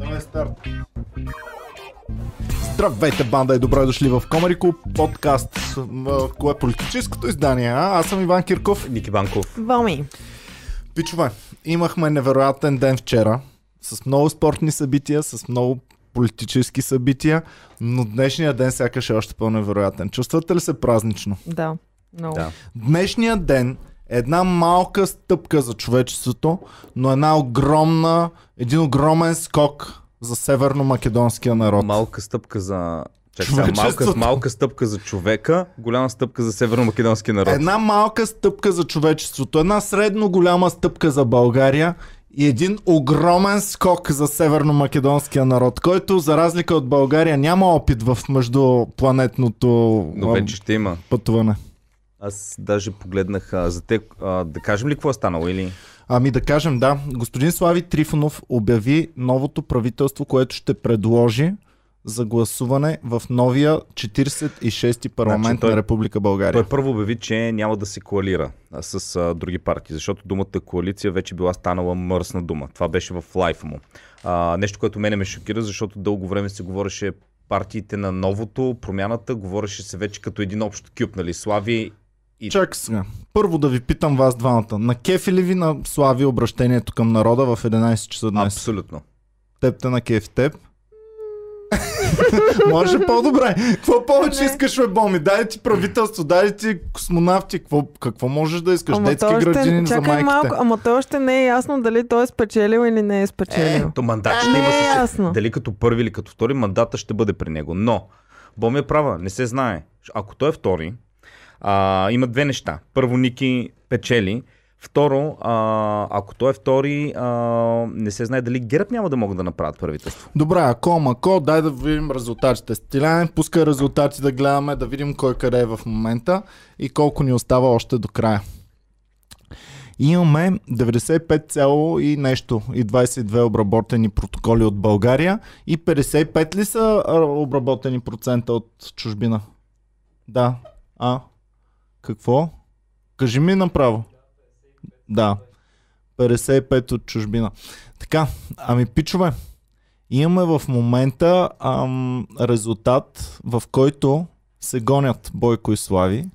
Давай старт. Здравейте, банда и добре дошли в Комарико подкаст. В кое е политическото издание? А? Аз съм Иван Кирков. Ники Банков. Боми. Пичове, имахме невероятен ден вчера. С много спортни събития, с много политически събития, но днешния ден сякаш е още по-невероятен. Чувствате ли се празнично? Да. Много. Да. Днешния ден една малка стъпка за човечеството, но една огромна, един огромен скок за северно-македонския народ. Малка стъпка за... Чакай, малка, малка стъпка за човека, голяма стъпка за северно-македонския народ. Една малка стъпка за човечеството, една средно голяма стъпка за България и един огромен скок за северно-македонския народ, който за разлика от България няма опит в междупланетното Но вече ще има. пътуване. Аз даже погледнах а, за те. А, да кажем ли какво е станало или? Ами да кажем, да. Господин Слави Трифонов обяви новото правителство, което ще предложи за гласуване в новия 46-ти парламент Значи той- на Република България. Той първо обяви, че няма да се коалира с а, други партии, защото думата коалиция вече била станала мръсна дума. Това беше в лайфа му. А, нещо, което мене ме шокира, защото дълго време се говореше партиите на новото, промяната, говореше се вече като един общ кюб, нали? Слави и Чакай сега. Първо да ви питам вас двамата. На кефи ли ви на Слави обращението към народа в 11 часа днес? абсолютно. Теб те на кеф теб? Може по-добре. Какво повече Не. искаш, бе, Боми? Дай ти правителство, дай ти космонавти. Какво, какво можеш да искаш? Детски то още- градини за чакай майките. малко, ама то още не е ясно дали той е спечелил или не е спечелил. То мандат ще не има е ясно. Дали като първи или като втори, мандата ще бъде при него. Но, Боми е права, не се знае. Ако той е втори, а, има две неща. Първо, Ники печели. Второ, а, ако той е втори, а, не се знае дали ГЕРБ няма да могат да направят правителство. Добре, ако, мако, дай да видим резултатите. Стиляне, пускай резултати да гледаме, да видим кой къде е в момента и колко ни остава още до края. Имаме 95 цяло и нещо и 22 обработени протоколи от България и 55 ли са обработени процента от чужбина? Да. А? Какво? Кажи ми направо. Да. 55 от чужбина. Така, ами пичове, имаме в момента ам, резултат, в който се гонят Бойко и Слави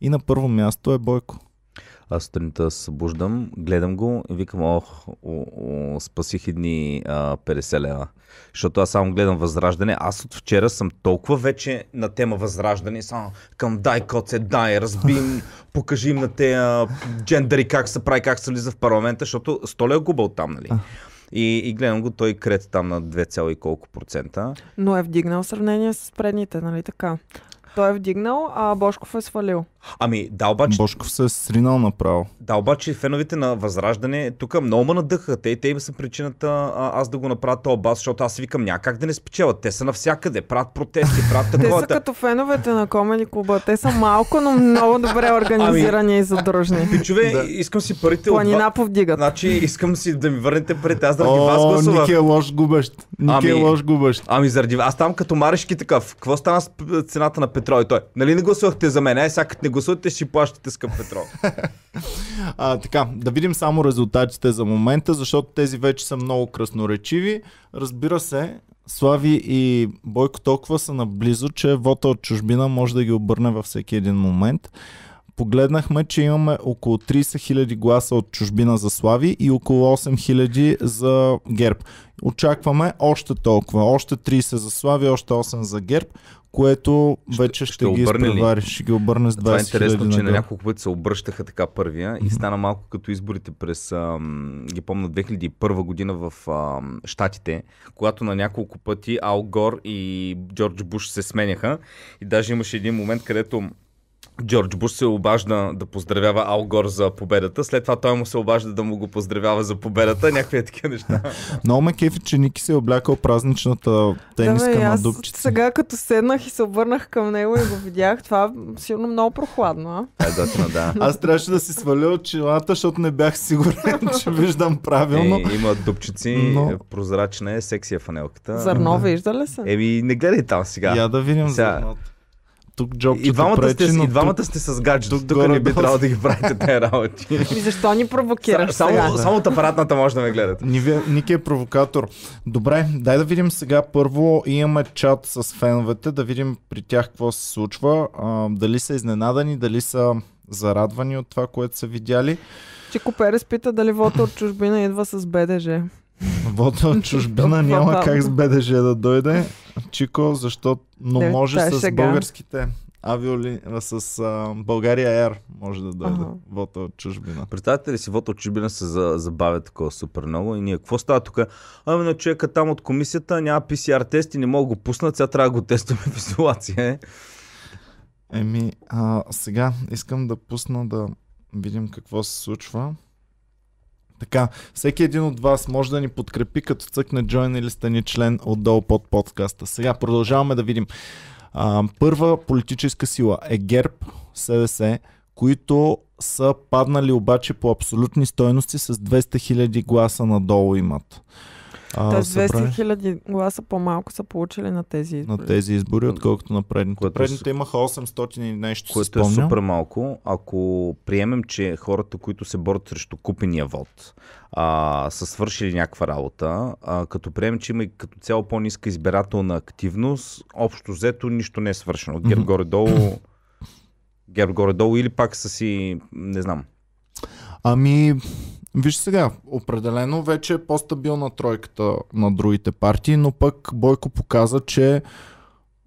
и на първо място е Бойко. Аз сутринта се събуждам, гледам го и викам, ох, о, о, спасих едни а, 50 лева. Защото аз само гледам Възраждане. Аз от вчера съм толкова вече на тема Възраждане, само към дай коце, дай, разбим, покажи им на те джендери как се прави, как се влиза в парламента, защото столя е губал там, нали? И, и гледам го, той крете там на 2, и колко процента. Но е вдигнал в сравнение с предните, нали така? Той е вдигнал, а Бошков е свалил. Ами, да, обаче, Бошков се е сринал направо. Да, обаче феновете на Възраждане тук много ме надъха. Те, те са причината а, аз да го направя този бас, защото аз викам няма как да не спечелят. Те са навсякъде, правят протести, правят Те такова. са като феновете на Комеди клуба. Те са малко, но много добре организирани и задружни. Пичове, Да. искам си парите от Планина ва- повдигат. Значи искам си да ми върнете парите, аз заради вас О, гласувах. Ники е лош губещ. Ники е Ами- лош губещ. Ами заради аз там като Марешки такъв. Какво стана с цената на петрол? И той, нали не гласувахте за мен? Ай, сега не гласувате, ще плащате скъп петрол. А, така, да видим само резултатите за момента, защото тези вече са много красноречиви. Разбира се, Слави и Бойко толкова са наблизо, че вота от чужбина може да ги обърне във всеки един момент. Погледнахме, че имаме около 30 000 гласа от чужбина за Слави и около 8 000 за ГЕРБ. Очакваме още толкова. Още 30 за Слави, още 8 за ГЕРБ, което Ще- вече ще, ще ги обърне ли? изпревари. Ще ги обърне с 20 Това е интересно, 000 че на няколко пъти се обръщаха така първия и стана малко като изборите през, ам, ги помня, 2001 година в ам, Штатите, когато на няколко пъти Ал Гор и Джордж Буш се сменяха и даже имаше един момент, където Джордж Буш се обажда да поздравява Ал Гор за победата, след това той му се обажда да му го поздравява за победата, някакви такива неща. Много ме кефи, че Ники се е облякал празничната тениска да, бе, на дупчица. сега като седнах и се обърнах към него и го видях, това сигурно много прохладно, а? Е, да, да. Аз трябваше да си сваля очилата, защото не бях сигурен, че виждам правилно. Е, има дупчици, Но- прозрачна е, секси е фанелката. Зърно да. вижда ли се? Еми, не гледай там сега. Я да видим Сега- зърното. Тук джобчето И двамата, пречи, сте, и двамата сте с гадже. тук Тук, тук не би горе-долу- трябвало да ги правите тези работи. И защо ни провокираш Са- сега? само, само от апаратната може да ме гледате. Ники е провокатор. Добре, дай да видим сега първо. Имаме чат с феновете, да видим при тях какво се случва. А, дали са изненадани, дали са зарадвани от това, което са видяли. Чико Перес пита дали вота от чужбина идва с БДЖ. Вода от чужбина няма как с БДЖ да дойде. Чико, защо? Но Не, може е с шега. българските авиоли... с а, България Air може да дойде. Ага. Вода от чужбина. Представете ли си, вот от чужбина се за, забавя такова супер много и ние какво става тук? Ами на човека там от комисията няма PCR тест и не мога да го пуснат, сега трябва да го тестваме в изолация. Е. Еми, а, сега искам да пусна да видим какво се случва. Така, всеки един от вас може да ни подкрепи, като цъкне join или стани член отдолу под подкаста. Сега продължаваме да видим. А, първа политическа сила е ГЕРБ, СДС, които са паднали обаче по абсолютни стойности с 200 000 гласа надолу имат. А, Тоест 200 събрали хиляди гласа по-малко са получили на тези избори. на тези избори, отколкото на предните. Което предните имаха 800 и нещо, Което е супер малко. Ако приемем, че хората, които се борят срещу купения вод, а, са свършили някаква работа, а, като приемем, че има и като цяло по-ниска избирателна активност, общо взето нищо не е свършено. Герб Мгм. горе-долу, герб горе-долу или пак са си, не знам. Ами, виж сега, определено вече е по-стабилна тройката на другите партии, но пък Бойко показа, че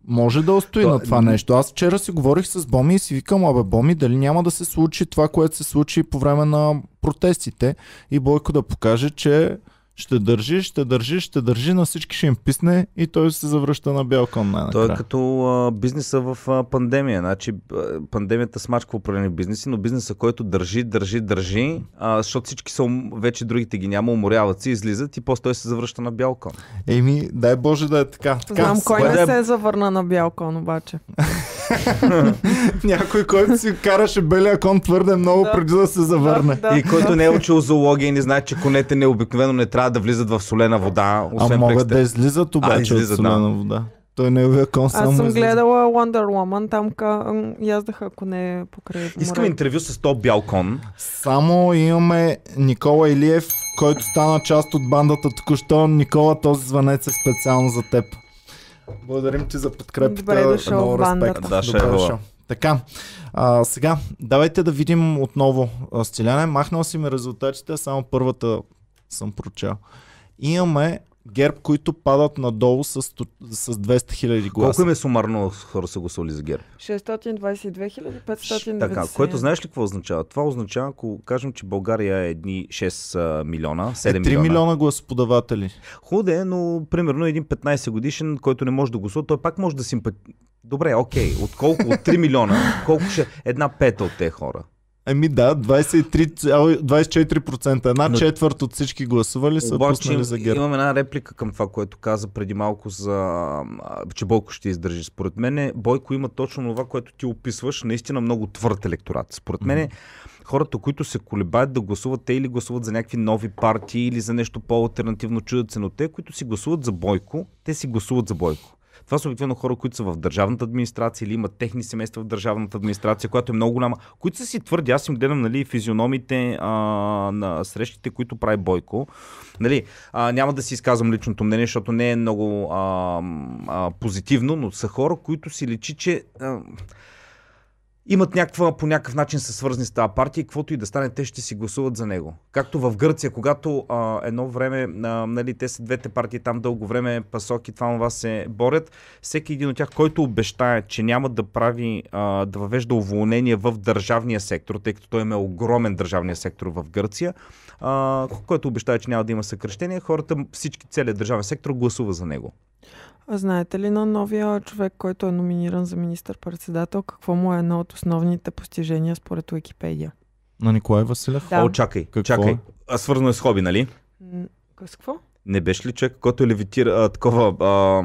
може да устои То- на това нещо. Аз вчера си говорих с Боми и си викам, абе Боми, дали няма да се случи това, което се случи по време на протестите и Бойко да покаже, че ще държи, ще държи, ще държи, на всички ще им писне и той се завръща на бял кон Той е като а, бизнеса в а, пандемия. Значи, а, пандемията смачква определени бизнеси, но бизнеса, който държи, държи, държи, а, защото всички са, вече другите ги няма, уморяват се, излизат и после той се завръща на бял кон. Еми, дай Боже да е така. така Знам кой не да е- се завърна на бял кон обаче. Някой, който си караше белия кон твърде много Да. преди да се завърне. Да, И който не е учил зоология и не знае, че конете не обикновено не трябва да влизат в солена вода, А освен могат прекста- да излизат обаче излизат, от солена вода. Той неговия кон само Аз съм излиза. гледала Wonder Woman, там ка, яздаха коне покрай Искам интервю с то бял кон. Само имаме Никола Илиев, който стана част от бандата току-що. Никола, този звънец е специално за теб. Благодарим ти за подкрепата. Добре дошъл Много респект. Да, Добре шефова. дошъл. Така, а, сега, давайте да видим отново. А, Стиляне, махнал си ми резултатите, само първата съм прочел. Имаме ГЕРБ, които падат надолу с, с 200 хиляди гласа. Колко им е сумарно хора са гласували за ГЕРБ? 622 590. Така, което знаеш ли какво означава? Това означава, ако кажем, че България е едни 6 а, милиона, 7 е, 3 милиона. милиона гласоподаватели. Хубаво е, но примерно един 15 годишен, който не може да гласува, той пак може да симпати... Добре, окей, от колко? От 3 милиона, колко ще една пета от тези хора? Еми да, 23, 24%. Една Но- четвърт от всички гласували са Обаче пуснали за ГЕРБ. имам една реплика към това, което каза преди малко за че Бойко ще издържи. Според мен Бойко има точно това, което ти описваш, наистина много твърд електорат. Според мен хората, които се колебаят да гласуват, те или гласуват за някакви нови партии или за нещо по-алтернативно, чудят се, но те, които си гласуват за Бойко, те си гласуват за Бойко. Това са обикновено хора, които са в държавната администрация или имат техни семейства в държавната администрация, която е много голяма, които са си твърди. Аз им гледам нали, физиономите а, на срещите, които прави Бойко. Нали, а, няма да си изказвам личното мнение, защото не е много а, а, позитивно, но са хора, които си личи, че а, имат някаква, по някакъв начин са свързани с тази партия и каквото и да стане, те ще си гласуват за него. Както в Гърция, когато а, едно време, а, нали, те са двете партии там дълго време, пасоки, това това се борят, всеки един от тях, който обещае, че няма да прави, а, да въвежда уволнение в държавния сектор, тъй като той има огромен държавния сектор в Гърция, а, който обещае, че няма да има съкрещение, хората, всички, целият държавен сектор гласува за него. А знаете ли на новия човек, който е номиниран за министър-председател, какво му е едно от основните постижения според Уикипедия? На Николай Василев? Да. О, чакай, Какво чакай. А, свързано е с хоби, нали? С какво? Не беше ли човек, който е левитира а, такова а,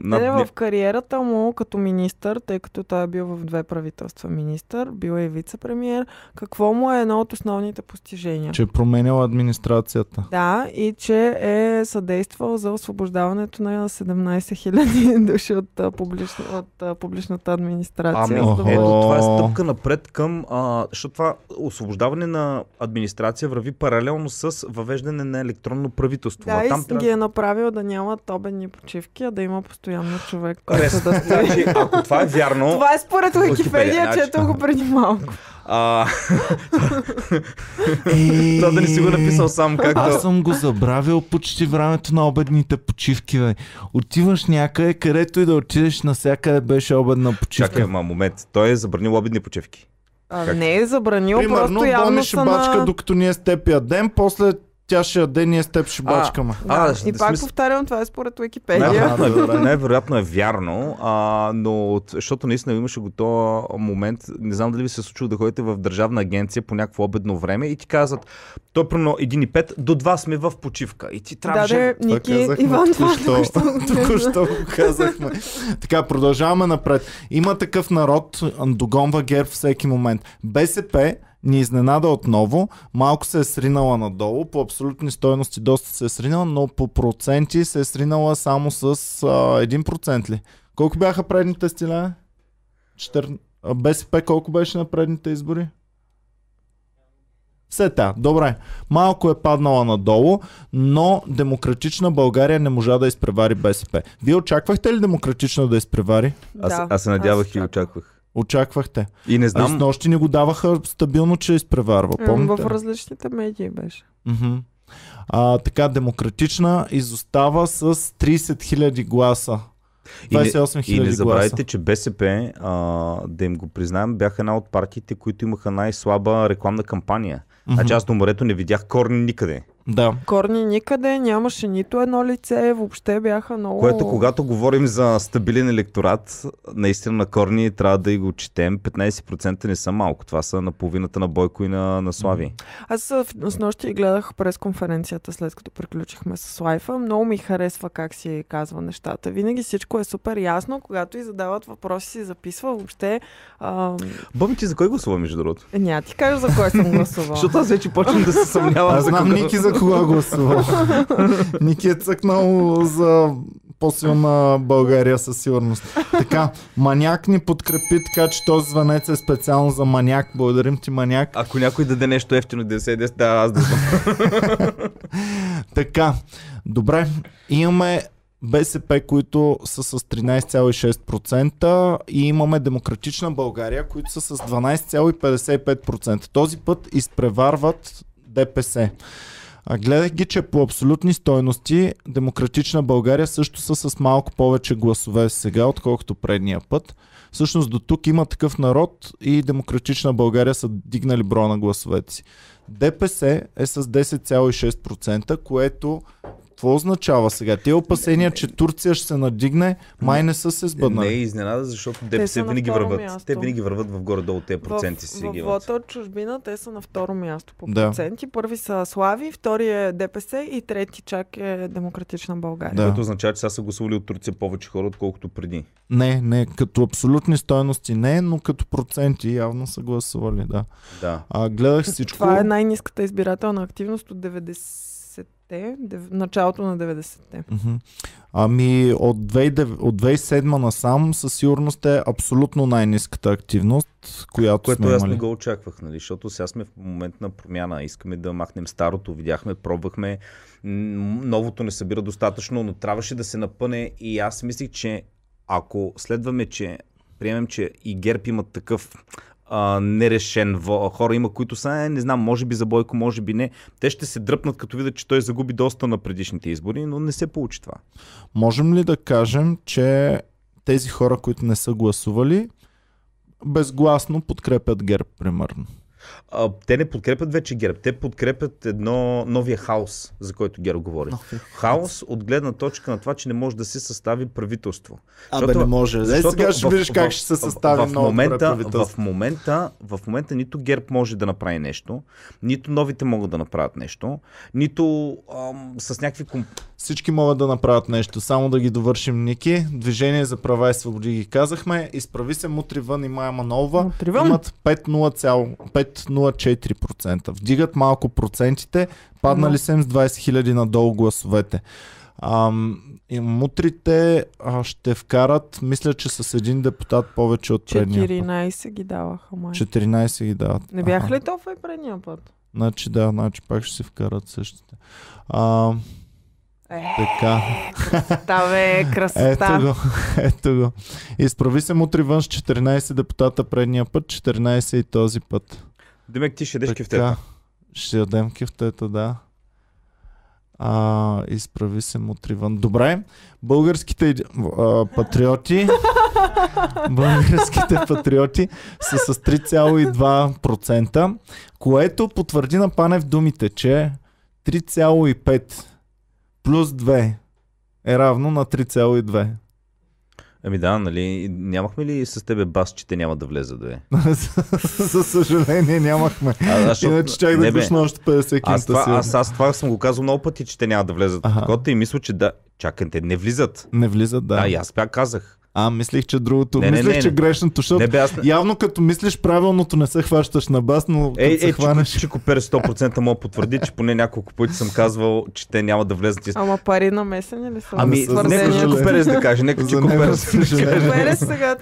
над... Не, не, в кариерата му като министър, тъй като той е бил в две правителства министър, бил е вице-премьер, какво му е едно от основните постижения? Че е променял администрацията. Да, и че е съдействал за освобождаването на 17 000 души от, а, публична, от а, публичната администрация. Ами, ето, това е стъпка напред към... А, защото това освобождаване на администрация върви паралелно с въвеждане на електронно правителство. Да, и там трябва- ги е направил да нямат обедни почивки, а да има постоянно човек, който да стои. значи, ако това е вярно... Това е според Википедия, Уикипедия, значи. чето го преди малко. А, Е, това да не си го написал сам, както... Аз съм го забравил почти времето на обедните почивки. Бе. Отиваш някъде, където и да отидеш, навсякъде беше обедна почивка. Чакай, ма, момент. Той е забранил обидни почивки. А, Как? не е забранил, Примерно, просто явно са бачка, на... докато ние с теб ядем, после тя ще яде, ние с теб ще А, бачкаме. Да. А, и в пак смисъл- повтарям, това е според Уикипедия. Най-вероятно, Да, да, е, да. най-вероятно е вярно, а, но от- защото наистина имаше го този момент, не знам дали ви се е случило да ходите в държавна агенция по някакво обедно време и ти казват, той е примерно 1,5, до 2 сме в почивка и ти Да, трябваше... да, Това Ники, казахме Иван, това току-що. Току-що го казахме. Така, продължаваме напред. Има такъв народ, догонва ГЕРБ всеки момент. БСП ни изненада отново. Малко се е сринала надолу. По абсолютни стойности доста се е сринала, но по проценти се е сринала само с а, 1% ли? Колко бяха предните стиля? Четър... а, БСП колко беше на предните избори? Все та, добре. Малко е паднала надолу, но Демократична България не можа да изпревари БСП. Вие очаквахте ли Демократична да изпревари? Аз, Да, аз се надявах аз и очаквах. Очаквахте. И не А знам, с нощи ни го даваха стабилно, че изпреварва. Помните? В различните медии беше. Мгм. А, така, Демократична изостава с 30 000 гласа. и не, 28 и 000 не гласа. забравяйте, че БСП, а, да им го признаем, бяха една от партиите, които имаха най-слаба рекламна кампания. Мгм. Значи аз до морето не видях корни никъде. Да. Корни никъде, нямаше нито едно лице, въобще бяха много... Което когато говорим за стабилен електорат, наистина на корни трябва да и го четем. 15% не са малко. Това са на половината на Бойко и на, на Слави. Аз с нощи гледах през конференцията, след като приключихме с лайфа. Много ми харесва как си казва нещата. Винаги всичко е супер ясно, когато и задават въпроси си записва. Въобще а, Боми ти за кой гласува, между другото? е, няма ти кажа за кой съм гласувала. Защото аз вече почвам да се съмнявам. Аз знам Ники за кога гласува. Ники е цъкнал за по-силна България със сигурност. Така, маняк ни подкрепи, така че този звънец е специално за маняк. Благодарим ти, маняк. Ако някой даде нещо ефтино 90, да, аз да съм. Така, добре, имаме БСП, които са с 13,6% и имаме Демократична България, които са с 12,55%. Този път изпреварват ДПС. А гледах ги, че по абсолютни стойности Демократична България също са с малко повече гласове сега, отколкото предния път. Всъщност до тук има такъв народ и Демократична България са дигнали броя на гласовете си. ДПС е с 10,6%, което какво означава сега? Те опасения, че Турция ще се надигне, май не са се Не е сбъднали. изненада, защото ДПС на винаги върват. място. Те винаги върват в горе-долу тези проценти в, си в ги вота от чужбина те са на второ място по Да. проценти. Първи са Слави, втори е ДПС и трети чак е Демократична България. Да. Което означава, че сега са гласували от Турция повече хора, отколкото преди. Не, не, като абсолютни стойности не, но като проценти явно са гласували, да. Да. А, гледах всичко. Това е най-низката избирателна активност от 90-те, дев- началото на 90-те. Мгм. Ами от, 2009 от 2007 насам със сигурност е абсолютно най-низката активност, която Което сме аз не го очаквах, нали? защото сега сме в момент на промяна. Искаме да махнем старото, видяхме, пробвахме. Новото не събира достатъчно, но трябваше да се напъне и аз мислих, че ако следваме, че приемем, че и ГЕРБ имат такъв а, нерешен хора има, които са, е, не знам, може би за Бойко, може би не. Те ще се дръпнат, като видят, че той загуби доста на предишните избори, но не се получи това. Можем ли да кажем, че тези хора, които не са гласували, безгласно подкрепят ГЕРБ, примерно? А, те не подкрепят вече ГЕРБ, те подкрепят едно новия хаос, за който ГЕРБ говори. Хаос от гледна точка на това, че не може да се състави правителство. Абе, Защото- не може. Е, Защото сега ще в- видиш как в- ще се състави в, в новото момента, правителство. в момента, в момента нито ГЕРБ може да направи нещо, нито новите могат да направят нещо, нито ам, с някакви... Комп... Всички могат да направят нещо. Само да ги довършим, Ники. Движение за права и свободи ги казахме. Изправи се мутри вън и Майя Манова. Мутри вън. Имат 5,0 5,04%. Вдигат малко процентите. Паднали са им с 20 000 надолу гласовете. Ам, и мутрите а, ще вкарат, мисля, че с един депутат повече от предния. път. 14 ги даваха, май. 14 ги дават. Не бях Аха. ли толкова и предния път? Значи да, значи пак ще си вкарат същите. А, Е, така. красота, бе, Ето красота. го, ето го. Изправи се мутри вън с 14 депутата предния път, 14 и този път. Демек ти ще ядеш кефтета. Ще ядем кефтета, да. А, изправи се мутри вън. Добре, българските а, патриоти българските патриоти са с 3,2%, което потвърди на Панев думите, че 3,5 плюс 2 е равно на 3,2. Ами да, нали, нямахме ли с тебе бас, че те няма да влезат, бе? За съжаление нямахме. А, а, защото- Иначе чак не, да гушна още 50 Аз това, кинта аз, си. аз това съм го казал много пъти, че те няма да влезат Аха. в кота и мисля, че да. Чакай, те не влизат. Не влизат, да. Да, и аз пак казах. А, мислих, че другото. Не, не, мислих, не, че не. грешното, защото Не бе, аз... явно като мислиш правилното не се хващаш на бас, но Ей, се ей, хванеш... Чико, Чико Перес 100% мога потвърди, че поне няколко пъти съм казвал, че те няма да влезат. И- Ама пари намесени ли са? Ами, за нека. Чико Перес да каже, нека Чико Перес. Перес сега.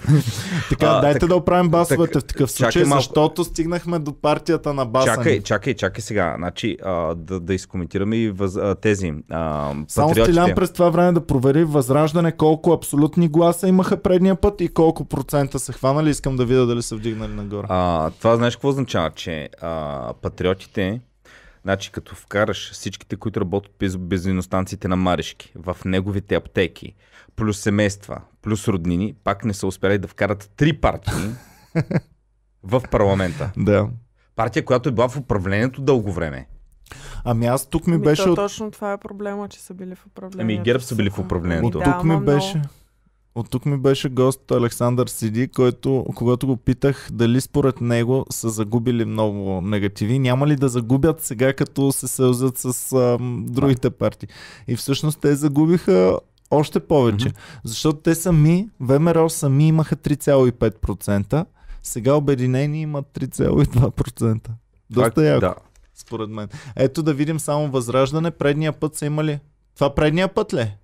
Така, А, дайте так- да оправим басовете так- в такъв случай, малко. защото стигнахме до партията на баса. Чакай, чакай, чакай сега. Значи, а, да, да изкоментираме и въз, а, тези а, Само. Стилян през това време да провери възраждане колко абсолютни гласа имаха предния път и колко процента са хванали. Искам да видя дали са вдигнали нагоре. А, това знаеш какво означава, че а, патриотите, значи като вкараш всичките, които работят без бензиностанциите на Марешки, в неговите аптеки, плюс семейства, плюс роднини, пак не са успяли да вкарат три партии в парламента. Да. Партия, която е била в управлението дълго време. Ами аз тук ми Ами, беше то от, точно това е проблема, че са били в управлението. Ами, ГЕРБ са били в управлението. от Да, тук ми беше от тук ми беше гост Александър Сиди, който, когато го питах дали според него са загубили много негативи, няма ли да загубят сега, като се съюзат с ам, другите партии. И всъщност те загубиха още повече. Мгм. Защото те сами, ВМРО сами имаха 3,5%, сега обединени имат 3,2%. Доста яко, Да. според мен. Ето да видим само възраждане. Предния път са имали... Това предния път ли?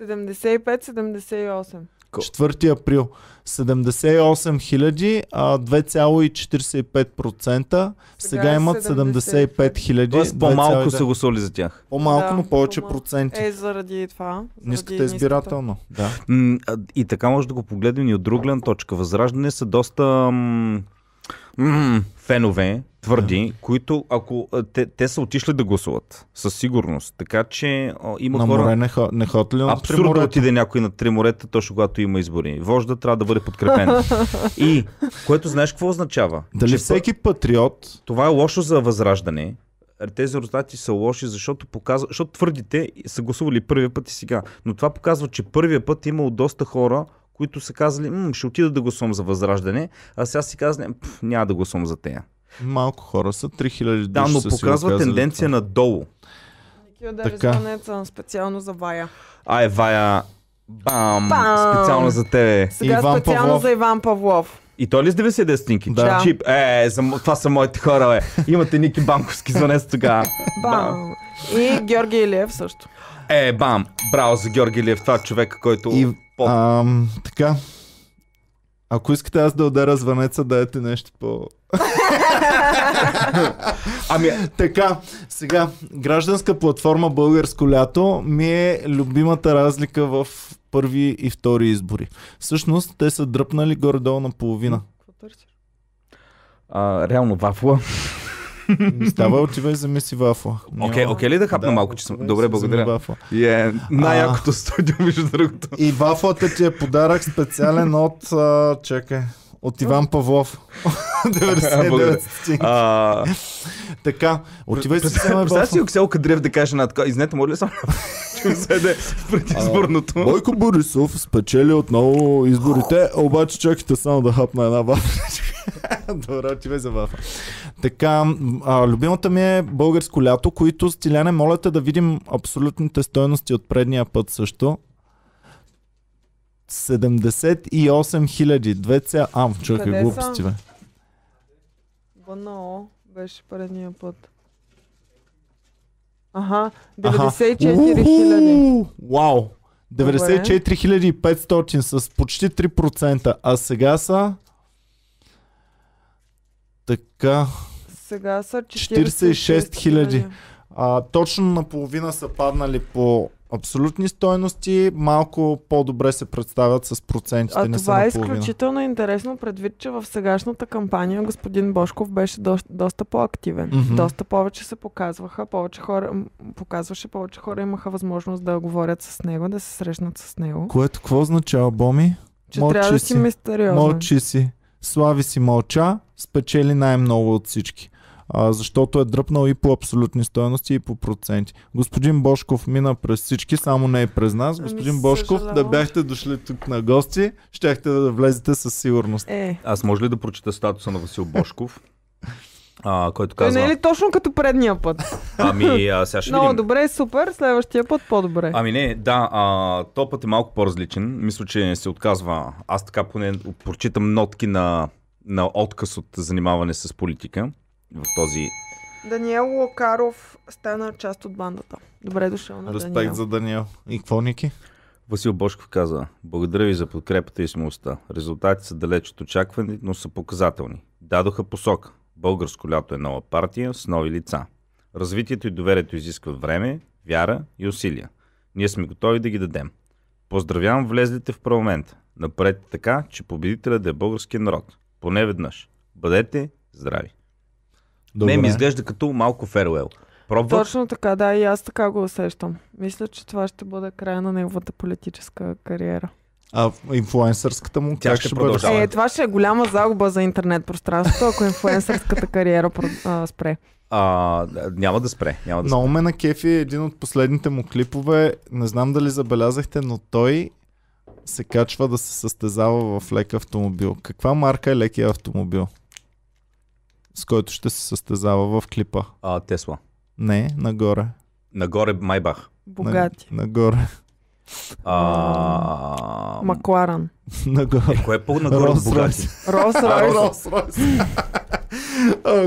Е? 75-78. Ко- 4 април 78 хиляди, а 2,45%. Сега, Сега е имат 75 хиляди. Тоест по-малко са гласували за тях. По-малко, Да, но повече по-малко. проценти. Е, заради това. Заради Ниската избирателно. Да. И така може да го погледнем и от друга гледна точка. Възраждане са доста м- м- фенове, твърди, които ако те, те са отишли да гласуват, със сигурност. Така че а, има На хора... море не, хо- не ходят ли Абсурдно да отиде някой на три морета, точно когато има избори. Вожда трябва да бъде подкрепен. И, което знаеш какво означава? Дали Че всеки патриот това е лошо за възраждане. Тези резултати са лоши, защото показва, защото твърдите са гласували първия път и сега. Но това показва, че първия път е имало доста хора, които са казали, ще отида да гласувам за възраждане, а сега си казвам, «Пф, няма да гласувам за тея. Малко хора са, 3000 Да, души но показва тенденция това. надолу. Ники удари Така. специално за Вая. Ай, Вая, бам, Бам! специално за тебе. Сега Иван специално Павлов. за Иван Павлов. И той ли с 90 стинки? Да. Чип, е, за, мо- това са моите хора, бе. Имате Ники Банковски звънец тогава. Бам! И Георги Илиев също. Е, бам! Браво за Георги Лиев, това е човек, който... И, По- ам, така. Ако искате аз да ударя звънеца, дайте нещо по... Ами, Така, сега, гражданска платформа Българско лято ми е любимата разлика в първи и втори избори. Всъщност, те са дръпнали горе-долу на половина. А, реално вафла. Става, отивай вземи си вафла. Окей, окей ли да хапна Да, малко, че съм... Добре, си благодаря. И е най-якото студио, между другото. И вафлата ти е подарък специален от... А, чакай. От Иван Павлов. 99 стотинки. А, Така, отивай си вземи Представя си. Оксел Кадрев да каже на така, изнете, може ли само седе преди изборното? Бойко Борисов спечели отново изборите, обаче чакайте само да хапна една вафла. Добре, отивай за вафа. Така, а, любимата ми е българско лято, които стиляне, моля те да видим абсолютните стойности от предния път също. 78 хиляди, 2, а, чакай, Къде глупости, бе. БНО беше предния път. Аха, Аха. 94 хиляди. Вау! 94 500 с почти 3%, а сега са така, Сега са 46 хиляди. а, точно наполовина са паднали по абсолютни стойности, малко по-добре се представят с процентите, А не това е изключително интересно, предвид, че в сегашната кампания господин Бошков беше доста, доста по-активен. Мгм. Доста повече се показваха, повече хора, показваше, повече хора имаха възможност да говорят с него, да се срещнат с него. Което какво означава, Боми? Че Мълчи трябва да си си. мистериозен. Мълчи си. Слави си мълча, спечели най-много от всички. А, защото е дръпнал и по абсолютни стоености и по проценти. Господин Бошков мина през всички, само не и през нас. Ами, Господин Бошков, да бяхте дошли тук на гости, щяхте да влезете със сигурност. Е, Аз може ли да прочета статуса на Васил Бошков? А, който той казва, не е ли точно като предния път? ами а, сега ще Много видим. добре, супер, следващия път по-добре. Ами не, да, а, то път е малко по-различен. Мисля, че се отказва. Аз така поне прочитам нотки на, на отказ от занимаване с политика в този... Даниел Локаров стана част от бандата. Добре дошъл на Респект Даниел. за Даниел. И какво, Ники? Васил Бошков каза, благодаря ви за подкрепата и смелостта. Резултатите са далеч от очаквани, но са показателни. Дадоха посока. Българско лято е нова партия с нови лица. Развитието и доверието изискват време, вяра и усилия. Ние сме готови да ги дадем. Поздравявам влезлите в парламент. Напред така, че победителят да е българския народ. Поне веднъж. Бъдете здрави. Не, ми изглежда като малко феруел. Пробвах. Точно така, да, и аз така го усещам. Мисля, че това ще бъде края на неговата политическа кариера. А инфлуенсърската му Тя как ще ще продължава. Е, това ще е голяма загуба за интернет пространството, ако инфлуенсърската кариера а, спре. А, няма да спре. Няма да спре. Много ме на кефи един от последните му клипове. Не знам дали забелязахте, но той се качва да се състезава в лек автомобил. Каква марка е лекия автомобил? С който ще се състезава в клипа. А, Тесла. Не, нагоре. Нагоре Майбах. Богати. На, нагоре. А... Макларан. нагоре. Е, кое е по-нагоре от Rolls богати? А, Ройс.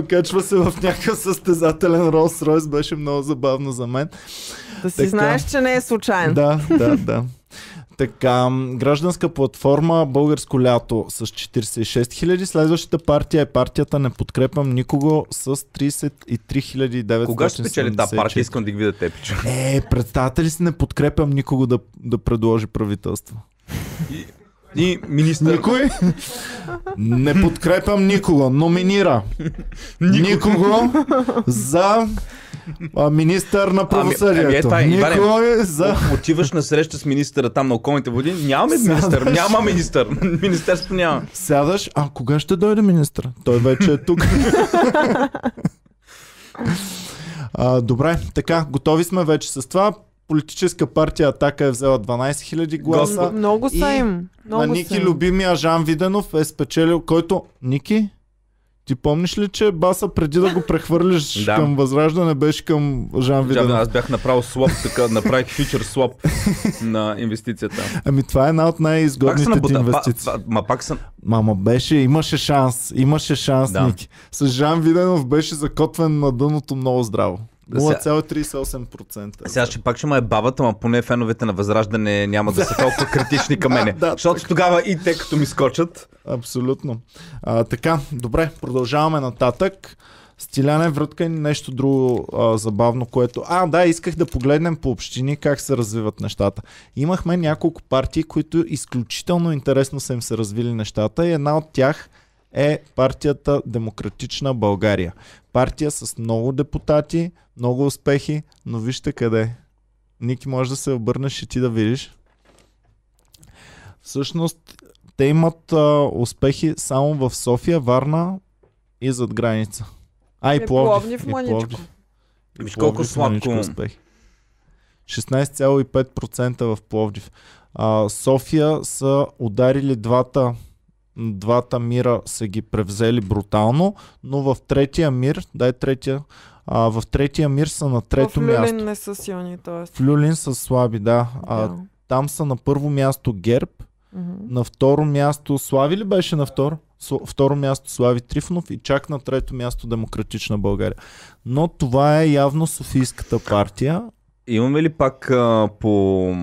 Качва се в някакъв състезателен Ролс Ройс. Беше много забавно за мен. Да си Така. знаеш, че не е случайно. Да, да, да. Така, гражданска платформа Българско лято с 46 000. Следващата партия е партията Не подкрепям никого с 33 974. Кога ще спечели тази партия? Искам да ги видя те, пичо. Е, представете ли си Не подкрепям никого да, да предложи правителство? И министър. Никой? Не подкрепям никого. Номинира никого за а, министър на Ами, ами, е, правосъдието. това е, Иване. Никой за... Отиваш на среща с министъра там на околните води. Нямаме министър. Сядаш. Няма министър. Министерство няма. Сядаш, а кога ще дойде министър? Той вече е тук. а, добре, така, готови сме вече с това. Политическа партия Атака е взела 12 000 гласа. Много са им. Много На са Ники им. любимия Жан Виденов е спечелил, който... Ники? Ти помниш ли, че Баса преди да го прехвърлиш Да. към Възраждане беше към Жан Виденов? аз бях направил слоп, така направих фьючер слоп на инвестицията. Ами това е една от най-изгодните ти инвестиции. па, ма пак са... Мама беше, имаше шанс. Имаше шанс, Да. Ники. С Жан Виденов беше закотвен на дъното много здраво. Да, сега- 0,38%. Сега ще пак ще ма е бабата, ма поне феновете на Възраждане няма да са толкова критични към мене. Да, Защото тогава и те като ми скочат. Абсолютно. А, така, добре, продължаваме нататък. Стиляне, врътка нещо друго а, забавно, което... А, да, исках да погледнем по общини как се развиват нещата. Имахме няколко партии, които изключително интересно са им се развили нещата и една от тях е партията Демократична България. Партия с много депутати, много успехи, но вижте къде. Ники, може да се обърнеш и ти да видиш. Всъщност, те имат а, успехи само в София, Варна и зад граница. А, и Е, Пловдив. Пловдив и. Пловдив. И Виж колко Пловдив сладко. успехи. 16,5% в Пловдив. А, София са ударили двата двата мира са ги превзели брутално, но в третия мир, дай третия, а, в третия мир са на трето в Люлин място. не са силни, т.е. В Люлин са слаби, да. А, да. там са на първо място Герб, Мгм. на второ място Слави ли беше на второ? Второ място Слави Трифонов и чак на трето място Демократична България. Но това е явно Софийската партия. Имаме ли пак а, по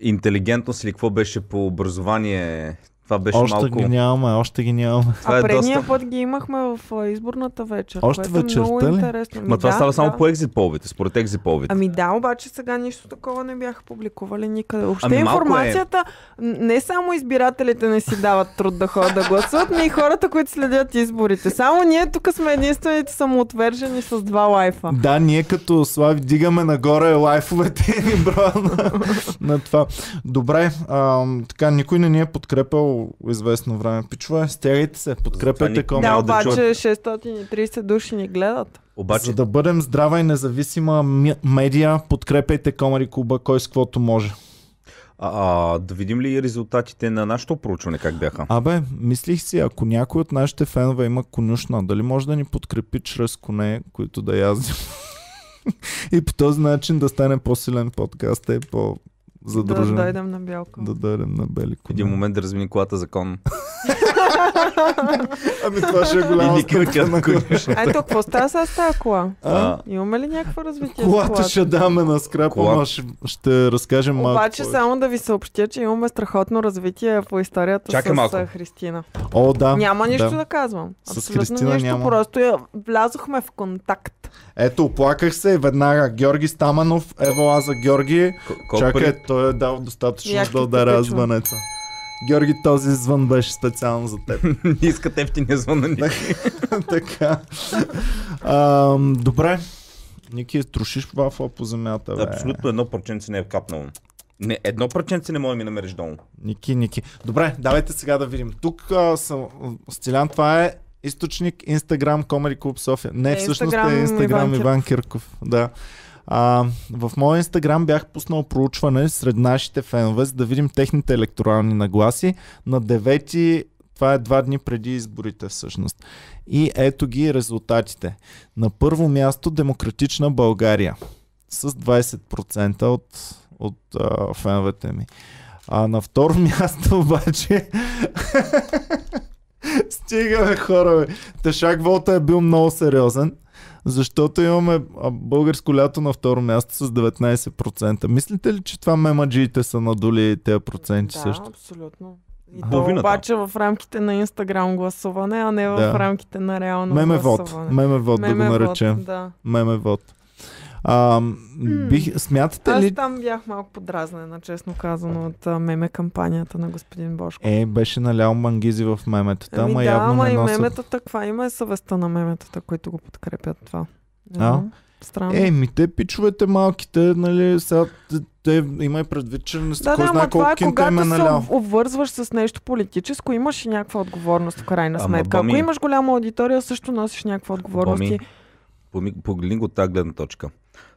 интелигентност или какво беше по образование? Това беше още малко... ги нямаме, още ги нямаме. Това а е предния доста- път ги имахме в а, изборната вечер. Още което е вечерта много ли? интересно. Ма това да, става само да. по екзит половите, според екзит половите. Ами да, обаче сега нищо такова не бяха публикували никъде. Въобще Ами е. информацията, н- не само избирателите не си дават труд да ходят да гласуват, но и хората, които следят изборите. Само ние тук сме единствените самоотвержени с два лайфа. Да, ние като Слави дигаме нагоре лайфовете и ни броя на, на това. Добре, ам, така никой не ни е подкрепил известно време. Пичове, стягайте се, подкрепяйте никой кома. Да, обаче чуят. 630 души ни гледат. Обаче, За да бъдем здрава и независима ми- медия, подкрепяйте Комари Клуба, кой с каквото може. а, а, да видим ли резултатите на нашето проучване как бяха? Абе, мислих си, ако някой от нашите фенове има конюшна, дали може да ни подкрепи чрез коне, които да яздим? и по този начин да стане по-силен подкаст и Да по-задружен. дойдем на бялко. да дойдем на бели В коне. един момент да размени колата закон. Ами това ще е голяма И стъпка на конюшна. Ето, какво става с тази кола? А? Имаме ли някакво развитие с Колата колата? ще даме на скрапа, Кола- ама ще, ще разкажем малко. Обаче само да ви съобщя, че имаме страхотно развитие по историята Чакай с малко. Христина. О, да. Няма нищо да. да, казвам. С Абсолютно Христина нищо, няма. просто я влязохме в контакт. Ето, оплаках се и веднага. Георги Стаманов, ево аз за Георги. К- колко Чакай, пари? той е дал достатъчно Яките да пичове. звънеца. Георги, този звън беше специално за теб. Не искат ефтиния звън на Ники. така. Ам, добре. Ники, трошиш вафла по земята, бе. Абсолютно едно парченце не е капнало. Не, едно парченце не може да ми намериш долу. Ники, Ники. Добре, давайте сега да видим. Тук а, съм, Стилян, това е източник Instagram Comedy Club София. Не, Е, всъщност Instagram е Instagram Иван, Иван Кирков. Да. А, в моя Инстаграм бях пуснал проучване сред нашите фенове, за да видим техните електорални нагласи. На 9 това е два дни преди изборите всъщност. И ето ги резултатите. На първо място Демократична България с 20% от, от а, феновете ми. А на второ място обаче Стигаме хора, бе. Ташак Волта е бил много сериозен, защото имаме а, българско лято на второ място с 19%. Мислите ли, че това мемаджиите са надули тези проценти да, също? абсолютно. И А. то Половината. обаче в рамките на Инстаграм гласуване, а не в Да. рамките на реално Меме вод. гласуване. Меме вод да го Меме вод, наречем. Да. Меме вод. А, бих, смятате Аз ли... там бях малко подразнена, честно казано, от меме кампанията на господин Бошко. Е, беше налял мангизи в меметата, Ами ама да, явно ама не и носят. меметата, каква има е съвестта на меметата, които го подкрепят това? Не А? знам. Странно. Е, ми те пичовете малките, нали, сега те, те има и предвид, че не да, кой да, знае ама това колко е кинта им е когато се налял. об- обвързваш с нещо политическо, имаш и някаква отговорност в крайна Ама, сметка. Ако Боми- имаш голяма аудитория, също носиш някаква отговорност. Боми, и- Поми- Погледни го от тази гледна точка.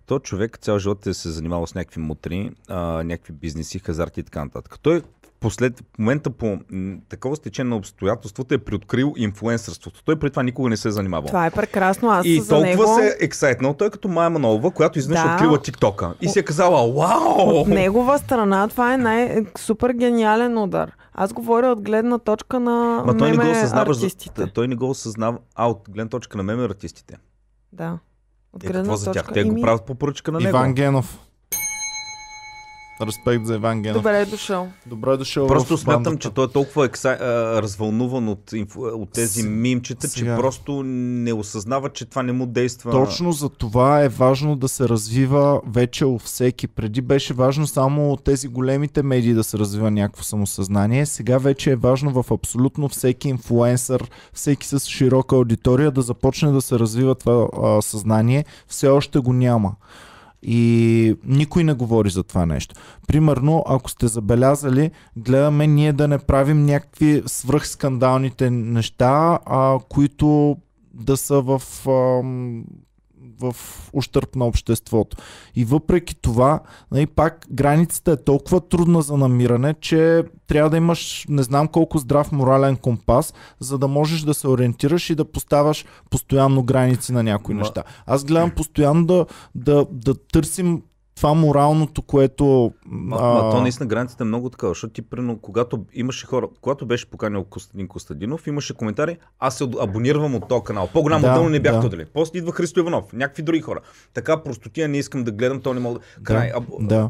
То човек цял живот е се занимавал с някакви мутри, а, някакви бизнеси, хазарти и така нататък. Той послед в момента по такова стечение на обстоятелството е приоткрил инфлуенсърството. Той при това никога не се е занимавал. Това е прекрасно. Аз И за толкова него... се е ексайтнал, той е като Майя Манолова, която изведнъж Да. открила ТикТока. И си е казала, вау! От негова страна това е най-супер гениален удар. Аз говоря от гледна точка на Ма той не го меме осъзнава. артистите. Той не го осъзнава. А, от гледна точка на меме артистите. Да. От Е, какво за тях? Те го правят по поръчка на него. Иван Генов. Респект за Иван Генов. Добре е дошъл. Добре дошъл Просто в смятам, бандата. че той е толкова екса... развълнуван от, инфу- от тези С- мимчета, че сега. просто не осъзнава, че това не му действа. Точно за това е важно да се развива вече у всеки. Преди беше важно само от тези големите медии да се развива някакво самосъзнание. Сега вече е важно в абсолютно всеки инфлуенсър, всеки с широка аудитория да започне да се развива това а, съзнание. Все още го няма. И никой не говори за това нещо. Примерно, ако сте забелязали, гледаме ние да не правим някакви свръхскандалните неща, а, които да са в ам, в ущърп на обществото. И въпреки това, нали, пак границата е толкова трудна за намиране, че трябва да имаш не знам колко здрав морален компас, за да можеш да се ориентираш и да поставяш постоянно граници на някои Ма- неща. Аз гледам постоянно да, да, да търсим това моралното, което... Ма, ма, то наистина границата е много такава, защото ти, примерно, когато имаше хора, когато беше поканил Костадин Костадинов, имаше коментари, аз се абонирам от този канал. По-голям Да, отдел не бях да. да. дали. После идва Христо Иванов, някакви други хора. Така простотия не искам да гледам, то не мога да... Край. Да, аб... да.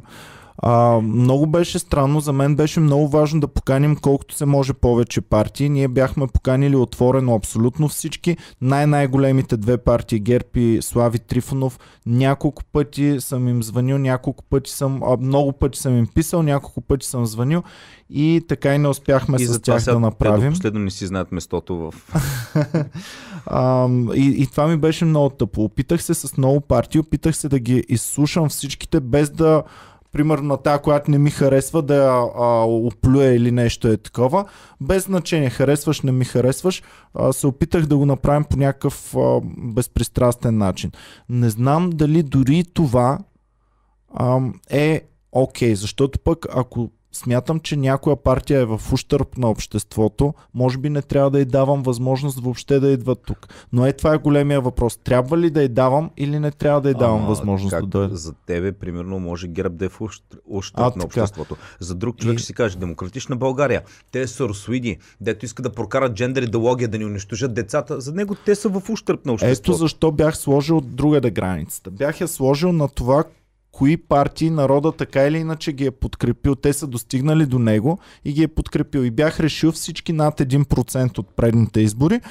А, много беше странно, за мен беше много важно да поканим колкото се може повече партии. Ние бяхме поканили отворено абсолютно всички. Най-най-големите две партии, ГЕРБ и Слави Трифонов. Няколко пъти съм им звънил, няколко пъти съм, а, много пъти съм им писал, няколко пъти съм звънил и така и не успяхме И с тях да направим. до последно не си знаят местото в... А, и, и това ми беше много тъпо. Опитах се с много партии, опитах се да ги изслушам всичките, без да примерно на тази, която не ми харесва, да я а, оплюя или нещо е такова. Без значение, харесваш, не ми харесваш, а, се опитах да го направим по някакъв а, безпристрастен начин. Не знам дали дори това а, е окей, защото пък ако смятам, че някоя партия е в ущърп на обществото, може би не трябва да й давам възможност въобще да идват тук. Но е това е големия въпрос. Трябва ли да й давам или не трябва да й давам Ама, възможност как да дойде? За тебе, примерно, може ГЕРБ да е в ущ- А, ущърп на обществото. За друг човек И- ще си каже, демократична България, те са русоиди, дето искат да прокарат джендер идеология, да ни унищожат децата. За него те са в ущърп на обществото. Ето защо бях сложил другаде границата. Бях я сложил на това, кои партии народа така или иначе ги е подкрепил. Те са достигнали до него и ги е подкрепил. И бях решил всички над 1% от предните избори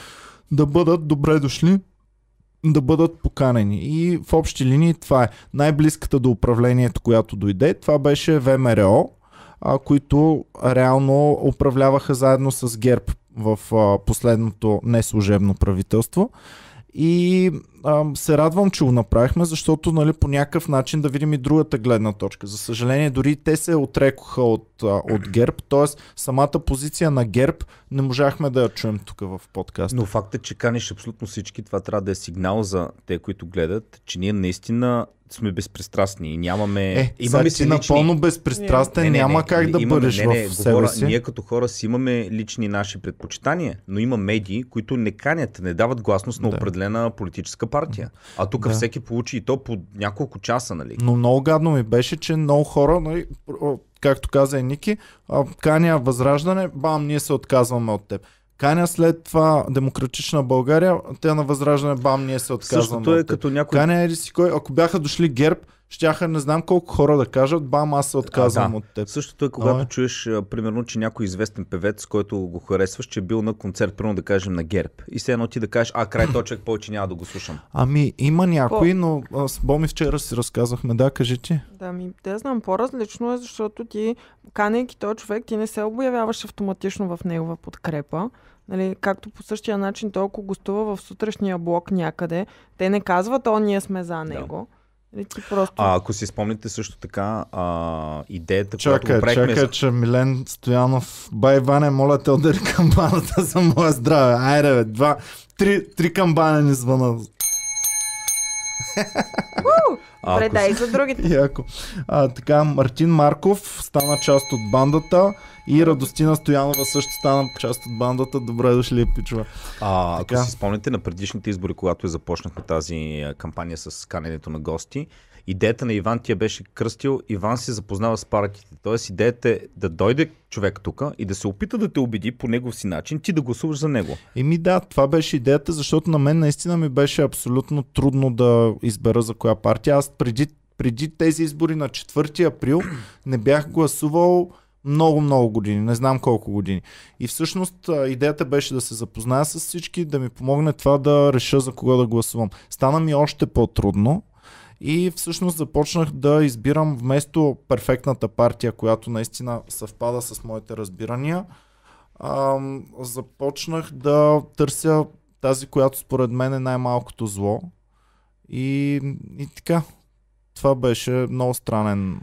да бъдат добре дошли да бъдат поканени. И в общи линии това е най-близката до управлението, която дойде. Това беше ВМРО, а, които реално управляваха заедно с ГЕРБ в а, последното неслужебно правителство. И а, се радвам, че го направихме, защото нали, по някакъв начин да видим и другата гледна точка. За съжаление, дори те се отрекоха от, а, от ГЕРБ, т.е. самата позиция на ГЕРБ не можахме да я чуем тук в подкаста. Но факт е, че каниш абсолютно всички. Това трябва да е сигнал за те, които гледат, че ние наистина сме безпристрастни и нямаме... Е, имаме ти напълно безпристрастен, Не, не, няма не, как да имаме- бъдеш не, не, в себе говоря, си. Ние като хора си имаме лични наши предпочитания, но има медии, които не канят, не дават гласност на Да. определена политическа партия. А тук Да. всеки получи и то по няколко часа, нали? Но много гадно ми беше, че много хора, нали, както каза и Ники, каня възраждане, бам, ние се отказваме от теб. Каня след това Демократична България, те на възраждане, бам, ние се отказваме Същото е като някой... Каня еди си кой, ако бяха дошли ГЕРБ, щяха не знам колко хора да кажат, бам, аз се отказвам да. от теб. Същото е когато Ой. чуеш, а, примерно, че някой известен певец, който го харесваш, че е бил на концерт, примерно да кажем на ГЕРБ. И все едно ти да кажеш, а край този човек повече няма да го слушам. Ами, има някои, но а, с Боми вчера си разказахме, да, кажи ти. Да, ми, да знам, по-различно е, защото ти, канейки този човек, ти не се обявяваш автоматично в негова подкрепа. Нали, както по същия начин, той ако гостува в сутрешния блок някъде, те не казват, о, ние сме за него. Нали, ти просто... А ако си спомните също така а, идеята, която Чакай, го правихме... чакай, че Милен Стоянов, бай Иване, моля те удари камбаната за мое здраве. Айде, бе, два, три, три камбана ни звъна. Добре, дай за другите. Яко. А, така, Мартин Марков стана част от бандата и Радостина Стоянова също стана част от бандата. Добре дошли, пичува. А, Така. ако си спомните на предишните избори, когато започнахме тази кампания с каненето на гости, идеята на Иван ти я беше кръстил, Иван се запознава с партиите. Тоест идеята е да дойде човек тук и да се опита да те убеди по негов си начин, ти да гласуваш за него. Еми да, това беше идеята, защото на мен наистина ми беше абсолютно трудно да избера за коя партия. Аз преди, преди тези избори на 4 април не бях гласувал много, много години, не знам колко години. И всъщност идеята беше да се запозная с всички, да ми помогне това да реша за кого да гласувам. Стана ми още по-трудно и всъщност започнах да избирам вместо перфектната партия, която наистина съвпада с моите разбирания, започнах да търся тази, която според мен е най-малкото зло. И, и така. Това беше много странен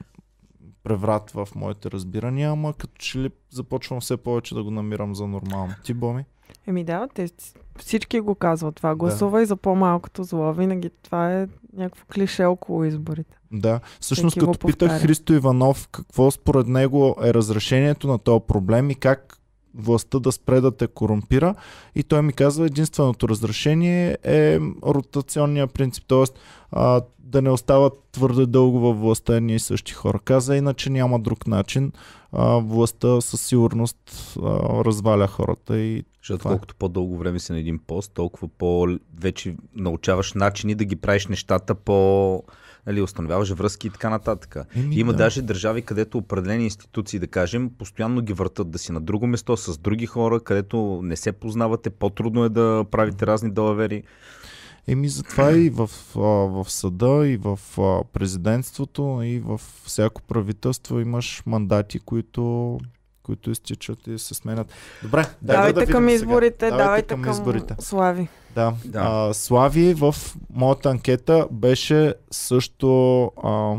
преврат в моите разбирания, ама като че ли започвам все повече да го намирам за нормално. Ти, Боми? Еми да, те всички го казват това. Гласувай за по-малкото зло. Винаги това е някакво клише около изборите. Да. Всъщност, Всеки като питах. Христо Иванов какво според него е разрешението на този проблем и как властта да спре да те корумпира. И той ми казва, единственото разрешение е ротационния принцип, т.е. А, да не остават твърде дълго във властта едни и същи хора. Каза, иначе няма друг начин. А, властта със сигурност а, разваля хората и Защото Това е. колкото по-дълго време си на един пост, толкова по-вече научаваш начини да ги правиш нещата по... Нали, установяваш връзки и така нататък. Еми, Има да. даже държави, където определени институции, да кажем, постоянно ги въртат да си на друго место с други хора, където не се познавате, по-трудно е да правите разни далавери. Еми затова и в, а, в съда, и в а, президентството, и в всяко правителство имаш мандати, които, които изтичат и се сменят. Добре, давайте да към видим сега. изборите, давайте, към, изборите. Слави. Да. Да. А, Слави в моята анкета беше също а,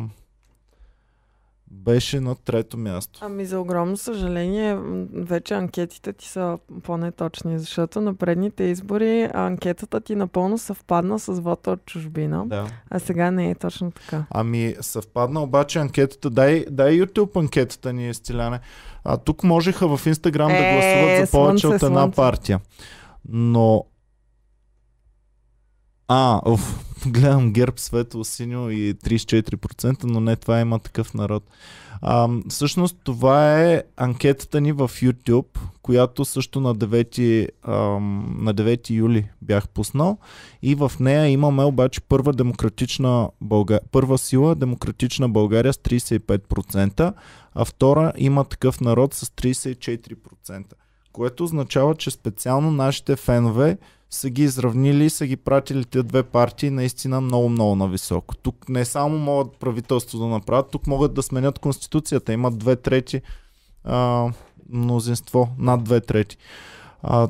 беше на трето място. Ами за огромно съжаление, вече анкетите ти са по-неточни, защото на предните избори анкетата ти напълно съвпадна с вота от чужбина, Да. а сега не е точно така. Ами съвпадна обаче анкетата. Дай, дай YouTube анкетата ни, Стиляне. А, тук можеха в Инстаграм да Е, гласуват за повече слънце, от една слънце. партия. Но... А, уф, гледам герб светло синьо и 34%, но не това има такъв народ. А, всъщност това е анкетата ни в YouTube, която също на 9, ам, на 9 юли бях пуснал. И в нея имаме обаче първа демократична България, първа сила демократична България с 35%, а втора има такъв народ с 34%. Което означава, че специално нашите фенове са ги изравнили са ги пратили тези две партии наистина много-много нависоко. Тук не само могат правителство да направят, тук могат да сменят конституцията. Имат две трети а, мнозинство, над две трети. А,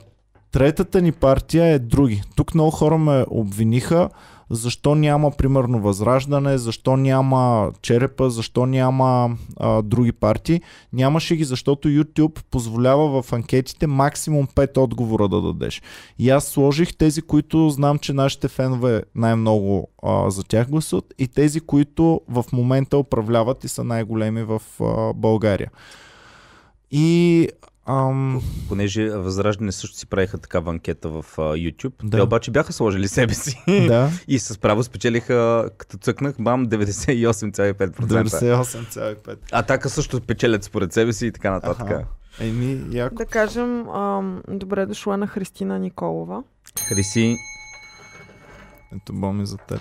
третата ни партия е други. Тук много хора ме обвиниха защо няма примерно Възраждане, защо няма Черепа, защо няма а, други партии. Нямаше ги, защото YouTube позволява в анкетите максимум 5 отговора да дадеш. И аз сложих тези, които знам, че нашите фенове най-много а, за тях гласуват и тези, които в момента управляват и са най-големи в а, България. И ам, Понеже Възраждане също си правиха такава анкета в а, YouTube. Да. Те обаче бяха сложили себе си. да, И с право спечелиха, като цъкнах, бам, 98,5%. 98,5. Атака също печелят според себе си и така нататък. Аха. Еми, яко. Да кажем, ам, добре дошла на Христина Николова. Хриси, Ето боми за теб.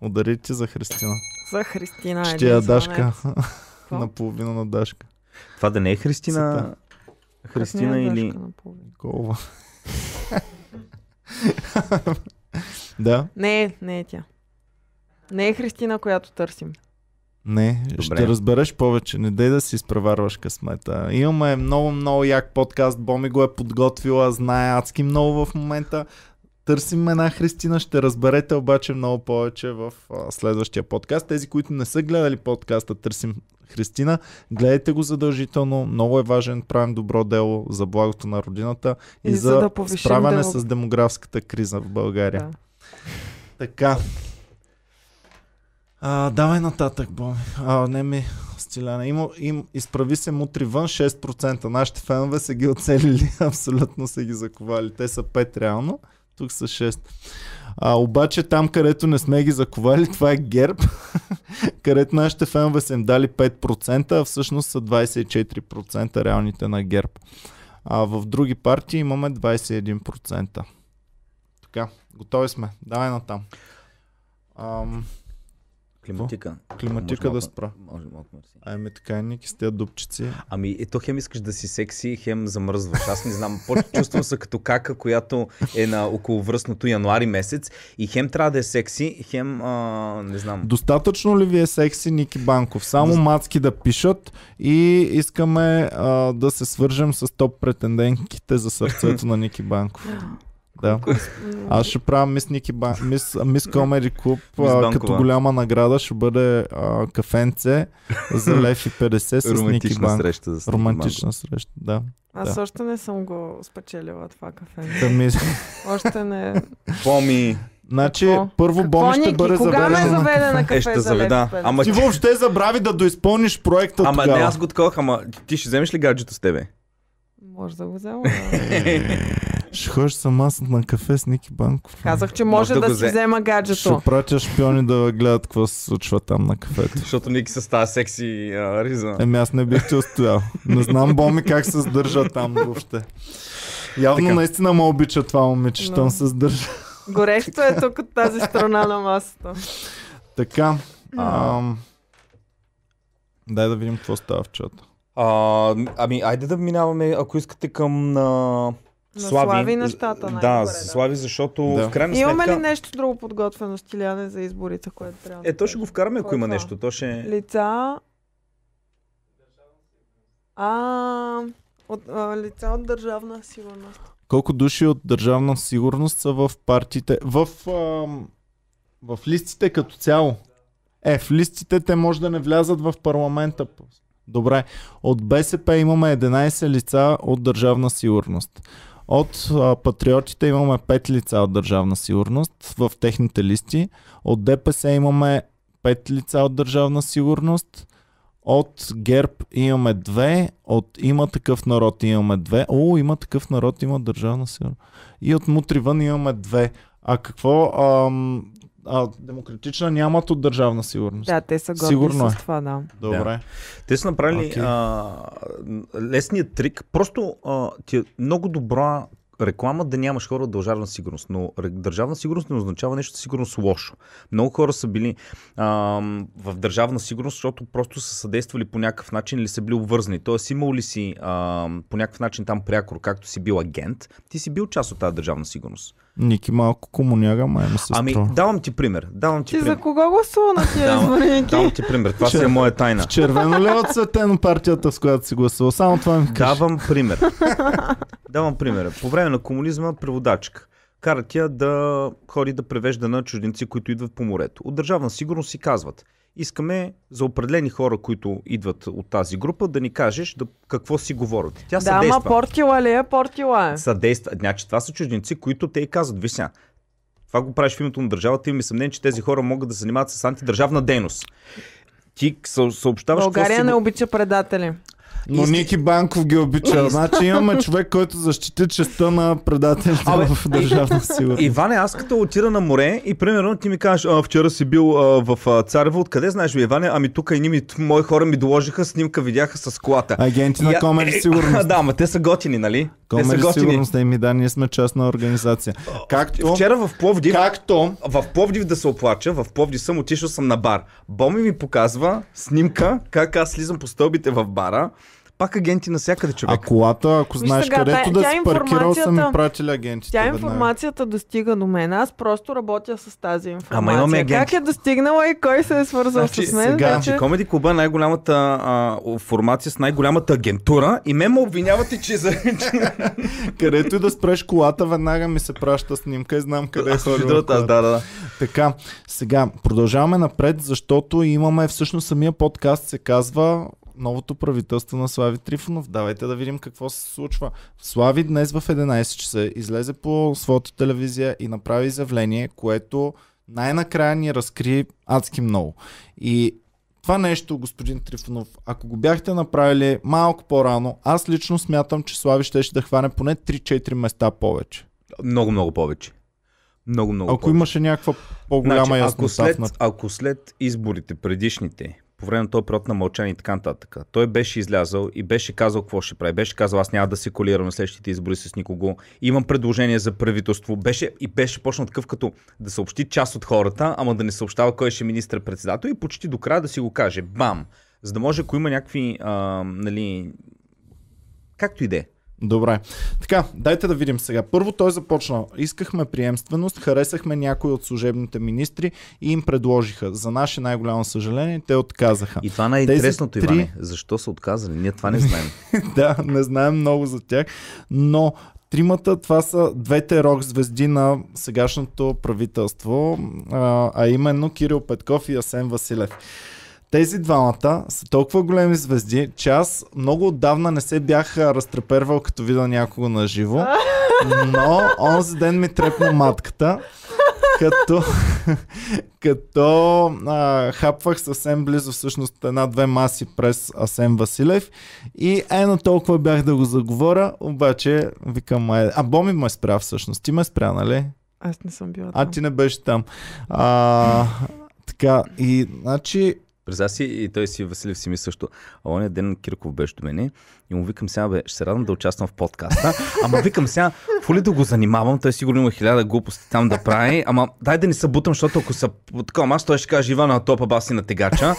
Удари ти за Христина. За Христина. Ще я Дашка. Наполовина на Дашка. това да не е Христина, Как Христина или... Николова. да, Не, не е тя. Не е Христина, която търсим. не, Добре. ще разбереш повече. Не дей да си изпреварваш късмета. Имаме много, много як подкаст. Боми го е подготвила, знае адски много в момента. Търсим една Христина, ще разберете обаче много повече в а, следващия подкаст. Тези, които не са гледали подкаста Търсим Христина, гледайте го задължително. Много е важен, правим добро дело за благото на родината и, И за, за да справяне демо- с демографската криза в България. Да. Така. А, давай нататък, Боми. А, не ми, Стиляна. Има, им, изправи се мутри вън 6%. Нашите фенове са ги оцелили, абсолютно са ги заковали. Те са 5 реално, тук са 6. А, обаче там, където не сме ги заковали, това е герб, където нашите фенове са им дали 5%, а всъщност са 24% реалните на герб. А в други партии имаме 21%. Така, готови сме. Давай натам. Ам, Климатика. климатика Може да спра. Може малко мерси. Айме така, Ники, с тези дупчици. Ами, ето хем искаш да си секси, хем замръзваш. Аз не знам, по- чувствам се като кака, която е на околовръстното януари месец и хем трябва да е секси, хем, а, не знам. Достатъчно ли ви е секси Ники Банков? Само Дос- мацки да пишат и искаме а, да се свържем с топ претендентките за сърцето на Ники Банков. Да. Аз ще правя мис Ники Бан... мис, мис Комеди Клуб, Мис а, като голяма награда ще бъде а, кафенце за лев и 50 с Ники Романтична Банков. среща. За Романтична среща, да. Аз да. още не съм го спечелила това кафе. да ми... Още не. Боми, Значи, Какво? първо Какво, Боми ще Ники? бъде Кога ме заведен на заведе на Е, кафе ще за заведа. Ама Ти въобще забрави да доизпълниш проекта Ама тогава. не, аз го такова, ама ти ще вземеш ли гаджето с тебе? Може да го взема. Ще ходиш сама на кафе с Ники Банков. Казах, че Може може да да си взе. взема Ще гаджето. пратя шпиони да гледат какво се случва там на кафето. Защото Ники с тази секси а, риза. Еми аз не бих те устоял. Не знам Боми как се сдържа там въобще. Явно Така. наистина ме обича това момиче, щом Но. се сдържа. Горещо е тук от тази страна на масата. Така. Ам... Дай да видим какво става в чата. А, ами, айде да минаваме, ако искате към на... На Слави нещата, Да, за да. Слави, защото Да. в крайна Имаме сметка... ли нещо друго подготвено, Стиляне, за изборите, което трябва да Е, то ще го вкараме, ако има това? нещо. То ще... Лица... А, от, а, лица от държавна сигурност. Колко души от държавна сигурност са в партиите? В, ам... в листите като цяло. Е, в листите те може да не влязат в парламента. Добре. От БСП имаме 11 лица от държавна сигурност. От а, патриотите имаме 5 лица от държавна сигурност в техните листи. От ДПС имаме 5 лица от държавна сигурност. От ГЕРБ имаме 2. От има такъв народ имаме 2. О, има такъв народ, има държавна сигурност. И от Мутривън имаме 2. А какво? Ам, а, демократична нямат от държавна сигурност. Да, те са годни Сигурно с е. това, да. Добре. Те са направили Окей. а, лесният трик. Просто а, ти е много добра реклама да нямаш хора от държавна сигурност. Но държавна сигурност не означава нещо сигурност лошо. Много хора са били а, в държавна сигурност, защото просто са съдействали по някакъв начин или са били обвързани. Тоест имал ли си а, по някакъв начин там прякор, както си бил агент, ти си бил част от тази държавна сигурност. Ники малко комуняга, май ми се Ами, струва. давам ти пример. Давам ти, Ти за пример. кого гласува на тия Да, избори, Ники? Давам ти пример. Това си е моя тайна. В червено ли е отцветено партията, с която си гласувал? Само това ми кажи. Давам пример. Давам пример. По време на комунизма преводачка. Карат я да ходи да превежда на чужденци, които идват по морето. От държавна сигурност си казват. Искаме за определени хора, които идват от тази група, да ни кажеш да, какво си говорят. Тя Да, ама съдейства. портила ли е? Портила е. Съдейства. Значи това са чужденци, които те и казват. Виж сега, това го правиш в името на държавата, имаме съмнение, че тези хора могат да се занимават с антидържавна дейност. Ти съ- съобщаваш България си... не обича предатели. Но Иски- Ники Банков ги обича. Значи имаме човек, който защити честа на предателите Абе, в държавна сигурност. Иване, аз като отида на море и примерно ти ми кажеш, а, вчера си бил а, в Царево, откъде знаеш ви, Иване? Ами тук и ми, мои хора ми доложиха снимка, видяха с колата. Агенти на Комери е, сигурност. да, ама те са готини, нали? Комери сигурност, да ми да, ние сме частна организация. Както, Вчера в Пловдив, както, в Пловдив да се оплача, в Пловдив съм отишъл съм на бар. Боми ми показва снимка, как аз слизам по стълбите в бара. Пак агенти навсякъде а човек. колата, ако Виж знаеш сега, където тя- да тя си паркирал, са ми пратили агентите. Тя веднага. информацията достига до мен. Аз просто работя с тази информация. Ама имаме Как агенти. е достигнала и кой се е свързал Значи, с мен? сега- вече... Значи, Комеди Клуба е най-голямата а, формация с най-голямата агентура и ме ме обвинявате, че за... Където и да спреш колата, веднага ми се праща снимка и знам къде е ходил. да, да, да. Така, сега продължаваме напред, защото имаме всъщност самия подкаст се казва новото правителство на Слави Трифонов. Давайте да видим какво се случва. Слави днес в 11 часа излезе по своята телевизия и направи изявление, което най-накрая ни разкри адски много. И това нещо, господин Трифонов, ако го бяхте направили малко по-рано, аз лично смятам, че Слави ще да хване поне 3-4 места повече. Много, много повече. Много, много Ако повече. имаше някаква по-голяма Значи, ако, яснота след, на... ако след изборите, предишните, по време на този период на мълчание и така нататък, той беше излязъл и беше казал какво ще прави. Беше казал, аз няма да се колирам на следващите избори с никого. Имам предложение за правителство. Беше, и беше почнал такъв като да съобщи част от хората, ама да не съобщава кой ще е министър-председател и почти до края да си го каже. Бам! За да може, ако има някакви, а, нали, както и да е. Добре. Така, дайте да видим сега. Първо той започна. Искахме приемственост, харесахме някои от служебните министри и им предложиха. За наше най-голямо съжаление, те отказаха. И това най-интересното, Тези три- Иване. Защо са отказали? Ние това не знаем. да, не знаем много за тях, но тримата това са двете рок звезди на сегашното правителство, а, а именно Кирил Петков и Асен Василев. Тези двамата са толкова големи звезди, че аз много отдавна не се бях а, разтрепервал като видя някого на живо, но онзи ден ми трепна матката като, като а, хапвах съвсем близо всъщност една-две маси през Асен Василев и ено толкова бях да го заговоря, обаче викам, а, а Боми ме спря всъщност. Ти ме спря, нали? Аз не съм била А там. ти не беше там. А, така, и значи През си и той си Василев си ми също. А оня ден Кирков беше до мене и му викам сега, бе, ще се радвам да участвам в подкаста. Ама викам сега, фули да го занимавам, той сигурно има хиляда глупости там да прави, ама дай да не се бутам, защото ако са такова, аз той ще каже Ивана на топа баси на тегача.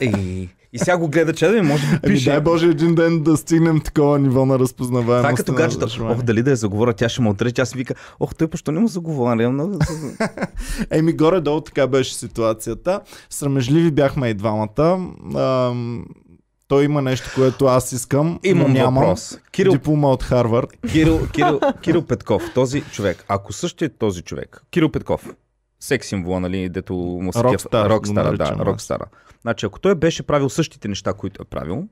И, и сега го гледа, че да ми може би Ами пише. дай Боже един ден да стигнем такова ниво на разпознаваемост. Това е като желание. Ох, дали да я заговоря, тя ще му отрече. Си вика, ох, той пощо не му заговоря. Много... Еми, горе-долу така беше ситуацията. Срамежливи бяхме и двамата. Ам, той има нещо, което аз искам, Имам но нямам. въпрос. Кирил, Диплома от Харвард. Кирил, Кирил, Кирил Петков, този човек, ако същият този човек, Кирил Петков, секс символа, нали, дето му се Рокстар го Рокстара, да, аз. Рокстара. Значи, ако той беше правил същите неща, които е правил,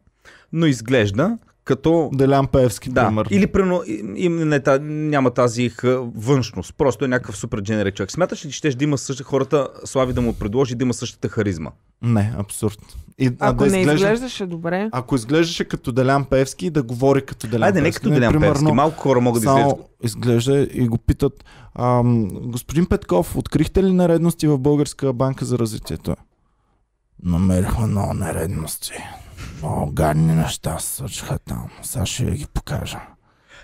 но изглежда като... Делян Певски, Да, пример. или примерно им не, та, няма тази х, външност, просто е някакъв супер дженерик човек. Смяташ ли, че щеш да има същата хората, Слави да му предложи да има същата харизма? Не, абсурд. И, Ако да не изглежда, изглеждаше добре, Ако изглеждаше като Делян Певски, да говори като Делян Айде, не Певски. като Делян примерно, Певски, малко хора могат да изглеждат. Изглежда и го питат, ам, господин Петков, открихте ли нередности в Българска банка за развитието? Намерихме много нередности. Много гадни неща се случиха там. Сега ще ви ги покажа.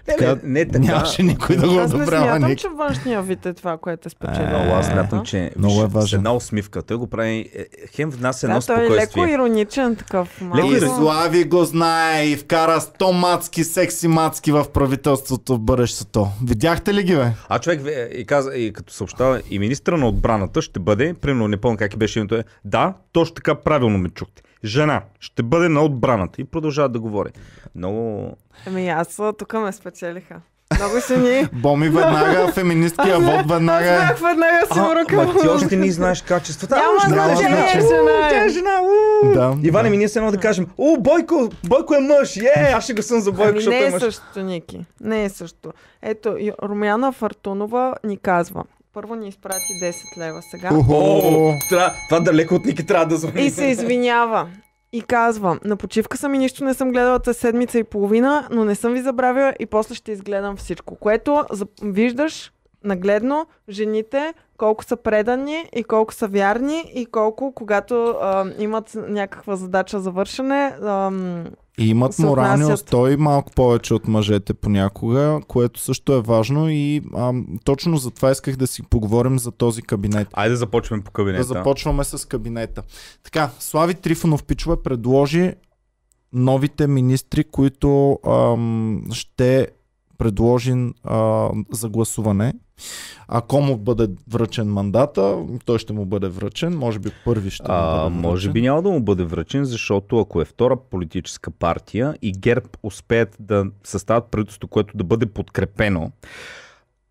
Не, Така, не, не така. Нямаше никой да го аз не одобрява. смятам, ник. че външния вид е това, което е спечелил. Е, Много аз смятам, че Много е важен. с една усмивка. Той го прави, е, хем внася едно Да, той е леко спокойствие. ироничен такъв. Малко. И. Слави го знае и вкара 100 мацки, секси мацки в правителството в бъдещето. Видяхте ли ги, бе? А човек ве- и, каза, и като съобщава, и министра на отбраната ще бъде, примерно не помня как и беше името е, да, точно така правилно ме чухте. Жена ще бъде на отбраната. И продължава да говори. Много... Ами аз тук ме спечелиха. Много се ни. Боми веднага, феминисткия вод веднага. е. Бях веднага сигурно към... ма ти още не знаеш качествата. Няма значение, значение. жена Тя е. е жена. Да, Иване, ми ние се едно да кажем, о, Бойко, Бойко е мъж, е, аз ще го съм за Бойко, Ами защото не е е мъж. същото, Ники. Не е същото. Ето, и Румяна Фартунова ни казва. Първо ни изпрати 10 лева сега. О, това далеко от Ники трябва да звъни. И се извинява. И казва, на почивка съм и нищо не съм гледала тази седмица и половина, но не съм ви забравила и после ще изгледам всичко. Което за- виждаш нагледно жените колко са предани и колко са вярни и колко когато а, имат някаква задача за вършене, ам, И имат се морални отнасят. устои малко повече от мъжете понякога, което също е важно и а, точно за това исках да си поговорим за този кабинет. Айде да започваме по Да кабинета. започваме с кабинета. Така, Слави Трифонов Пичове предложи новите министри, които ам, ще предложи а, за гласуване. Ако му бъде връчен мандата, той ще му бъде връчен. Може би първи ще му А, бъде може връчен. би няма да му бъде връчен, защото ако е втора политическа партия и ГЕРБ успеят да съставят правителство, което да бъде подкрепено,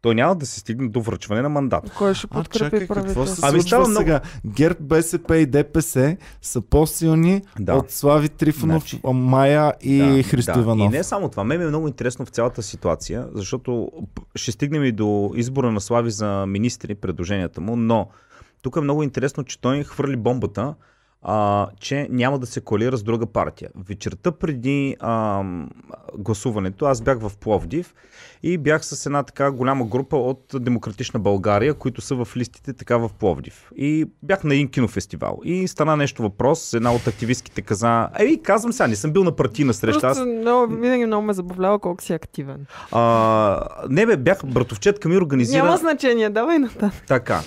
то няма да се стигне до връчване на мандат. кой ще А, подкрепи чакай, какво се правителството. Ами става много- сега? ГЕРБ, БСП и ДПС са по-силни Да. от Слави Трифонов, Значи- Мая и да, Христо да. Иванов. И не само това. Мен ми е много интересно в цялата ситуация, защото ще стигнем и до избора на Слави за министри, предложенията му, но тук е много интересно, че той хвърли бомбата, а, че няма да се коалира с друга партия. Вечерта преди а, гласуването аз бях в Пловдив и бях с една така голяма група от Демократична България, които са в листите така в Пловдив. И бях на един кинофестивал. И стана нещо въпрос, една от активистките каза, ей, казвам сега, не съм бил на партийна среща. Аз Просто много, винаги много ме забавлява колко си активен. а, не бе, бях братовчетка ми организира Няма значение, давай нататък. така.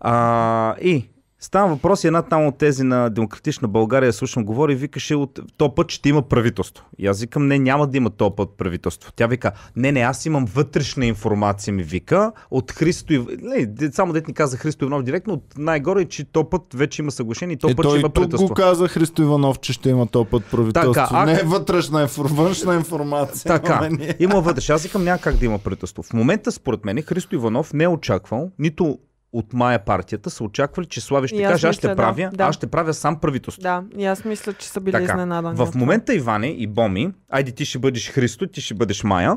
А, и става въпрос и една там от тези на Демократична България, слушам, говори и викаше от то път ще има правителство. И аз викам, не, няма да има то път правителство. Тя вика, не, не, аз имам вътрешна информация, ми вика, от Христо Ив... Не, само дете ни каза Христо Иванов директно, от най-горе, че то път вече има съглашение и то е, път ще има правителство. го каза Христо Иванов, че ще има този път правителство. Така, а- Не е вътрешна, външна информация. Така, има вътре. Аз викам няма как да има правителство. В момента, според мен, Христо Иванов не е очаквал, нито от Мая партията са очаквали, че Слави ще аз каже, аз ще да, правя, да. аз ще правя сам правителство. Да, и аз мисля, че са били Така, изненадани. В момента Иване и Боми, айде ти ще бъдеш Христо, ти ще бъдеш Мая,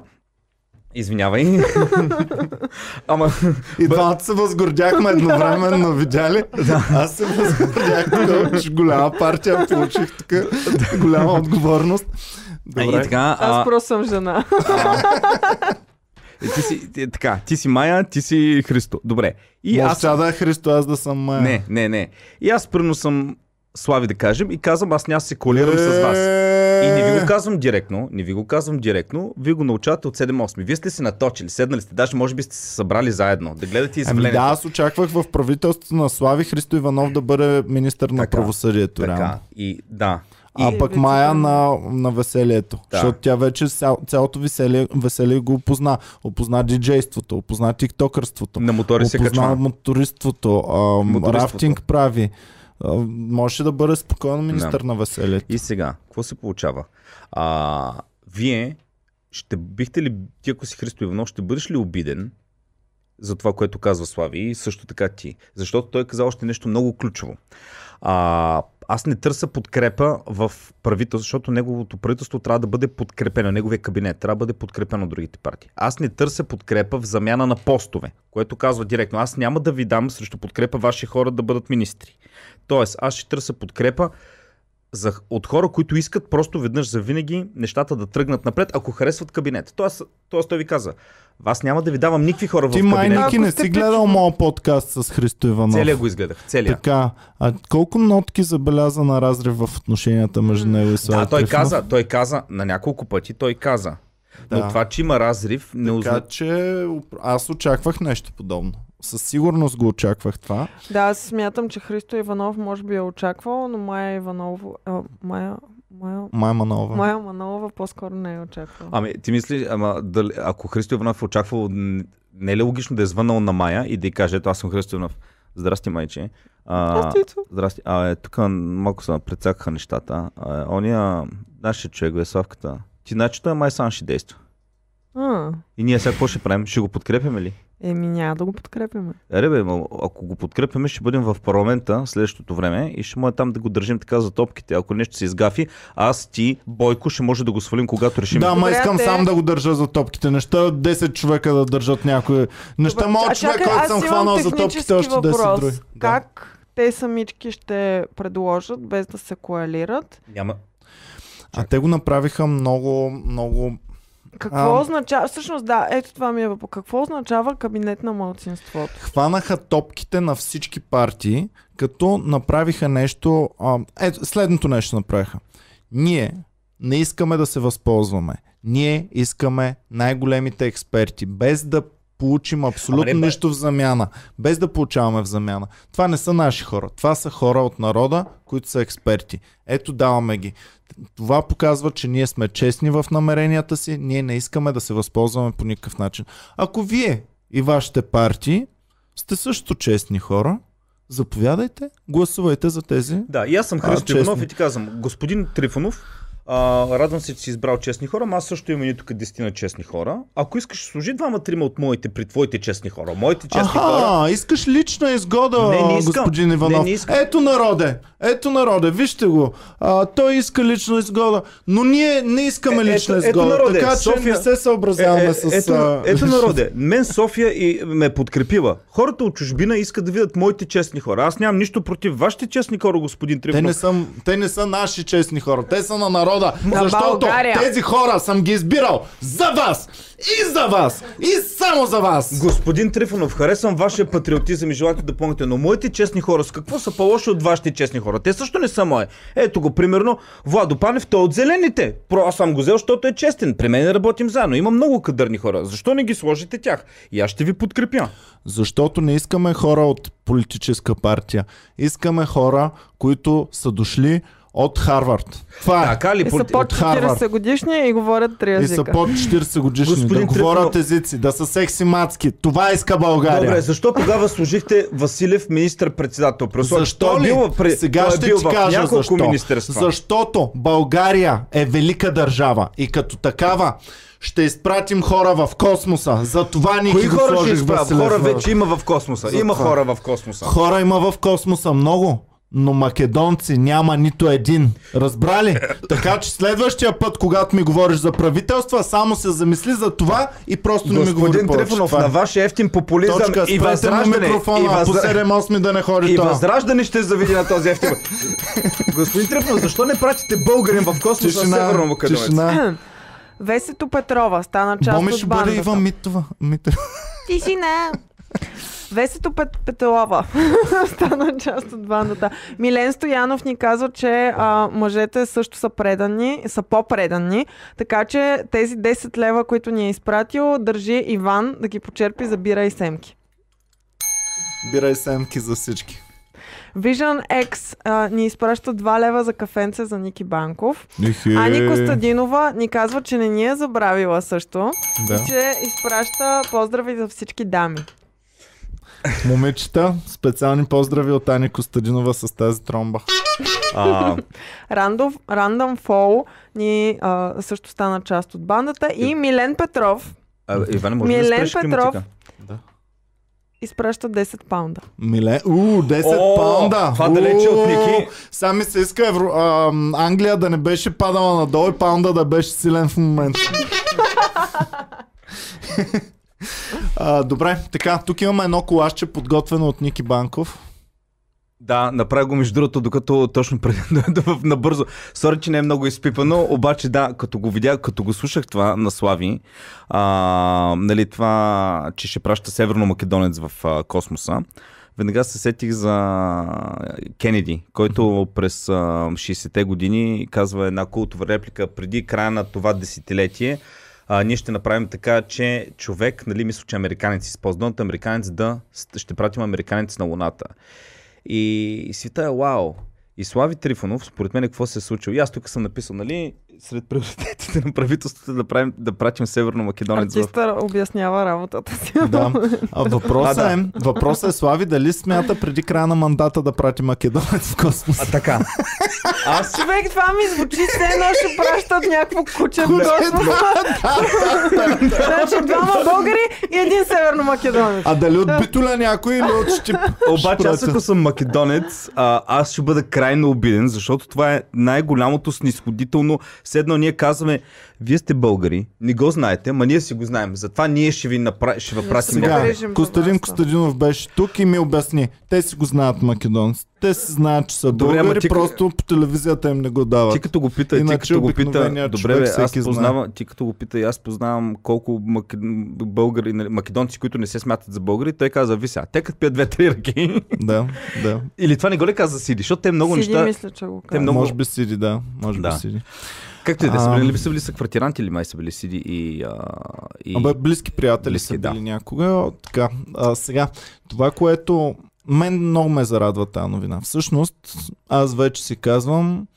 Извинявай. Ама, И двамата се възгордяхме едновременно, видя ли? Аз се възгордях, че голяма партия получих тук голяма отговорност. а, и Добре. така, Аз а, просто съм жена. Е, ти си, ти, така, ти си Майя, ти си Христо. Добре. И Може аз да е Христо, аз да съм Майя. Не, не, не. И аз пръвно съм Слави да кажем и казвам, аз няма се коалирам с вас. И не ви го казвам директно, не ви го казвам директно, вие го научавате от 7-8. Вие сте се наточили, седнали сте, даже може би сте се събрали заедно, да гледате Ами изявлението. да, аз очаквах в правителството на Слави Христо Иванов да бъде министър на Така, правосъдието. Така, и да. А И пък. Майя на, на веселието. Да. Защото тя вече цял, цялото веселие, веселие го опозна. Опозна диджейството, опозна тиктокърството. На мотори се качва. моториството, а, Моториството. рафтинг прави. А, можеше да бъде спокойно министър на веселието. И сега, какво се получава? А, вие ще бихте ли, ти ако си Христо Иванов, ще бъдеш ли обиден за това, което казва Слави и също така ти? Защото той каза още нещо много ключово. А, аз не търся подкрепа в правителство, защото неговото правителство трябва да бъде подкрепено, неговия кабинет трябва да бъде подкрепен от другите партии. Аз не търся подкрепа в замяна на постове, което казва директно. Аз няма да ви дам срещу подкрепа ваши хора да бъдат министри. Тоест, аз ще търся подкрепа за, от хора, които искат просто веднъж за винаги нещата да тръгнат напред, ако харесват кабинет. Тоест, тоест той ви каза, вас няма да ви давам никакви хора Ти в кабинет. майники Ако не си гледал моят подкаст с Христо Иванов. Целия го изгледах. Целия. Така, а колко нотки забеляза на разрив в отношенията между него и Слави Да, той каза, той каза, на няколко пъти той каза. Но Да. това, че има разрив, не Така означава... че аз очаквах нещо подобно. Със сигурност го очаквах това. Да, аз смятам, че Христо Иванов може би е очаквал, но Майя Иванов... А, Майя... Майя... Майя Манова. Майя Манолова по-скоро не е очаквала. Ами, ти мислиш, ама, дали, ако Христо Иванов е очаквал, не е ли логично да е звънал на Майя и да й каже, ето аз съм Христо Иванов. Здрасти, майче. А, Здрасти. А, е, тук малко се прецакаха нещата. А, ония, нашия човек, е Славката. Ти знаеш, че той май сам ще действа. А, И ние сега какво ще правим? Ще го подкрепяме ли? Еми няма да го подкрепяме. Ере бе, ма, ако го подкрепяме, ще бъдем в парламента следващото време и ще може там да го държим така за топките. Ако нещо се изгафи, аз, ти, Бойко ще може да го свалим, когато решим. Да, ма искам те- сам да го държа за топките. Неща 10 човека да държат някой. Неща а човек, който съм хванал за топките, още 10 въпрос. други. Да. Как те самички ще предложат, без да се коалират? Няма. А те го направиха много, много... Какво А. означава... Всъщност, да, ето това ми е въпрос. Какво означава кабинет на младсинството? Хванаха топките на всички партии, като направиха нещо... А, ето, следното нещо направиха. Ние не искаме да се възползваме. Ние искаме най-големите експерти, без да получим абсолютно Ама не, нищо в замяна. Без да получаваме в замяна. Това не са наши хора. Това са хора от народа, които са експерти. Ето даваме ги. Това показва, че ние сме честни в намеренията си. Ние не искаме да се възползваме по никакъв начин. Ако вие и вашите партии сте също честни хора, заповядайте, гласувайте за тези. Да, и аз съм Христо. Иванов и ти казвам, господин Трифонов, а, радвам се, че си избрал честни хора, аз също имам и тук дестина честни хора. Ако искаш, служи двама-трима от моите при твоите честни хора. Моите честни хора. Аха, искаш лична изгода, Не, не искам. господин Иванов. Не, не искам. Ето народе, ето народе, вижте го. А, той иска лична изгода, но ние не искаме Е, лична ето- ето изгода, народе, така че София- не се съобразяваме Е, е, с... ето, а, ето народе, мен София и ме подкрепила. Хората от чужбина искат да видят моите честни хора. Аз нямам нищо против вашите честни хора, господин Те Трифонов. не, са, те не са наши честни хора, те са на народа. На защото България. тези хора съм ги избирал за вас и за вас и само за вас. Господин Трифонов, харесвам вашия патриотизъм и желаете да помогнете, но моите честни хора, с какво са по-лоши от вашите честни хора? Те също не са мои. Ето го, примерно, Владо Панев, той е от зелените. Про, аз съм го взел, защото е честен. При мен работим заедно. Има много кадърни хора. Защо не ги сложите тях? И аз ще ви подкрепя. Защото не искаме хора от политическа партия. Искаме хора, които са дошли от Харвард. Това е. Така ли? И са полити- под от Харвард. 40 годишни и говорят три И езика. са под 40 годишни, Господин да говорят Трифонов. езици, да са секси мацки. Това иска България. Добре, защо тогава служихте Василев условие, че Защо той ли? е бил, при, Сега той е ще бил ти кажа защо. министерства. Защото България е велика държава и като такава ще изпратим хора в космоса. За това ни Кои хора ще? Василев Хора вече има в космоса. За Има това. хора в космоса. Хора има в космоса много. Но македонци няма нито един. Разбрали? Така че следващия път, когато ми говориш за правителства, само се замисли за това и просто не ми говори Господин. Трифонов, е. на вашия ефтин популизъм Точка, и възраждане, микрофона, и, а по възра... 7-8 да не ходи и това. възраждане ще завиди на този ефтин. Господин Трифонов, защо не пратите българин в космоса на Северно тишина. Весето Петрова стана част Боми от ще бъде бандата. Иван Митова. Митова. Тишина! Весето Пет, Петелова стана част от бандата. Милен Стоянов ни казва, че а, мъжете също са предани, са по-предани, така че тези 10 лева, които ни е изпратил, държи Иван да ги почерпи за бира и семки. Бирай семки за всички. Vision X а, ни изпраща 2 лева за кафенце за Ники Банков. Ихе. Ани Костадинова ни казва, че не ни е забравила също, Да. че изпраща поздрави за всички дами. Момичета, специални поздрави от Ани Костадинова с тази тромба. А, Рандов, Рандъм Фол ни а, също стана част от бандата и Милен Петров а, Иване, може да Милен спреш Петров. Да. изпраща 10 паунда. Миле, у, 10 О, паунда. това далече от Ники. Сами се иска Евро, а, Англия да не беше падала надолу и паунда да беше силен в момента. а, добре, така, тук имаме едно колашче, подготвено от Ники Банков. Да, направи го между другото, докато точно преди набързо. Сори, че не е много изпипано, обаче да, като го видях, като го слушах това на Слави, а, нали, това, че ще праща Северно Македонец в а, космоса, веднага се сетих за Кенеди, който през а, 60-те години казва една култова реплика преди края на това десетилетие. А, ние ще направим така, че човек, нали, мисля, че американец използва думата американец да ще пратим американец на Луната. И света е вау. И Слави Трифонов, според мен, какво се е случило? И аз тук съм написал, нали, сред приоритетите на правителството да, правим, да пратим Северно Македонец в... Артиста обяснява работата си. Да. А въпросът, А, да. е, въпросът е, Слави, дали смята преди края на мандата да прати Македонец в космос? А така. Аз Човек, това ми звучи все едно ще пращат някакво куче в космоса. Значи двама българи и един северно македонец. А дали от Битоля някой или от Щип? Обаче аз ако съм македонец, аз ще бъда крайно обиден, защото това е най-голямото снисходително. Все едно ние казваме, вие сте българи, не го знаете, ма ние си го знаем. Затова ние ще ви, напра... ще ви Не пратим. сега. Костадин. Костадинов беше тук и ми обясни. Те си го знаят македонци. Те си знаят, че са Добре, българи, ти- просто по телевизията им не го дават. Ти като го пита, ти Иначе като го пита, добре, бе, аз знае. познавам, ти като го пита, и аз познавам колко мак... българи, нали, македонци, които не се смятат за българи, той каза, ви сега, те като пият две-три ръки. Да, да. Или това не го ли каза Сиди, защото те много Сиди, неща, мисля, че го те казва. много- Може би Сиди, да. Може Да. би Сиди. Както и да са А, били, ли са били са квартиранти или май са били Сиди и... А, и... Абе, близки приятели Близки, са да. били някога. Така, а, сега, това, което мен много ме зарадва тази новина. Всъщност, аз вече си казвам,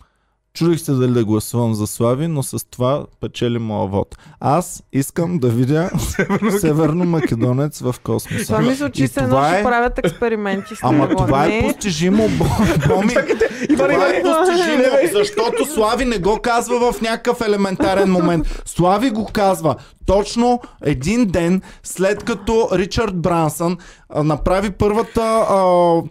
чудих се дали да гласувам за Слави, но с това печели моя вод. Аз искам да видя Северно Македонец в космоса. Това ми звучи И се едно, ще е- правят експерименти с Ама това е постижимо, Бо- Боми. Това е постижимо, защото Слави не го казва в някакъв елементарен момент. Слави го казва точно един ден след като Ричард Брансън направи първата а,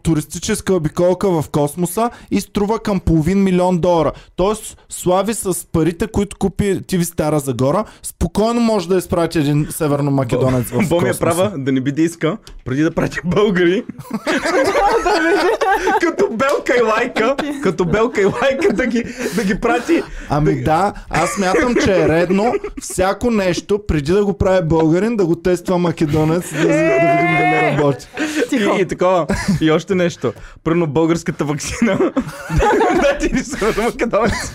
туристическа обиколка в космоса и струва към половин милион долара. Тоест, Слави с парите, които купи Тиви Стара Загора, спокойно може да изпрати един северно-македонец в Боми е права да не би да иска, преди да прати българи. като белка и лайка, като белка и лайка да ги, да ги прати. Ами да, аз мятам, че е редно всяко нещо, преди да го прави българин, да го тества македонец, да, да видим дали работи. Тихо. И, и такова. И още нещо. Първо българската вакцина. да, ти ни са македонец.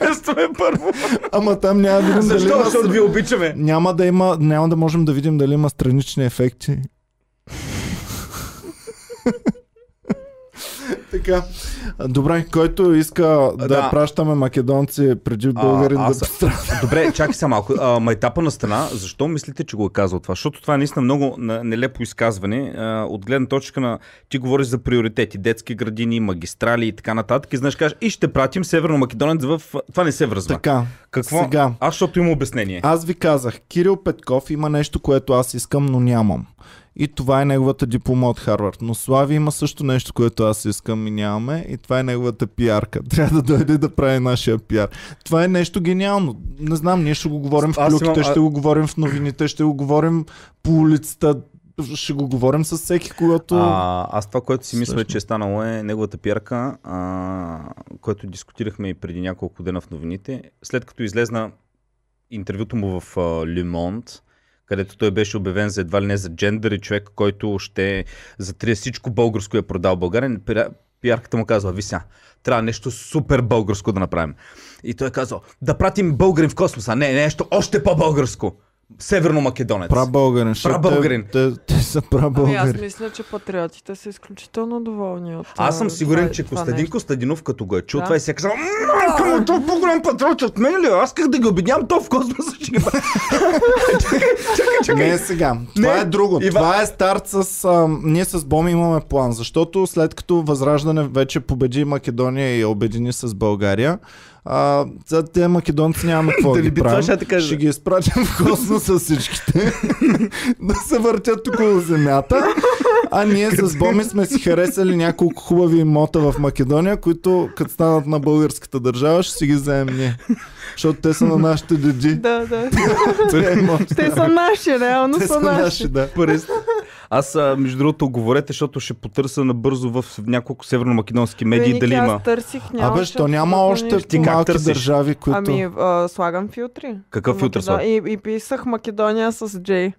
Тестваме първо. Ама там няма да видим Защо? Защото ви обичаме. Няма да има, няма да можем да видим дали има странични ефекти. така. Добре, който иска да, Да. пращаме македонци преди българин да пострада. Добре, чакай сега малко. А, майтапа на страна, защо мислите, че го е казал това? Защото това е наистина много нелепо изказване. А, от гледна точка на... Ти говориш за приоритети, детски градини, магистрали и така нататък. И знаеш, кажеш, и ще пратим Северно Македонец в... Това не се връзва. Така, Какво? сега. Аз, защото има обяснение. Аз ви казах, Кирил Петков има нещо, което аз искам, но нямам. И това е неговата диплома от Харвард. Но Слави има също нещо, което аз искам думи нямаме и това е неговата пиарка. Трябва да дойде да прави нашия пиар. Това е нещо гениално. Не знам, ние ще го говорим в Аз клюките, имам- ще го говорим в новините, ще го говорим по улицата, ще го говорим с всеки, когато... А, аз това, което си мисля, че е станало е неговата пиарка, а, което дискутирахме и преди няколко дена в новините. След като излезна интервюто му в Le Monde, където той беше обявен за едва ли не за джендър и човек, който ще затрие всичко българско и е продал България. Пиар- Пиарката му казва, ви сега, трябва нещо супер българско да направим. И той е казал, да пратим българин в космоса. Не, нещо още по-българско. Северно македонец. Пра българин. защото Прабългарин. Те, те, те са Ами аз прабългари. мисля, че патриотите са изключително доволни от Аз съм сигурен, това- че това Костадин нещо. Костадинов, като го е чул Да. това и си е казал, майка му, той е по-голям патриот от мен ли? Аз как да ги обеднявам, то в космоса ще чакай, чакай, чакай. Не сега. Това Не, е друго. Ива- Това е старт с... А, ние с Боми имаме план, защото след като Възраждане вече победи Македония и обедини с България, а, за те македонци нямаме какво да ги правим. ще те кажа? Ще ги изпратим в космоса всичките да се въртят около земята. А ние с Боми сме си харесали няколко хубави имота в Македония, които като станат на българската държава ще си ги вземем ние. Защото те са на нашите деди. Да, да. Те. Те са наши, реално Те са са наши. наши, да. Аз, между другото, говорете, защото ще потърся набързо в няколко северно-македонски медии Ники, дали има. Аз търсих, нямаше Абе, що няма още. Ти малки търсиш? държави, които... Ами, а, слагам филтри. Какъв За филтър Македо- слага? И, и писах Македония с Джей.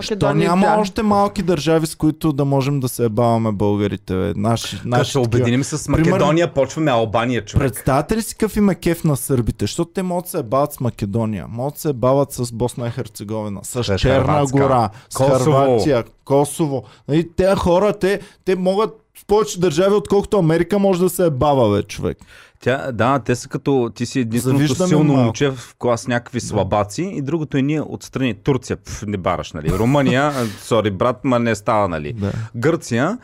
Що няма Джа. още малки държави, с които да можем да се ебаваме българите. Наши, Като наши се такива. обединим с Македония, почваме Албания, човек. Представете ли си какъв им е кеф на сърбите? Защото те могат да се ебават с Македония, могат да се ебават с Босна и Херцеговина, с С Черна Хърватска. гора, с Косово. Харватия, Косово. Нали, те хора, те, те могат в повече държави, отколкото Америка може да се ебава, бе, човек. Тя, да, те са като ти си единственото Завиждаме силно малко. момче в клас някакви слабаци и другото е ние отстрани. Турция, пф, не бараш, нали? Румъния, сори брат, ма не става, нали? Да. Гърция,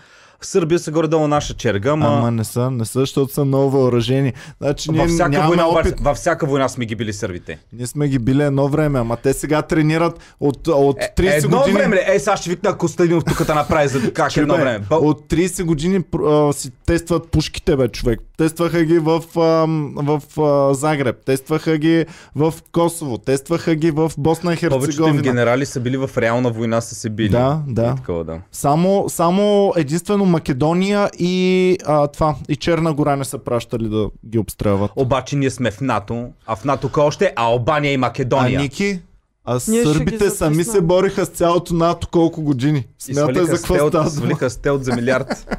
Сърбия са горе-долу наша черга, ма... Ама не са, не са, защото са много въоръжени. Значи ние във, всяка война, опит. във всяка война сме ги били сърбите. Ние сме ги били едно време, ама те сега тренират от, от 30 Е, едно години. време, ли? е, сега ще викна Костадинов тук да направи за как едно бе, време. От 30 години а, си тестват пушките, бе, човек. Тестваха ги в, ам, в а, Загреб, тестваха ги в Косово, тестваха ги в Босна и Повечето им Херцеговина. генерали са били в реална война, са се били. Да, да. Такова, да. Само, само единствено Македония и а, това, и Черна гора не са пращали да ги обстрелват. Обаче ние сме в НАТО, а в НАТО още? е? Албания и Македония. А Ники, а Ние сърбите сами се бориха с цялото НАТО колко години. Смятай за какво става свалиха стелт за милиард.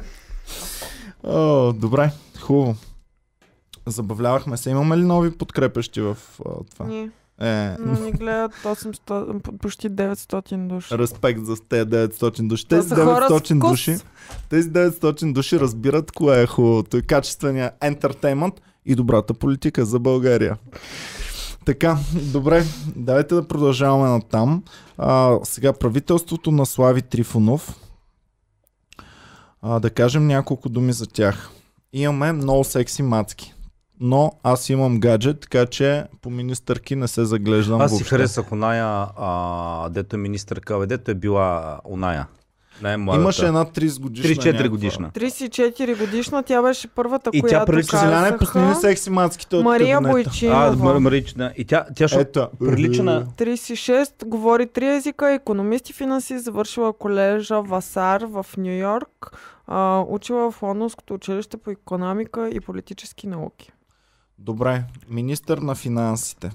О, добре, хубаво. Забавлявахме се. Имаме ли нови подкрепещи в а, това? Ние. Е, Но ни гледат 800, почти 900 души. респект за тези 900 души. Те Тези са хора с 900 вкус. души, тези 900 души разбират кое е хубавото и качествения ентертеймент и добрата политика за България. Така, добре, давайте да продължаваме на там. А, сега правителството на Слави Трифонов. А, да кажем няколко думи за тях. Имаме много секси мацки. Но аз имам гаджет, така че по министърки не се заглеждам Аз си въобще. харесах оная, а, дето е министърка, бе, дето е била оная. Най-младата. Имаше една 30 годишна. 34 някаква. годишна. 34 годишна, тя беше първата, И тя която прилича- Селяне, пусни ли казаха. секси мацките от Мария кабинета? А, Бойчинова. Мар- Марична. И тя, тя ще Ето. прилича на... 36, говори три езика, економист и финансист, завършила колежа Васар в Нью Йорк, а, учила в Лондонското училище по економика и политически науки. Добре, министър на финансите.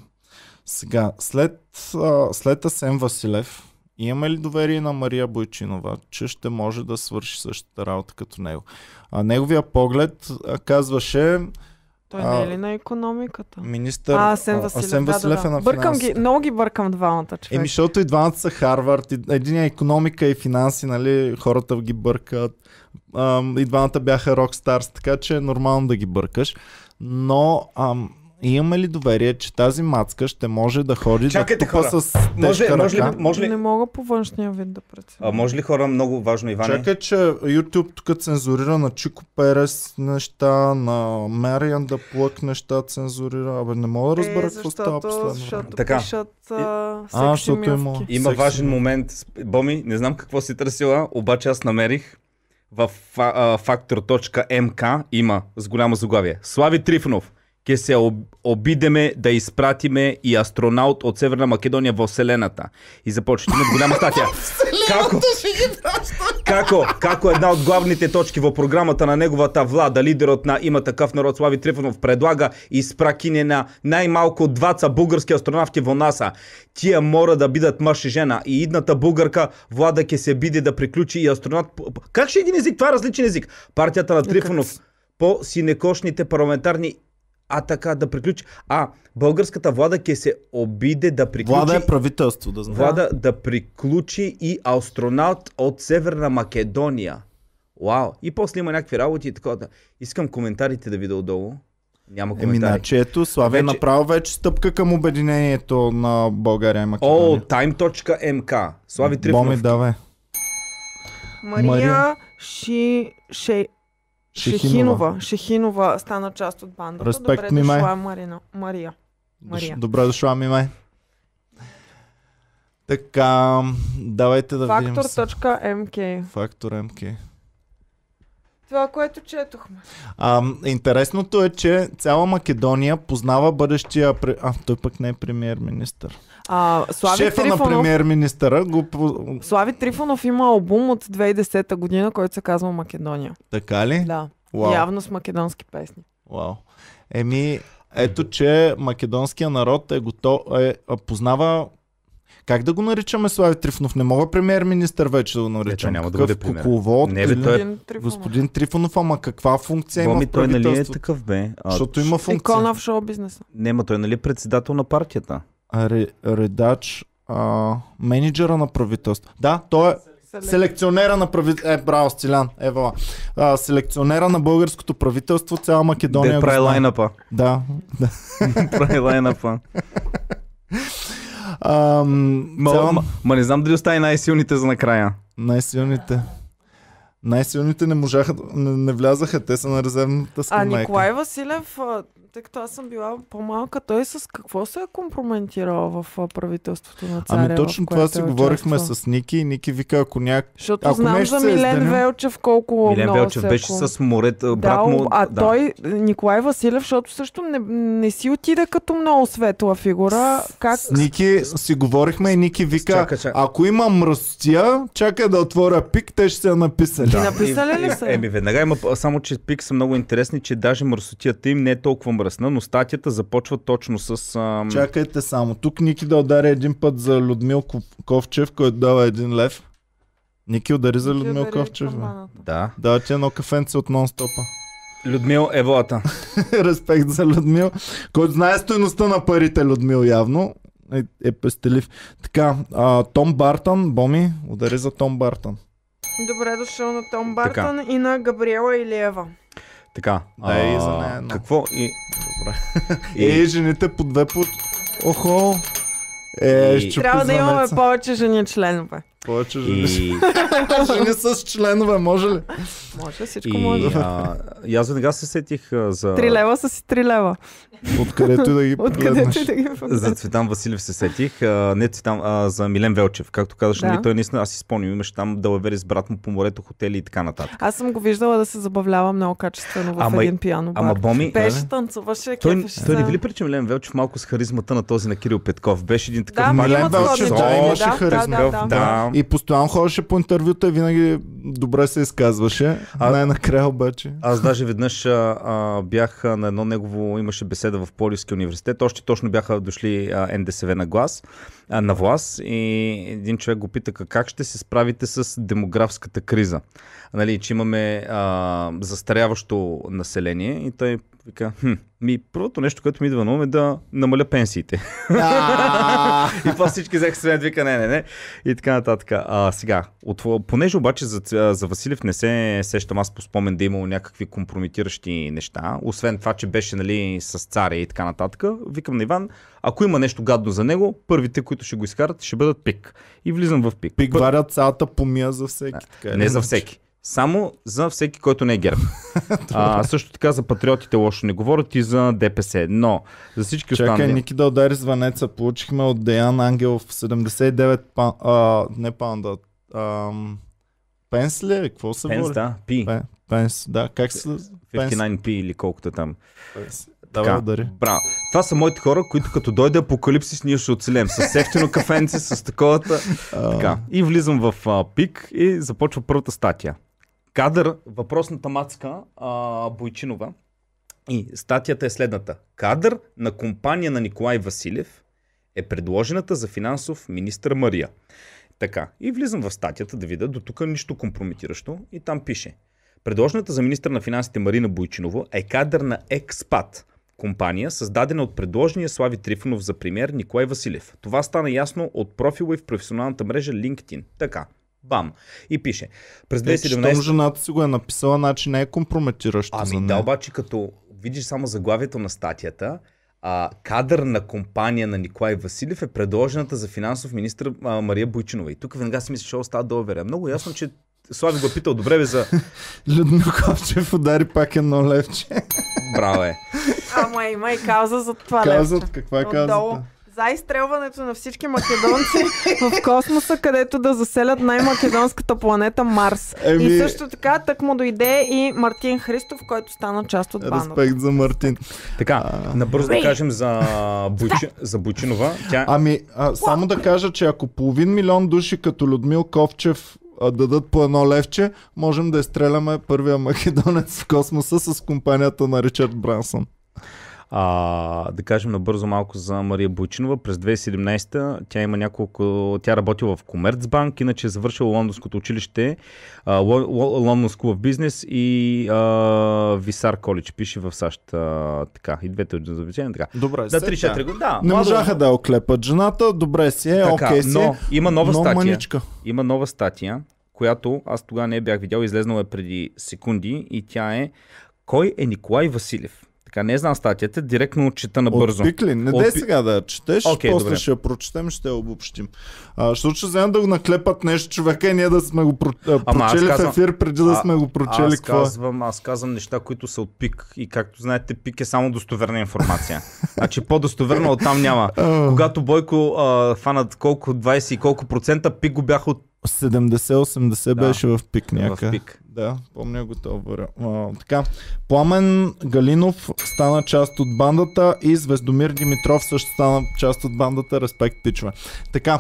Сега, след, а, след Асен Василев, имаме ли доверие на Мария Бойчинова, че ще може да свърши същата работа като него? А неговия поглед а, казваше Той А, не е ли на економиката? министър А, Асен Василев. Асен Василев да, е да. на Бъркам ги, много ги бъркам двамата човек. Еми, защото и двамата са Харвард, един е економика и финанси, нали, хората ги бъркат. Ам, и двамата бяха рокстарс, така че е нормално да ги бъркаш. Но ам, имаме ли доверие, че тази мацка ще може да ходи Чакайте, да тупа хора. с тежка Може, може, ли, ръка? може, Не ли, мога по външния вид да преценя. а, може ли хора, много важно, Иване? Чакай, че YouTube тук цензурира на Чико Перес неща, на Мариан да плък неща цензурира. Абе, не мога да разбера е, какво става защото, последно. време. защото Така. пишат а, А, секси защото има-. Има Секси. важен момент. Боми, не знам какво си търсила, обаче аз намерих в а, а, factor.mk има с голямо заглавие. Слави Трифонов, ке се об, обидеме да изпратиме и астронаут от Северна Македония в Вселената. И започва има голяма статия. Како? Како? Како една от главните точки в програмата на неговата влада, лидерът на има такъв народ Слави Трифонов предлага изпракине на най-малко дваца български астронавти во НАСА. Тия мора да бидат мъж и жена. И идната българка влада ке се биде да приключи и астронавт. Как ще е един език? Това е различен език. Партията на Трифонов по синекошните парламентарни а така да приключи. А, българската влада ке се обиде да приключи. Влада е правителство, да знаеш. Влада да приключи и астронавт от Северна Македония. Вау! И после има някакви работи и такова. Искам коментарите да видя отдолу. Няма Еми, коментари. значи ето, Слави е Вече- направо вече стъпка към обединението на България и О, Македония. time.mk. Слави Боми, Трифонов. давай. Мария, Мария. Ши... Ше... Шехинова. Шехинова. Шехинова стана част от бандата. Респект, Добре Мимай. дошла, Марина. Мария. Мария. Дош- Добре дошла, Мимай. Така, давайте да видим. с- Factor.mk МК. Това, което четохме. А, интересното е, че цяла Македония познава бъдещия... А, той пък не е премьер-министър. А, Слави Шефа на Трифонов, премьер-министъра го... Слави Трифонов има албум от 2010 година, който се казва Македония. Така ли? Да. Вау. Явно с македонски песни. Вау. Еми, ето, че македонския народ е готов, е, познава как да го наричаме Слави Трифонов? Не мога премьер-министър вече да го наричам. няма да Какъв бъде премиер. кукловод Не, бе, или- той е- Господин Трифонов. Господин Трифонов, ама каква функция има Боми, в той нали е такъв бе? А, Защото има функция. Икона в шоу-бизнеса. Не, ма той нали е председател на партията. Ре, редач, а, менеджера на правителство. Да, той е селекционера на правителство. Е, браво, Стилян. Ева. А, селекционера на българското правителство, цяла Македония. Де прави лайнапа. Да. прави лайнапа. Ам, Ма, цяла... ма, ма не знам дали остави най-силните за накрая. Най-силните. Най-силните не можаха, не, не влязаха, те са на резервната А скамейка. Николай Василев, а, тъй като аз съм била по-малка, той с какво се е компрометирал в а, правителството на царя? Ами точно това си е говорихме участвал? с Ники и Ники вика, ако няк... Защото ако знам за е Милен изменил- Велчев колко Милен много Велчев се е беше ком- с морето, брат да, му. а да. той, Николай Василев, защото също не, не си отиде като много светла фигура. Как? С Ники си говорихме и Ники вика, Чакай, чакай. ако има мръстия, чакай да отворя пик, те ще се я написали. И написали ли са? Еми, веднага има, само че пик са много интересни, че даже мръсотията им не е толкова мръсна, но статията започва точно с... Ам... Чакайте само. Тук Ники да удари един път за Людмил Ков- Ковчев, който дава един лев. Ники удари за Людмил удари Ковчев. Да. Дава ти едно кафенце от нон-стопа. Людмил е волата. Респект за Людмил, който знае стоеността на парите Людмил явно. Е, е пестелив. Така, а, Том Бартън, Боми, удари за Том Бартън. Добре дошъл на Том Така. Бартън и на Габриела Илиева. Така. Да, и а, за нея едно. Какво? И... Добре. И- Е, жените по две по... Охо! Е, И- Трябва да имаме повече жени членове. Повече жени. И, жени с членове, може ли? Може, всичко и, може. а, и аз веднага се сетих а, за... Три лева са си три лева. Откъдето и да ги погледнеш. ти да ги За? Цветан Василев се сетих, а, не Цветан, а за Милен Велчев. Както казаш, Да. нали, той наистина, аз си спомням, имаше там далавери с брат му по морето, хотели и така нататък. Аз съм го виждала да се забавлява много качествено в Ама- един пиано бар. Ама Боми, Пеше, танцуваше, той, кефеше той не ви ли прича Милен Велчев малко с харизмата на този на Кирил Петков? Беше един такъв Да, Милен Велчев, да, имаше да, харизма. Да, да, да. Да. И постоянно ходеше по интервюта и винаги добре се изказваше. А- Най-накрая обаче. Аз даже веднъж а, а, бях на едно негово, имаше беседа в Полиския университет, още точно бяха дошли а, НДСВ на глас, а, на власт и един човек го пита как ще се справите с демографската криза. Нали, че имаме а, застаряващо население и той вика, хм, ми първото нещо, което ми идва на ум е да намаля пенсиите. и после всички взеха се вика, не, не, не. И така нататък. А, сега, от, понеже обаче за, за Василев не се сещам аз по спомен да е имало някакви компрометиращи неща, освен това, че беше нали, с царя и така нататък, викам на Иван, ако има нещо гадно за него, първите, които ще го изкарат, ще бъдат пик. И влизам в пик. Пик Пър- варят цялата помия за всеки. Така, не или за всеки. Само за всеки, който не е герб. а, също така за патриотите лошо не говорят и за ДПС. Но за всички Чакай, останали... Ники да удари звънеца. Получихме от Деян Ангелов 79 па, а, не паунда, ам, Пенс ли е? Какво се Пенс, да, Пи. Пе- Пенс, да. Как се... Пенс? 59P или колкото е там. Пенс. Давай, удари. Браво. Това са моите хора, които като дойде апокалипсис, ние ще оцелем. С ефтино кафенце, с таковата. А, Така. И влизам в а, пик и започва първата статия. Кадър, въпросната мацка а, Бойчинова. И статията е следната. Кадър на компания на Николай Василев е предложената за финансов министр Мария. Така. И влизам в статията да видя до тук нищо компрометиращо и там пише. Предложената за министър на финансите Марина Бойчинова е кадър на Експат, компания, създадена от предложения Слави Трифонов за премьер Николай Василев. Това стана ясно от профила и в професионалната мрежа LinkedIn. Така. Бам. И пише. През Е, щом 2017... жената си го е написала, значи не е компрометиращо за Ами нея. да, обаче като видиш само заглавието на статията, а, кадър на компания на Николай Василев е предложената за финансов министр а, Мария Бойчинова. И тук веднага си мисля, че става доверие. Много ясно, че Слави го е питал, добре бе за... Людмил Ковчев удари пак едно левче. Браво е. Ама има и кауза за това Казват, левче. каква е Отдолу. За изстрелването на всички македонци в космоса, където да заселят най-македонската планета Марс. Еми- И също така, так му дойде и Мартин Христов, който стана част от бандата. Респект за Мартин. Така, набързо да кажем за, Бойчи... за Бойчинова. Тя... Ами, а, само да кажа, че ако половин милион души като Людмил Ковчев дадат по едно левче, можем да изстреляме първия македонец в космоса с компанията на Ричард Брансон. А, да кажем набързо малко за Мария Бойчинова. През 2017 тя има няколко... Тя работила в Комерцбанк, иначе е завършила Лондонското училище, а, Ло- Ло- London School of Business и а, Висар Коледж, пише в САЩ. А, така, и двете заведения. Така. Добре, Да, 3-4 години. Да, Не младо- можаха да я оклепат жената, добре си е, Така, окей си но е, има нова но статия. маничка. Има нова статия, която аз тогава не бях видял, излезнала е преди секунди и тя е Кой е Николай Василев? Така, не знам статията, директно чета набързо. Отпик ли? Не Отпи- дай сега да я четеш, Окей, после добре. ще я прочетем, ще я обобщим. А, защото ще вземем да го наклепат нещо човека и ние да сме го про... Ама прочели в казвам- ефир, преди да А- сме го прочели. Аз е. казвам, аз казвам неща, които са от ПИК и както знаете, ПИК е само достоверна информация. значи по-достоверна от там няма. Когато Бойко а, фанат колко 20 и колко процента, ПИК го бяха от 70-80 Да. беше в пик в някъде. ПИК. Да, помня го това. Така, Пламен Галинов стана част от бандата и Звездомир Димитров също стана част от бандата. Респект, пичове. Така,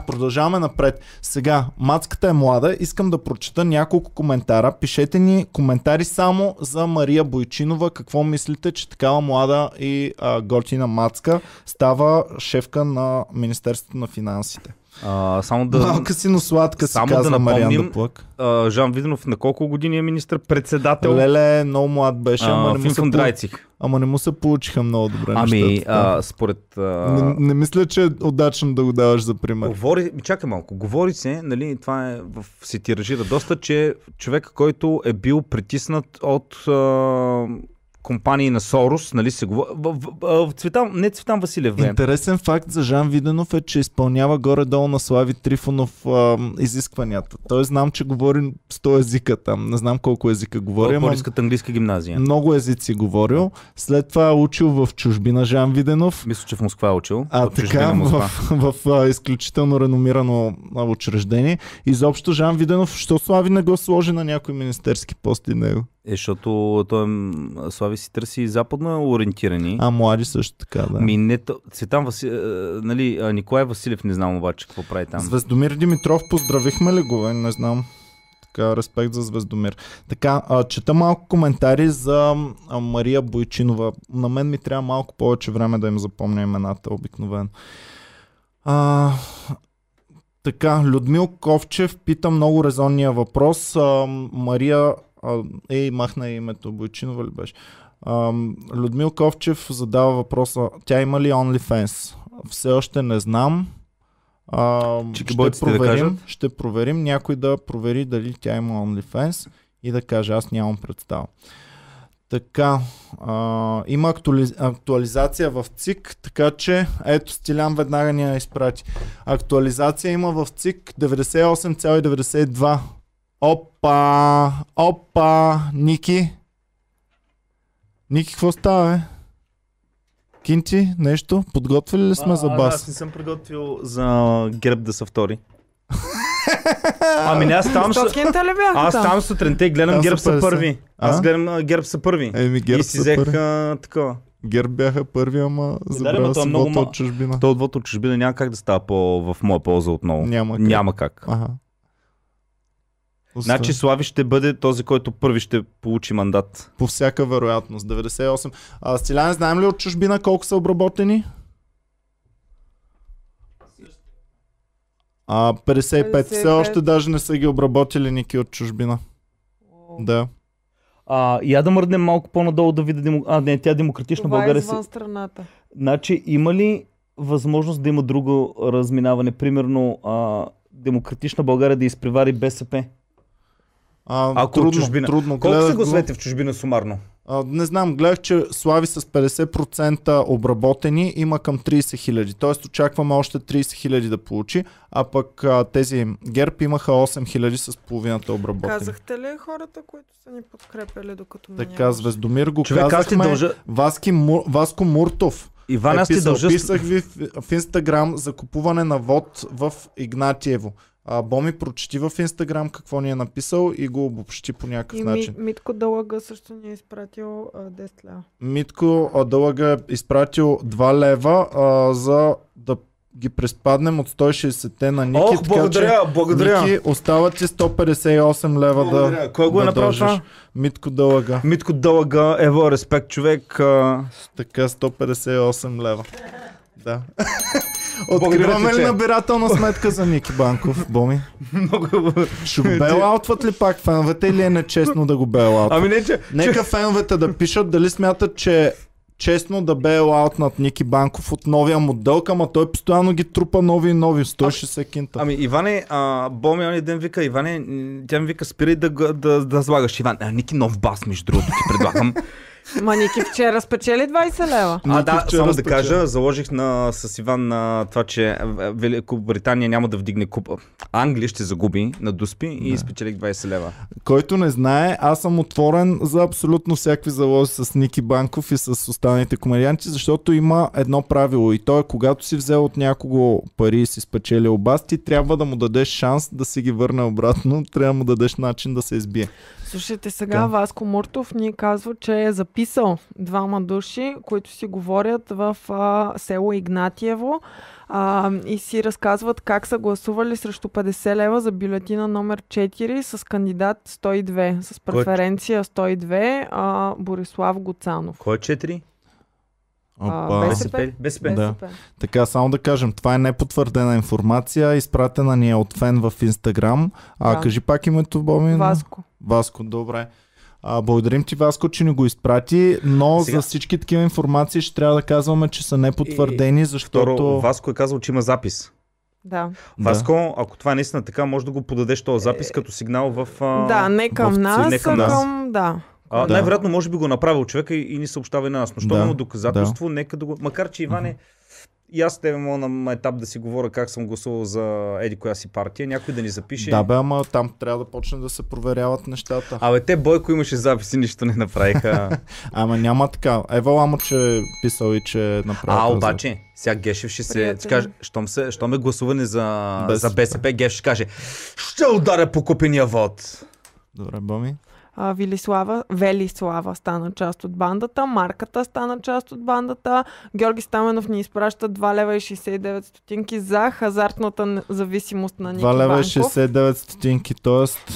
продължаваме напред. Сега, мацката е млада. Искам да прочета няколко коментара. Пишете ни коментари само за Мария Бойчинова. Какво мислите, че такава млада и а, готина мацка става шефка на Министерството на финансите? А, само да... Малка си, но сладка си Само да казва Мариан напомним, да плък. А, Жан Виденов на колко години е министър-председател? Леле, много млад беше, а, ама, не му се, ама не му се получиха много добре Ами, нещата. а, според... А... Не, не мисля, че е удачно да го даваш за пример. Говори, чакай малко, говори се, нали, това е, в, се тиражира доста, че човек, който е бил притиснат от а, компании на Сорос, нали, се говори, в, в, в, Цветан, не Цветан Василев, бе. Интересен факт за Жан Виденов е, че изпълнява горе-долу на Слави Трифонов а, изискванията. Той знам, че говори 100 езика там. Не знам колко езика говори, От Българската английска гимназия. много езици говорил. След това е учил в чужбина Жан Виденов. Мисля, че в Москва е учил. А в така, Москва. в, в, а, изключително реномирано учреждение. Изобщо Жан Виденов, що Слави не го сложи на някой министерски пост и него? Е, защото той Слави си търси западно ориентирани. А млади също така, да. Ми не, то- Цветан Васи... е, нали, а, Николай Василев не знам обаче какво прави там. Звездомир Димитров, поздравихме ли го? Е, не знам. Така, респект за Звездомир. Така, а, чета малко коментари за а, Мария Бойчинова. На мен ми трябва малко повече време да им запомня имената, обикновено. А, така, Людмил Ковчев пита много резонния въпрос. А, Мария, а, ей, махна името, Бойчинова ли беше? А, Людмил Ковчев задава въпроса, тя има ли OnlyFans? Все още не знам. А, ще да проверим, кажат. ще проверим някой да провери дали тя има OnlyFans и да каже аз нямам представа. Така, а, има актуали... актуализация в ЦИК, така че ето Стилян веднага ни я изпрати. Актуализация има в ЦИК 98,92. Опа! Опа! Ники! Ники, какво става, бе? Кинти, нещо? Подготвили ли сме за Аз бас? не съм приготвил за герб да са втори. Ами не, аз ли бяха аз там? и гледам Аз герб са са 50. първи. Аз А? гледам а, герб са първи. Еми, герб и си взех а, такова. Герб бяха първи, ама да, забравя то е си много от чужбина. То отвод от чужбина няма как да става по, в моя полза отново. Няма как. Няма как. Ага. Значи Слави ще бъде този, който първи ще получи мандат. По всяка вероятност. 98. А, Стиляне, знаем ли от чужбина колко са обработени? А, 55. Все 55. още даже не са ги обработили ники от чужбина. Да. А, я да мръднем малко по-надолу да видя... Демо... А, не, тя демократична Това е България. Си... извън страната. Значи, има ли възможност да има друго разминаване? Примерно, а, демократична България да изпревари БСП? А, Ако трудно, чужбина. трудно. Колко Гледах са го. гласовете в чужбина сумарно? А, не знам, гледах, че Слави с 50% обработени има към 30 хиляди. Тоест очакваме още 30 хиляди да получи, а пък а, тези ГЕРБ имаха 8 хиляди с половината обработени. Казахте ли хората, които са ни подкрепили докато ме Така? Звездомир го Човек, казахме. дължа... Васки, Му, Васко Муртов Иван, е аз ти писал, дължа... писах ви в, в Инстаграм за купуване на вод в Игнатиево. А, Боми прочети в Инстаграм какво ни е написал и го обобщи по някакъв И ми, начин. Митко Дълъга също ни е изпратил а, 10 лева. Митко а, Дълъга е изпратил 2 лева а, за да ги преспаднем от 160-те на Ники. Ох, благодаря, че, благодаря. Ники, остават ти 158 лева да, благодаря. Кой го е да направил това? Митко Дълъга. Митко Дълъга, ево, респект човек. А... Така 158 лева. Да. Откриваме ли набирателна сметка за Ники Банков, Боми? Много... Ще го бейлаутват ли пак феновете или е нечестно да го бейлаутват? Ами не, че... Нека феновете да пишат дали смятат, че е честно да бейлаутнат Ники Банков от новия модел, ама той постоянно ги трупа нови и нови, 160 кинта. Ами Иване, а, Боми онзи ден вика, Иване, тя ми вика, спирай да, го- да, да слагаш Иван. А, Ники нов бас, между другото, ти предлагам. Ма Ники вчера спечели 20 лева. а, да, само да спечели. кажа, заложих на, с Иван на това, че Великобритания няма да вдигне купа. Англия ще загуби на Дуспи и спечелих 20 лева. Който не знае, аз съм отворен за абсолютно всякакви залози с Ники Банков и с останалите комедианти, защото има едно правило и то е когато си взел от някого пари и си спечелил бас, ти трябва да му дадеш шанс да си ги върне обратно, трябва да му дадеш начин да се избие. Слушайте, сега Да. Васко Муртов ни казва, че е записал двама души, които си говорят в а, село Игнатиево а, и си разказват как са гласували срещу 50 лева за бюлетина номер 4 с кандидат 102, с е- преференция 102, а, Борислав Гоцанов. Кой е 4? Опа. без- БСП. БСП. Да. Така, само да кажем, това е непотвърдена информация, изпратена ни е от фен в Инстаграм. А Да. кажи пак името, Боми. Васко. Васко, добре. А, благодарим ти, Васко, че ни го изпрати, но Сега- за всички такива информации ще трябва да казваме, че са непотвърдени, защото... Второ, Васко е казал, че има запис. Да. Да. Васко, ако това е наистина така, може да го подадеш този запис като сигнал в... А... да, не към в нас, не към нас. към... Да. А, Да. Най-вероятно, може би го направил човека и, и ни съобщава и на нас. Но що Да, има доказателство, нека да го... Макар, че Иване, и аз с тебе мога на етап да си говоря как съм гласувал за еди коя си партия, някой да ни запише. Да бе, ама там трябва да почне да се проверяват нещата. Абе, те Бойко имаше записи, нищо не направиха. Ама няма така. Ева Ламо, че е писал и че е направил. а, обаче, сега Гешев ще се ще каже, щом, се, щом е гласуване за, БСП. за БСП, Гешев ще каже, ще ударя по купения вод. Добре, Боми. А, Вилислава, Велислава стана част от бандата, Марката стана част от бандата, Георги Стаменов ни изпраща 2 лева и 69 стотинки за хазартната зависимост на Ники 2 лева и Банков. 69 стотинки, т.е.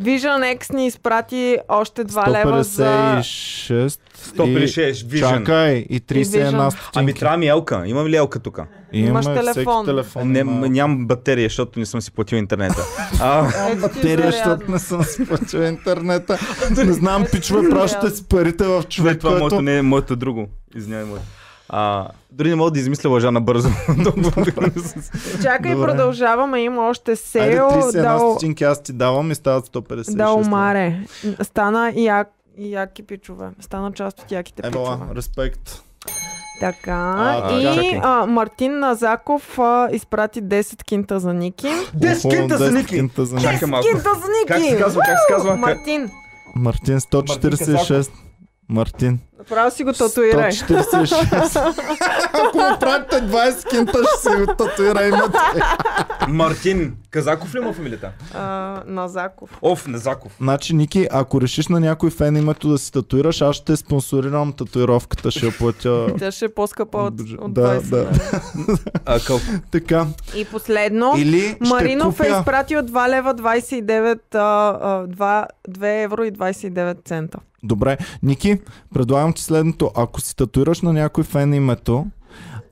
Vision X ни изпрати още 2 лева за... 156 156, и... Vision. Чакай, и 31 Vision. стотинки. Ами трябва ми елка. Имам ли елка тук? Имаш телефон. телефон. Не, нямам батерия, защото не съм си платил интернета. А, ти Батерия, защото не съм си платил интернета. Не знам, пичове, пращате си парите в човек, това който... моето не е моето друго. Извинявай, моето. Дори не мога да измисля лъжа набързо. Чакай, Добре. продължаваме. Има още Айде, сейл. 31 Дал, стотинки аз ти давам и стават 156. Дал Маре. Стана як, яки пичове. Стана част от яките Евала, пичове. респект. Така. А, и чакай. а, Мартин Назаков а, изпрати 10 кинта за Ники. Десет Охо, кинта за 10 Ники! кинта за Ники. Чакай малко. Кинта за Ники! Как се казва, как се казва? Мартин. Мартин 146. Мартин. Направо си го татуирай. 146. Ако му правите 20 кинта, ще си го татуира. Мартин Казаков ли има фамилията? А, Назаков. Оф, Незаков. Значи, Ники, ако решиш на някой фен името да си татуираш, аз ще спонсорирам татуировката, ще я платя. Тя ще е по-скъпа от, от Да, 20 да. А, колко? така. И последно, Или Маринов е купя... изпратил 2 лева 29, а, а, 2, 2 евро и 29 цента. Добре, Ники, предлагам ти следното. Ако си татуираш на някой фен името,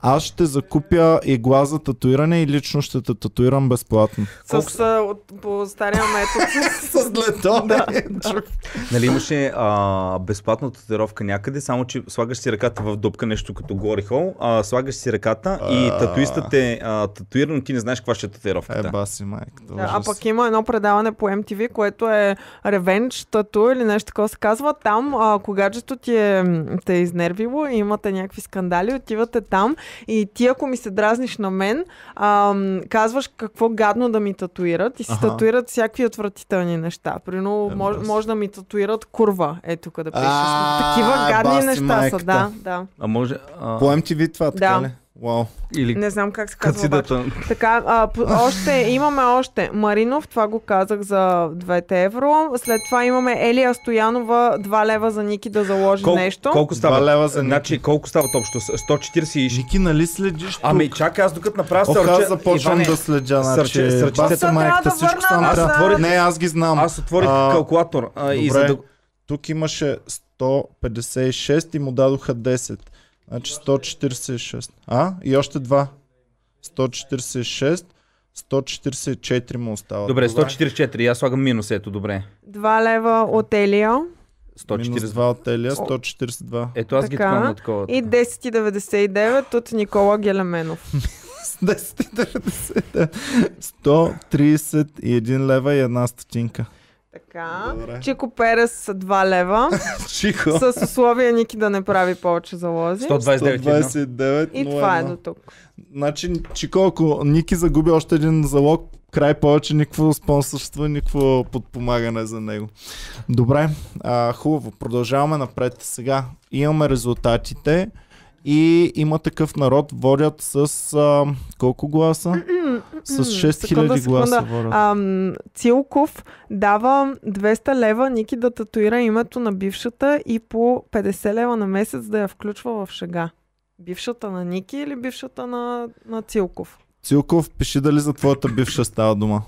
аз ще закупя игла за татуиране и лично ще те татуирам безплатно. Колко С, а, от, по стария метод. С лето. Да, Нали имаше а, безплатна татуировка някъде, само че слагаш си ръката в дупка, нещо като гори хол, а, слагаш си ръката и татуистът е а, татуиран, ти не знаеш каква ще е татуировката. Е, баси майката. Да, а пък има едно предаване по MTV, което е Revenge Tattoo или нещо такова се казва. Там, а, когато ти е, те е изнервило и имате някакви скандали, отивате там и ти ако ми се дразниш на мен, а, м, казваш какво гадно да ми татуират и си Аха. татуират всякакви отвратителни неща. Примерно, Е, мож, бас. може да ми татуират курва. Е, тук да пишеш. Такива гадни неща са, да, да. А може... По MTV това, така Да. ли? Вау. или Не знам как се казва кацидата. Така, а, по- още, имаме още Маринов, това го казах за 2 евро. След това имаме Елия Стоянова, 2 лева за Ники да заложи Колко, нещо. колко става? лева за значи, колко стават общо? 146. Ники, нали следиш тук? Ами, чакай, аз докато направя Ох, аз сърче... започвам Иване, да следя, сърче- значи, сърчете- баси Просто майката, да всичко трябва. Аз отворих- Не, аз ги знам. Аз отворих А, калкулатор а, и за добре. да... Тук имаше 156 и му дадоха 10. Значи 146. А? И още два. 146. 144 му остава. Добре, 144. И аз слагам минус, ето, добре. 2 лева от Минус 140. 2 от Елия, 142. Ето аз ги Така. такова на такова. и 10,99 от Никола Гелеменов. 10,99. 131 лева и една стотинка. Така. Добре. Чико Перес 2 лева. Чихо. с условие Ники да не прави повече залози. 129. едно. 129. И това е до тук. Значи, Чико, ако Ники загуби още един залог, край повече никакво спонсорство, никакво подпомагане за него. Добре, а, хубаво. Продължаваме напред. Сега имаме резултатите и има такъв народ, водят с а, колко гласа? С Секунда, 6000 гласа. Ам, Цилков дава 200 лева Ники да татуира името на бившата и по 50 лева на месец да я включва в шега. Бившата на Ники или бившата на, на Цилков? Цилков, пиши дали за твоята бивша става дума.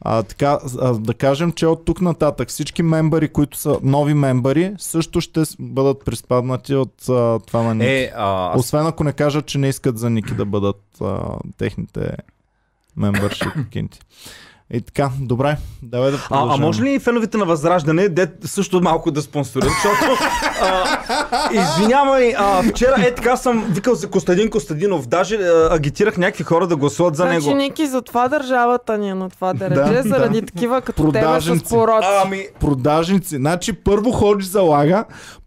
А, така, а, да кажем, че от тук нататък всички мембари, които са нови мембари, също ще бъдат приспаднати от а, това на Ники. Е, а, Освен ако не кажат, че не искат за Ники да бъдат а, техните мембършип кинти. И така, добре, давай да А, продължим. а може ли феновете на Възраждане де също малко да спонсорират, защото а, извинявай, а, вчера е така съм викал за Костадин Костадинов, даже а, агитирах някакви хора да гласуват за значи него. Ники, затова държавата ни е на това дередже, Да, заради да. такива като тебе с Продажници. пороци. Ами, Продажници. Значи първо ходиш за лага,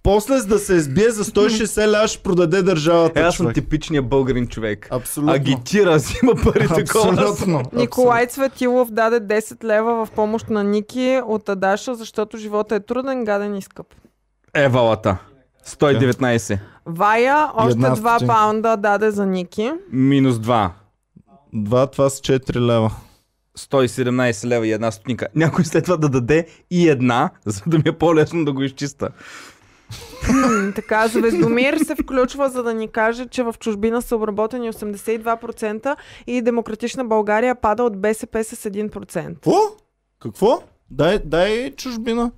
после за да се избие за 160 ля ще продаде държавата. е, аз съм човек. типичния българин човек. Абсолютно. Агитира, взима пари такова. Абсолютно. Николай Цветилов даде 10 лева в помощ на Ники от Адаша, защото живота е труден, гаден и скъп. Е, валата. 119. Вая още една 2 стотинка. паунда даде за Ники. Минус 2. Два, това са 4 лева. 117 лева и една стотинка. Някой след това да даде и една, за да ми е по-лесно да го изчиста. Така, Звездомир се включва, за да ни каже, че в чужбина са обработени 82% и Демократична България пада от БСП с 1%. Какво? Какво? Дай, дай чужбина.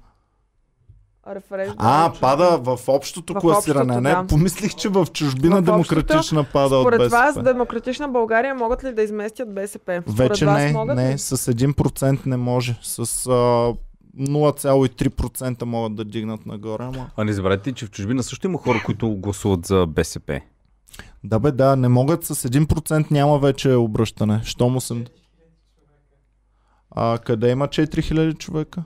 Рефреш, А, да, пада в общото В класиране. общото, не, да. помислих, че в чужбина В общото, демократична пада от Според БСП. вас, Демократична България могат ли да изместят БСП? Според Вече вас не, могат не, ли? с 1% не може. С а, 0,3% могат да дигнат нагоре, ама... А не забравяйте, че в чужбина също има хора, които гласуват за БСП. Да бе, да, не могат с 1% няма вече обръщане. Що му съм... А къде има 4000 човека?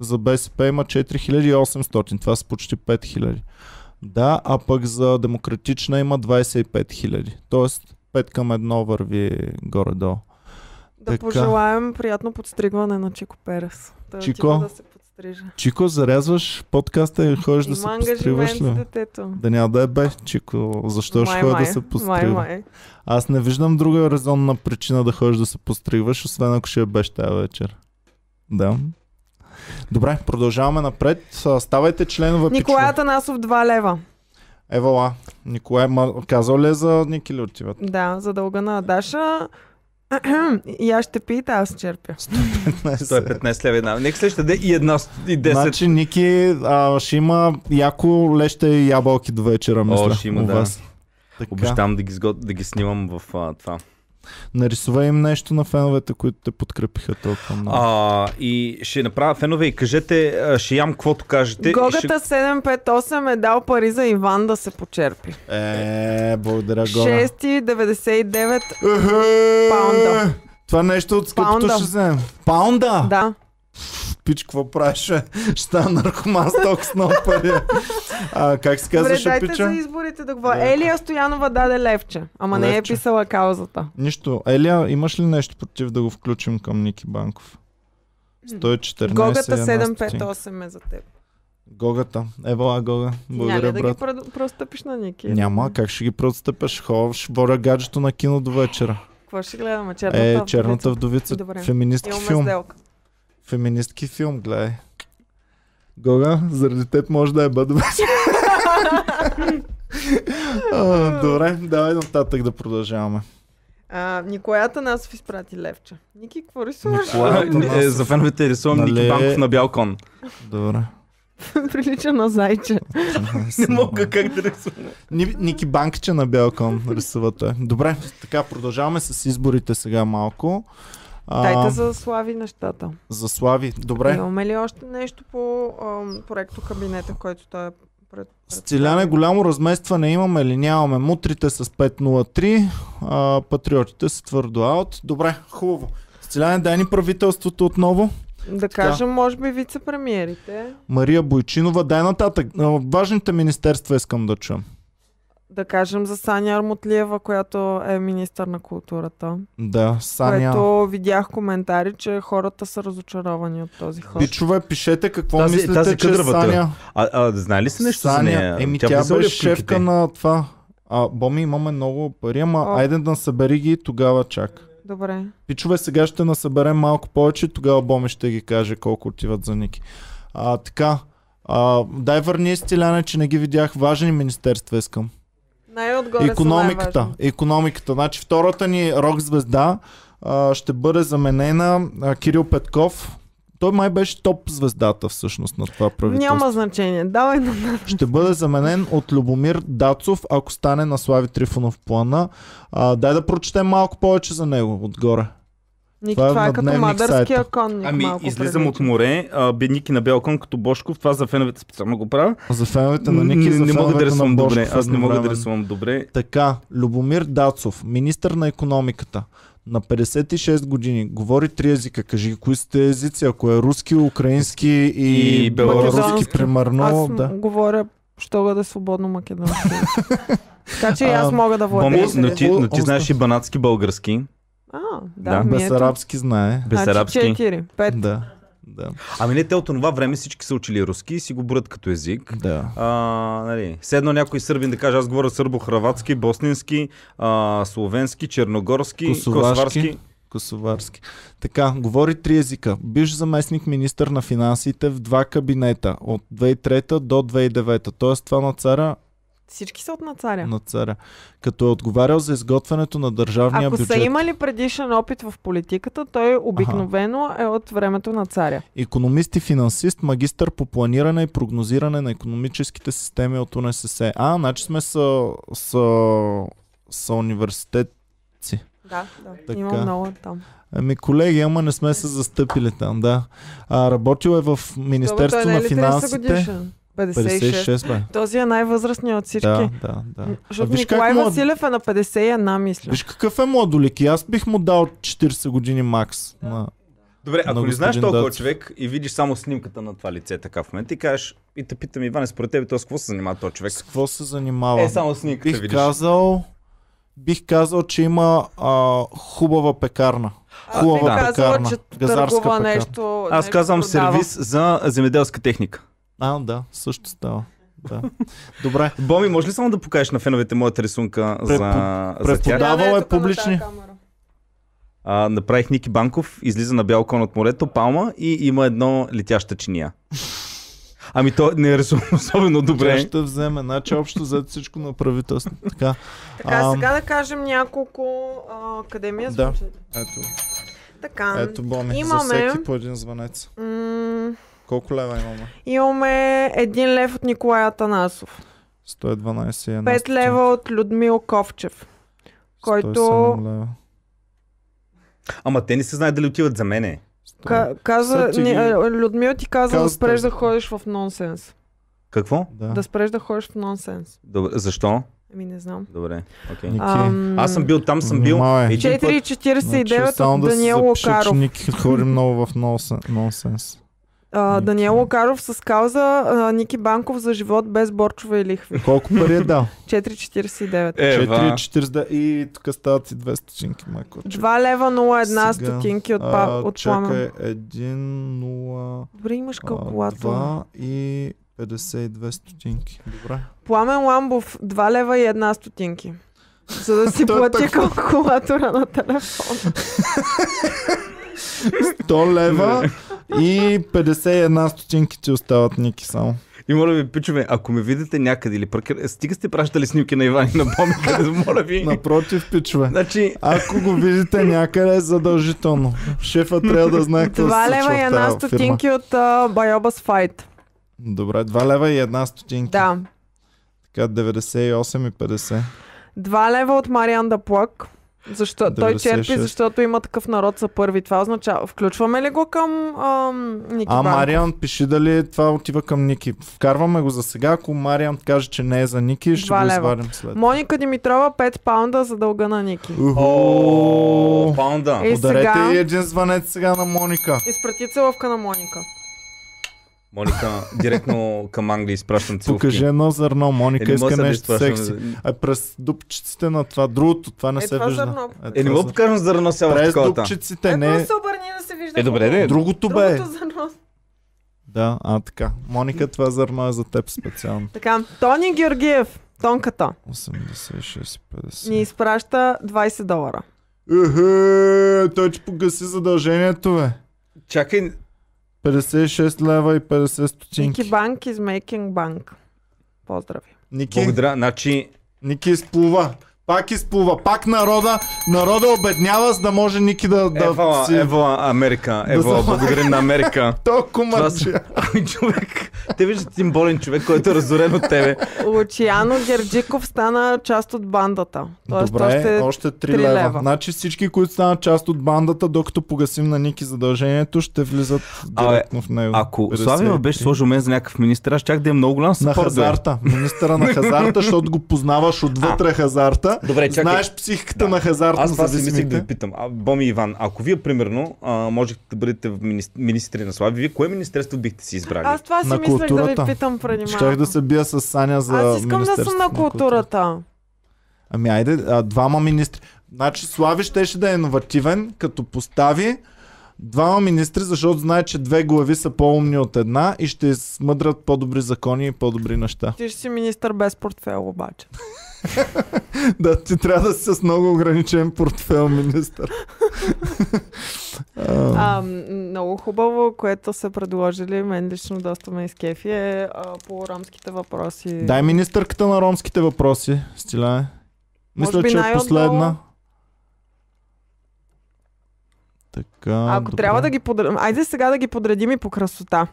За БСП има 4800, това са почти 5000. Да, а пък за демократична има 25 000. Тоест 5 към 1 върви горе-долу. Да Така. пожелаем приятно подстригване на Чико Перес. Чико? Да се подстрига. пострижа. Чико, зарязваш подкаста и ходиш да се с ли? детето. Да няма да е бе, Чико. Защо ще ходя да се май. Аз не виждам друга резонна причина да ходиш да се постригваш, освен ако ще е беш тази вечер. Да. Добре, продължаваме напред. Ставайте членове, Николай. Атанасов 2 лева. Евала. Николай, казал ли е за Ники ли отиват? Да, за дълга на Даша. И аз ще пита, аз черпя. 115 лева една. Нека следващата да е и една и 10. Значи Ники а, ще има яко леща и ябълки до вечера, мисля. ще има, у да. вас. Така. Обещавам да ги, сгод... да ги снимам в а, това. Нарисувай им нещо на феновете, които те подкрепиха толкова много. А, и ще направя фенове и кажете, ще ям каквото кажете. Гогата ще... 758 е дал пари за Иван да се почерпи. Е, благодаря, Гора. 6,99 Ехе! Паунда. Това нещо от скъпото ще вземем. Паунда? Да. Пич, какво правиш? Ще стана наркоман с толкова с много пари. А, как се Добре, казваше дайте пича? за изборите да говоря. Елия Стоянова даде левче, ама не е Левче. писала каузата. Нищо. Елия, имаш ли нещо против да го включим към Ники Банков? 114 Гогата и една стотинка. 758 е за теб. Гогата. Ева, Гога. Няма Благодаря, ли да ги брат. пред- простъпиш на Ники? Няма, как ще ги преотстъпеш? Хо, ще боря гаджето на кино до вечера. Какво ще гледаме? Черната Е, черната вдовица. Добре. Феминистки Имаме филм. сделка. Феминистки филм, гледай. Гога, заради теб може да е бъде вече. А, Добре, давай нататък да продължаваме. А, Николай Атанасов изпрати левче. Ники, какво рисуваш? Николай. А, е, за феновете рисувам Нали- Ники Банков на бял кон. Добре. Прилича на зайче. Не мога как да рисувам. Ни- Ники Банкче на Белкон рисувате. Добре, така продължаваме с изборите сега малко. А, Дайте за слави нещата. за Слави. Добре. Имаме ли още нещо по ам, проекто кабинета, който той е пред... Стиляне голямо разместване имаме или нямаме? Мутрите с 503, а, патриотите с твърдо аут. Добре, хубаво. Стиляне, дай ни правителството отново. Да кажем, може би вице-премиерите. Мария Бойчинова, дай нататък. А, Важните министерства искам да чуем. Да кажем за Саня Армутлиева, която е министър на културата. Да, Саня. Което видях коментари, че хората са разочаровани от този ход. Пичове, пишете какво Тази- мислите, тази че. Саня... А, а знае ли си нещо за Саня, нея? еми тя, ли беше шефка на това. А, Боми, имаме много пари, ама О. айде да насъбери ги тогава чак. Добре. Пичове, сега ще насъберем малко повече, тогава Боми ще ги каже колко отиват за Ники. А, така, а, дай върни стиляне, че не ги видях. Важни министерства искам. Най-отгоре Економиката. Економиката. Значи втората ни рок звезда ще бъде заменена а, Кирил Петков. Той май беше топ звездата всъщност на това правителство. Няма значение. Давай на Ще бъде заменен от Любомир Дацов, ако стане на Слави Трифонов плана. А, дай да прочетем малко повече за него отгоре. Ники, Това е това е на като мадърския сайта. конник. Ами, малко излизам прилича. от море, а, бедники на бял кон като Бошков, това за феновете специално го правя. За феновете на Ники, не, за не мога да рисувам добре. Аз не мога да рисувам добре. Така, Любомир Дацов, министър на економиката, на 56 години, говори три езика. Кажи, кои сте езици, ако е руски, украински и, И беларуски. примерно. Аз да. говоря, що да е свободно македонски. така че и аз мога да владея. но ти, но ти знаеш и банатски български. А, Да. да, ето. Бесарабски знае. Бесарабски. Значи 4, 5. Да, да, Ами не, те от това време всички са учили руски и си го броят като език. да. А, нали, седно някой сърбин да каже, аз говоря сърбо-хрватски, боснински, а, словенски, черногорски, Косоварски. косоварски. Косоварски. Така, говори три езика. Биш заместник министър на финансите в два кабинета от 2003 до 2009. Тоест това на царя, Всички са от на царя. на царя. Като е отговарял за изготвянето на държавния Ако бюджет. са имали предишен опит в политиката, той обикновено е от времето на царя. Економист и финансист, магистър по планиране и прогнозиране на економическите системи от УНСС. А, значи сме са, са, са университет. Да, да. Така. Има много там. Ами колеги, ама не сме се застъпили там, да. А, работил е в Министерство не на е ли 30 финансите. Годишен? 56. 56, бе. Този е най-възрастният от всички. Да, да, да. А Защото виж Николай как млад... Василев е на 51, мисля. Виж какъв е младолик и аз бих му дал 40 години макс. На... Добре, ако не знаеш толкова Дацов. човек и видиш само снимката на това лице така в момента и кажеш, и те питам Иване, според тебе, то с какво се занимава този човек? С какво се занимава? Е, само снимката бих видиш. казал, бих казал, че има а, хубава пекарна. Хубава бих казала, пекарна. че Газарска търгува пекарна. нещо. Аз нещо казвам продава. сервис за земеделска техника. А, да, също става. Да. Добре. Боми, може ли само да покажеш на феновете моята рисунка за, Препо- за тях? преподавал Да, не, е на публични. А, направих Ники Банков, излиза на бял кон от морето, палма и има едно летяща чиния. Ами то не е рисувано особено Тя добре. ще вземе. Значи общо за всичко на правителство. Така. Така, Ам, сега да кажем няколко а, академия Да. слушайте. Ето, Така, ето Боми. имаме- За всеки по един звънец. м- Колко лева имаме? имаме един лев от Николай Атанасов. 112 и една 5 лева от Людмил Ковчев. който- 107 лева. Ама те не се знаят дали отиват за мене. Ка- каза, ти а, Людмил ти каза да Каза спреш този. да ходиш в нонсенс. Какво? Да. Да спреш да ходиш в нонсенс. Добре, защо? Ами не знам. Добре, окей. Ники. Ам, Аз съм бил там, съм бил Внимавай. един път. 4,49 Значи, само от да си Даниел запиша, че Локаров. Ники ходи много в нонсен- нонсенс. А. Даниел Локаров с кауза а, Ники Банков за живот без борчове и лихви. Колко пари е дал? 4,49. Ева. 4,40 и тук стават и 2 стотинки, майко. 2 лева 01 Сега, стотинки от, А, от чакай, пламен. 1, 0, Добре, имаш калкулатор. 2 и 52 стотинки. Добре. Пламен Ламбов 2 лева и 1 стотинки. За да си е плати калкулатора на телефона. 100 лева и 51 стотинки ти остават, Ники, само. И моля ви, пичове, ако ме видите някъде или паркир... Стига сте пращали снимки на Иван и на Боми, къде моля ви. Напротив, пичове. Значи, Ако го видите някъде, задължително. Шефа трябва да знае какво се 2 случва лева и в 1 тази фирма. стотинки от а, Байобас Файт. Добре, 2 лева и 1 стотинки. Да. Така, 98 и 50. 2 лева от Мариан Даплък. Защо? Той 96. черпи, защото има такъв народ за първи. Това означава. Включваме ли го към ам, Ники А, Банков? Мариан, пиши дали това отива към Ники. Вкарваме го за сега. Ако Мариан каже, че не е за Ники, ще го извадим след. Моника Димитрова 5 паунда за дълга на Ники. О, паунда. Ударете сега- и един звънец сега на Моника. Изпрати целувка на Моника. Моника, директно към Англия изпращам целувки. Покажи едно зърно. Моника Е, не иска да нещо секси. А през дупчиците на това. Другото, това не Е, се това вижда. зърно. Е, не това мога зърно. да покажем за рано сега През дупчиците, Е, не. просто се обърни да се вижда. Е, добре, де. Другото бе. Другото зърно. Да, а така. Моника, това зърно е за теб специално. Така, Тони Георгиев, тонката, 86 и 50. ни изпраща 20 долара. Ехе, той че погаси задължението, бе. Чакай, 56 лева и 50 стотинки. Ники Банк is making bank. Поздрави. Ники, благодаря. Значи, Ники изплува. Пак изплува. Пак народа, народа обеднява, за да може Ники да, да Евала, си... Евала Америка. Да Евала, се- благодарим на Америка. То Това кумарче. са- Ами човек, те виждат един болен човек, който е разорен от тебе. Лучияно Герджиков стана част от бандата. Тоест, Добре, още... още 3 три лева. лева. Значи всички, които станат част от бандата, докато погасим на Ники задължението, ще влизат директно в него. Ако 53. Славия беше сложил мен за някакъв министър, аз чак да е много голям На съпорт. бе. хазарта. Министъра на хазарта, защото го познаваш отвътре хазарта. Добре, чакай. Знаеш психиката Да. на хазарта Аз това си мислех да ви питам. А, Боми Иван, ако вие примерно а, можехте да бъдете в министр... министри на Слави, вие кое министерство бихте си избрали? Аз това си На мислех да ви културата. питам преди малко. Щях да се бия с Саня за Аз искам да съм на културата. Ами айде, а, двама министри. Значи Слави щеше да е иновативен, като постави двама министри, защото знае, че две глави са по-умни от една и ще смъдрят по-добри закони и по-добри неща. Ти ще си министър без портфел обаче. Да, ти трябва да си с много ограничен портфел министър. А, много хубаво, което са предложили, мен лично доста ме изкефи, е а, по ромските въпроси. Дай министърката на ромските въпроси, Стиляне. Може Мисля, че е последна. Така, Ако добре. трябва да ги подредим, айде сега да ги подредим и по красота.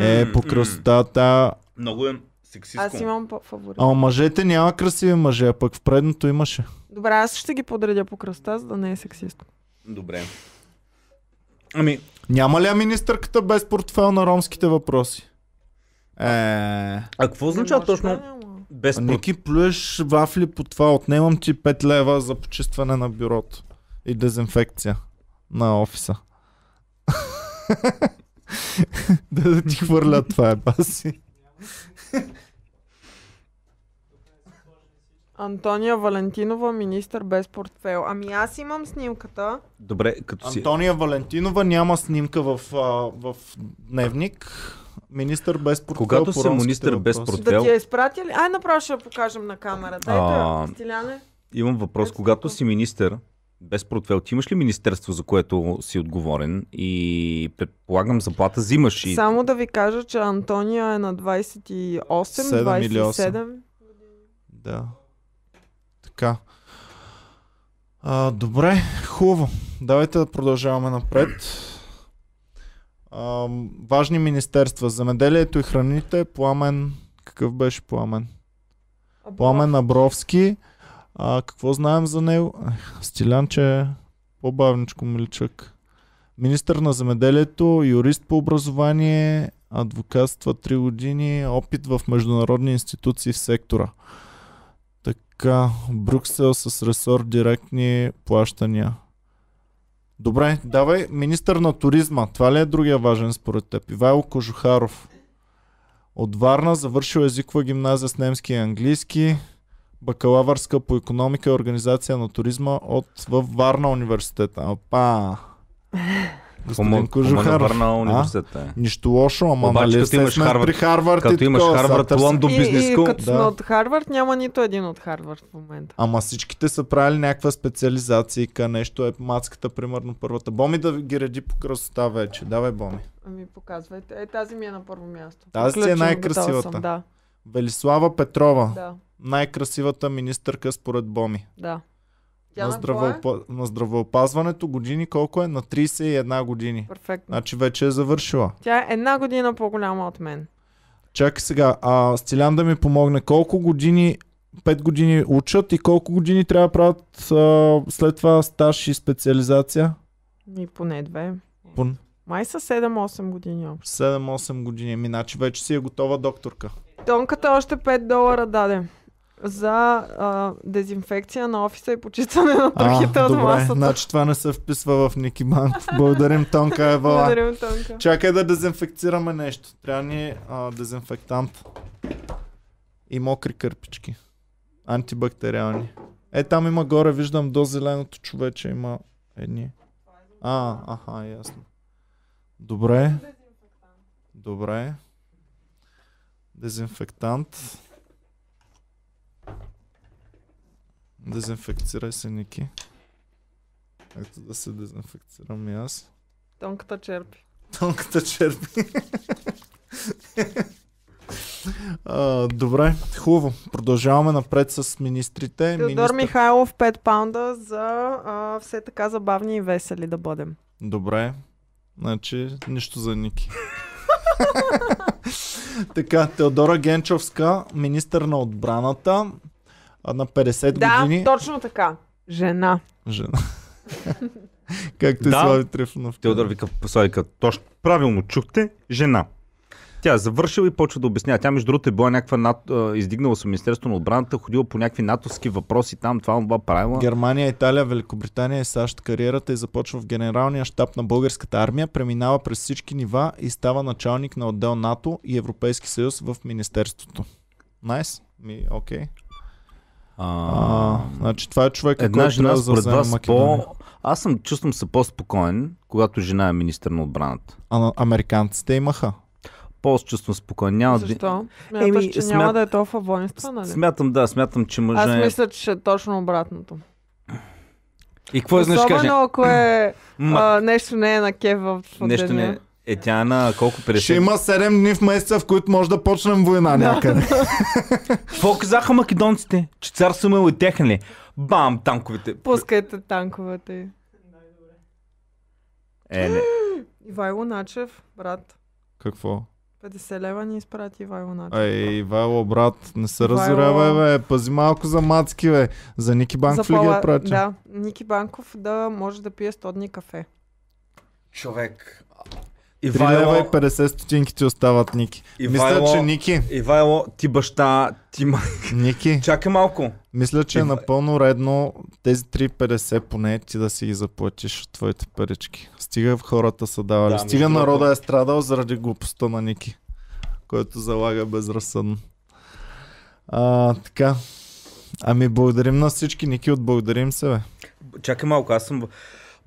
Е, по красотата. Много е сексистко. Аз имам фаворит. Ама мъжете няма красиви мъже, а пък в предното имаше. Добре, аз ще ги подредя по красота, за да не е сексистко. Добре. Ами, Няма ли я министърката без портфел на ромските въпроси? Е, а какво означава точно да без а Ники плюеш вафли по това. Отнемам ти 5 лева за почистване на бюрото и дезинфекция на офиса. да, да ти хвърлят това е баси. Антония Валентинова, министър без портфел. Ами аз имам снимката. Добре, като си... Антония Валентинова няма снимка в, а, в дневник. Министър без портфел. Когато по си министър без портфел- Да ти я изпратя ли? Ай, направо ще я покажем на камерата. Ето А. Стиляне. Имам въпрос. Когато си министър без портфел, ти имаш ли министерство, за което си отговорен и предполагам заплата взимаш и... Само да ви кажа, че Антония е на 28, Седем или 27. Да. Така. А, добре, хубаво. Давайте да продължаваме напред. А, важни министерства. Земеделието и храните. Пламен. Какъв беше Пламен? Пламен Абровски. А, какво знаем за него? Стилянче е по-бавничко миличък. Министър на земеделието, юрист по образование, адвокатства 3 години, опит в международни институции в сектора. Така, Брюксел с ресор директни плащания. Добре, давай, министър на туризма. Това ли е другия важен според теб? Ивайло Кожухаров. От Варна завършил езикова гимназия с немски и английски. Бакалавърска по економика и организация на туризма от в Варна университета. Опа! Господин Кожухаров. Варна университета е. Нищо лошо, ама Обаче, нали като имаш сме Харвард- при Харвард Като и имаш такова, Харвард, И, бизнес и скул. като сме Да. от Харвард, няма нито един от Харвард в момента. Ама всичките са правили някаква специализация, нещо е мацката, примерно първата. Боми да ги реди по красота вече. Давай, Боми. Ами показвайте. Е, тази ми е на първо място. Тази си е най-красивата. съм, Да, Велислава Петрова. да, Най-красивата министърка според Боми. да. Тя На, е? здравеопа... на здравеопазването години колко е? На 31 години. Перфектно. Значи вече е завършила. Тя е една година по-голяма от мен. Чакай сега, а Стилян да ми помогне. Колко години, 5 години учат и колко години трябва да правят а, след това стаж и специализация? И поне две. По Май са 7-8 години общо. 7-8 години. Значи вече си е готова докторка. Тонката още 5 долара даде. За а, дезинфекция на офиса и почистване на трохите от добре, масата. значи това не се вписва в Ники Банков. Благодарим, Тонка Евала. Благодарим, Тонка. Чакай да дезинфекцираме нещо. Трябва ни а, дезинфектант. И мокри кърпички. Антибактериални. Е, там има горе, виждам до зеленото човече има едни. А, аха, ясно. Добре. Добре. Дезинфектант. Дезинфекцирай се, Ники. Ето да се дезинфекцирам и аз. Тонката черпи. Тонката черпи. А, добре, хубаво. Продължаваме напред с министрите. Теодор Министър... Михайлов 5 паунда за а, все така забавни и весели да бъдем. Добре. Значи, нищо за Ники. така, Теодора Генчовска, министър на отбраната, на 50 Да, години. точно така. Жена. Жена. Както и Да. Слави Трифонов. Теодор вика, Славика, точно правилно чухте, жена. Тя е завършила и почва да обяснява. Тя, между другото, е била някаква над, издигнала се от Министерството на отбраната, ходила по някакви натовски въпроси там, това, това правила. Германия, Италия, Великобритания и САЩ кариерата и започва в генералния щаб на българската армия, преминава през всички нива и става началник на отдел НАТО и Европейски съюз в Министерството. Найс? Ми, окей. А, А, значи това е човек, Една който жена трябва според вас Македония. по... Аз съм, чувствам се по-спокоен, когато жена е министър на отбраната. А американците имаха. По-чувствам спокоен. Няма да... Защо? Смяташ, Еми, че смят- няма да е толкова воинства, нали? Смятам, да, смятам, че мъже... Аз мисля, че е точно обратното. И какво знаеш каже? Особено ако е а, нещо не е на кев в в нещо деня. не... Е, тя е на колко 50? Ще има 7 дни в месеца, в които може да почнем война някъде. Какво казаха македонците? Че цар Самуил е техен ли? Бам, танковете. Пускайте танковете. Е, не. Ивайло Начев, брат. Какво? 50 лева ни изпрати Ивайло Начев. Ей, Ивайло, брат, не се Ивайло- разорявай, бе. Пази малко за мацки, бе. За Ники Банков ли ги е пратил? Да, Ники Банков да може да пие 100 дни кафе. Човек. 3 лева и 50 стотинки ти остават, Ники. Ивайло- Мисля, че Ники, Ивайло, ти баща, ти. Ники, Чакай малко. мисля, че е Ива- напълно редно тези 3,50 поне ти да си ги заплатиш от твоите парички. Стига в хората са давали. Да, Стига народа е страдал заради глупостта на Ники, който залага безразсъдно. А, така. Ами благодарим на всички, Ники, отблагодарим се, бе. Чакай малко, аз съм...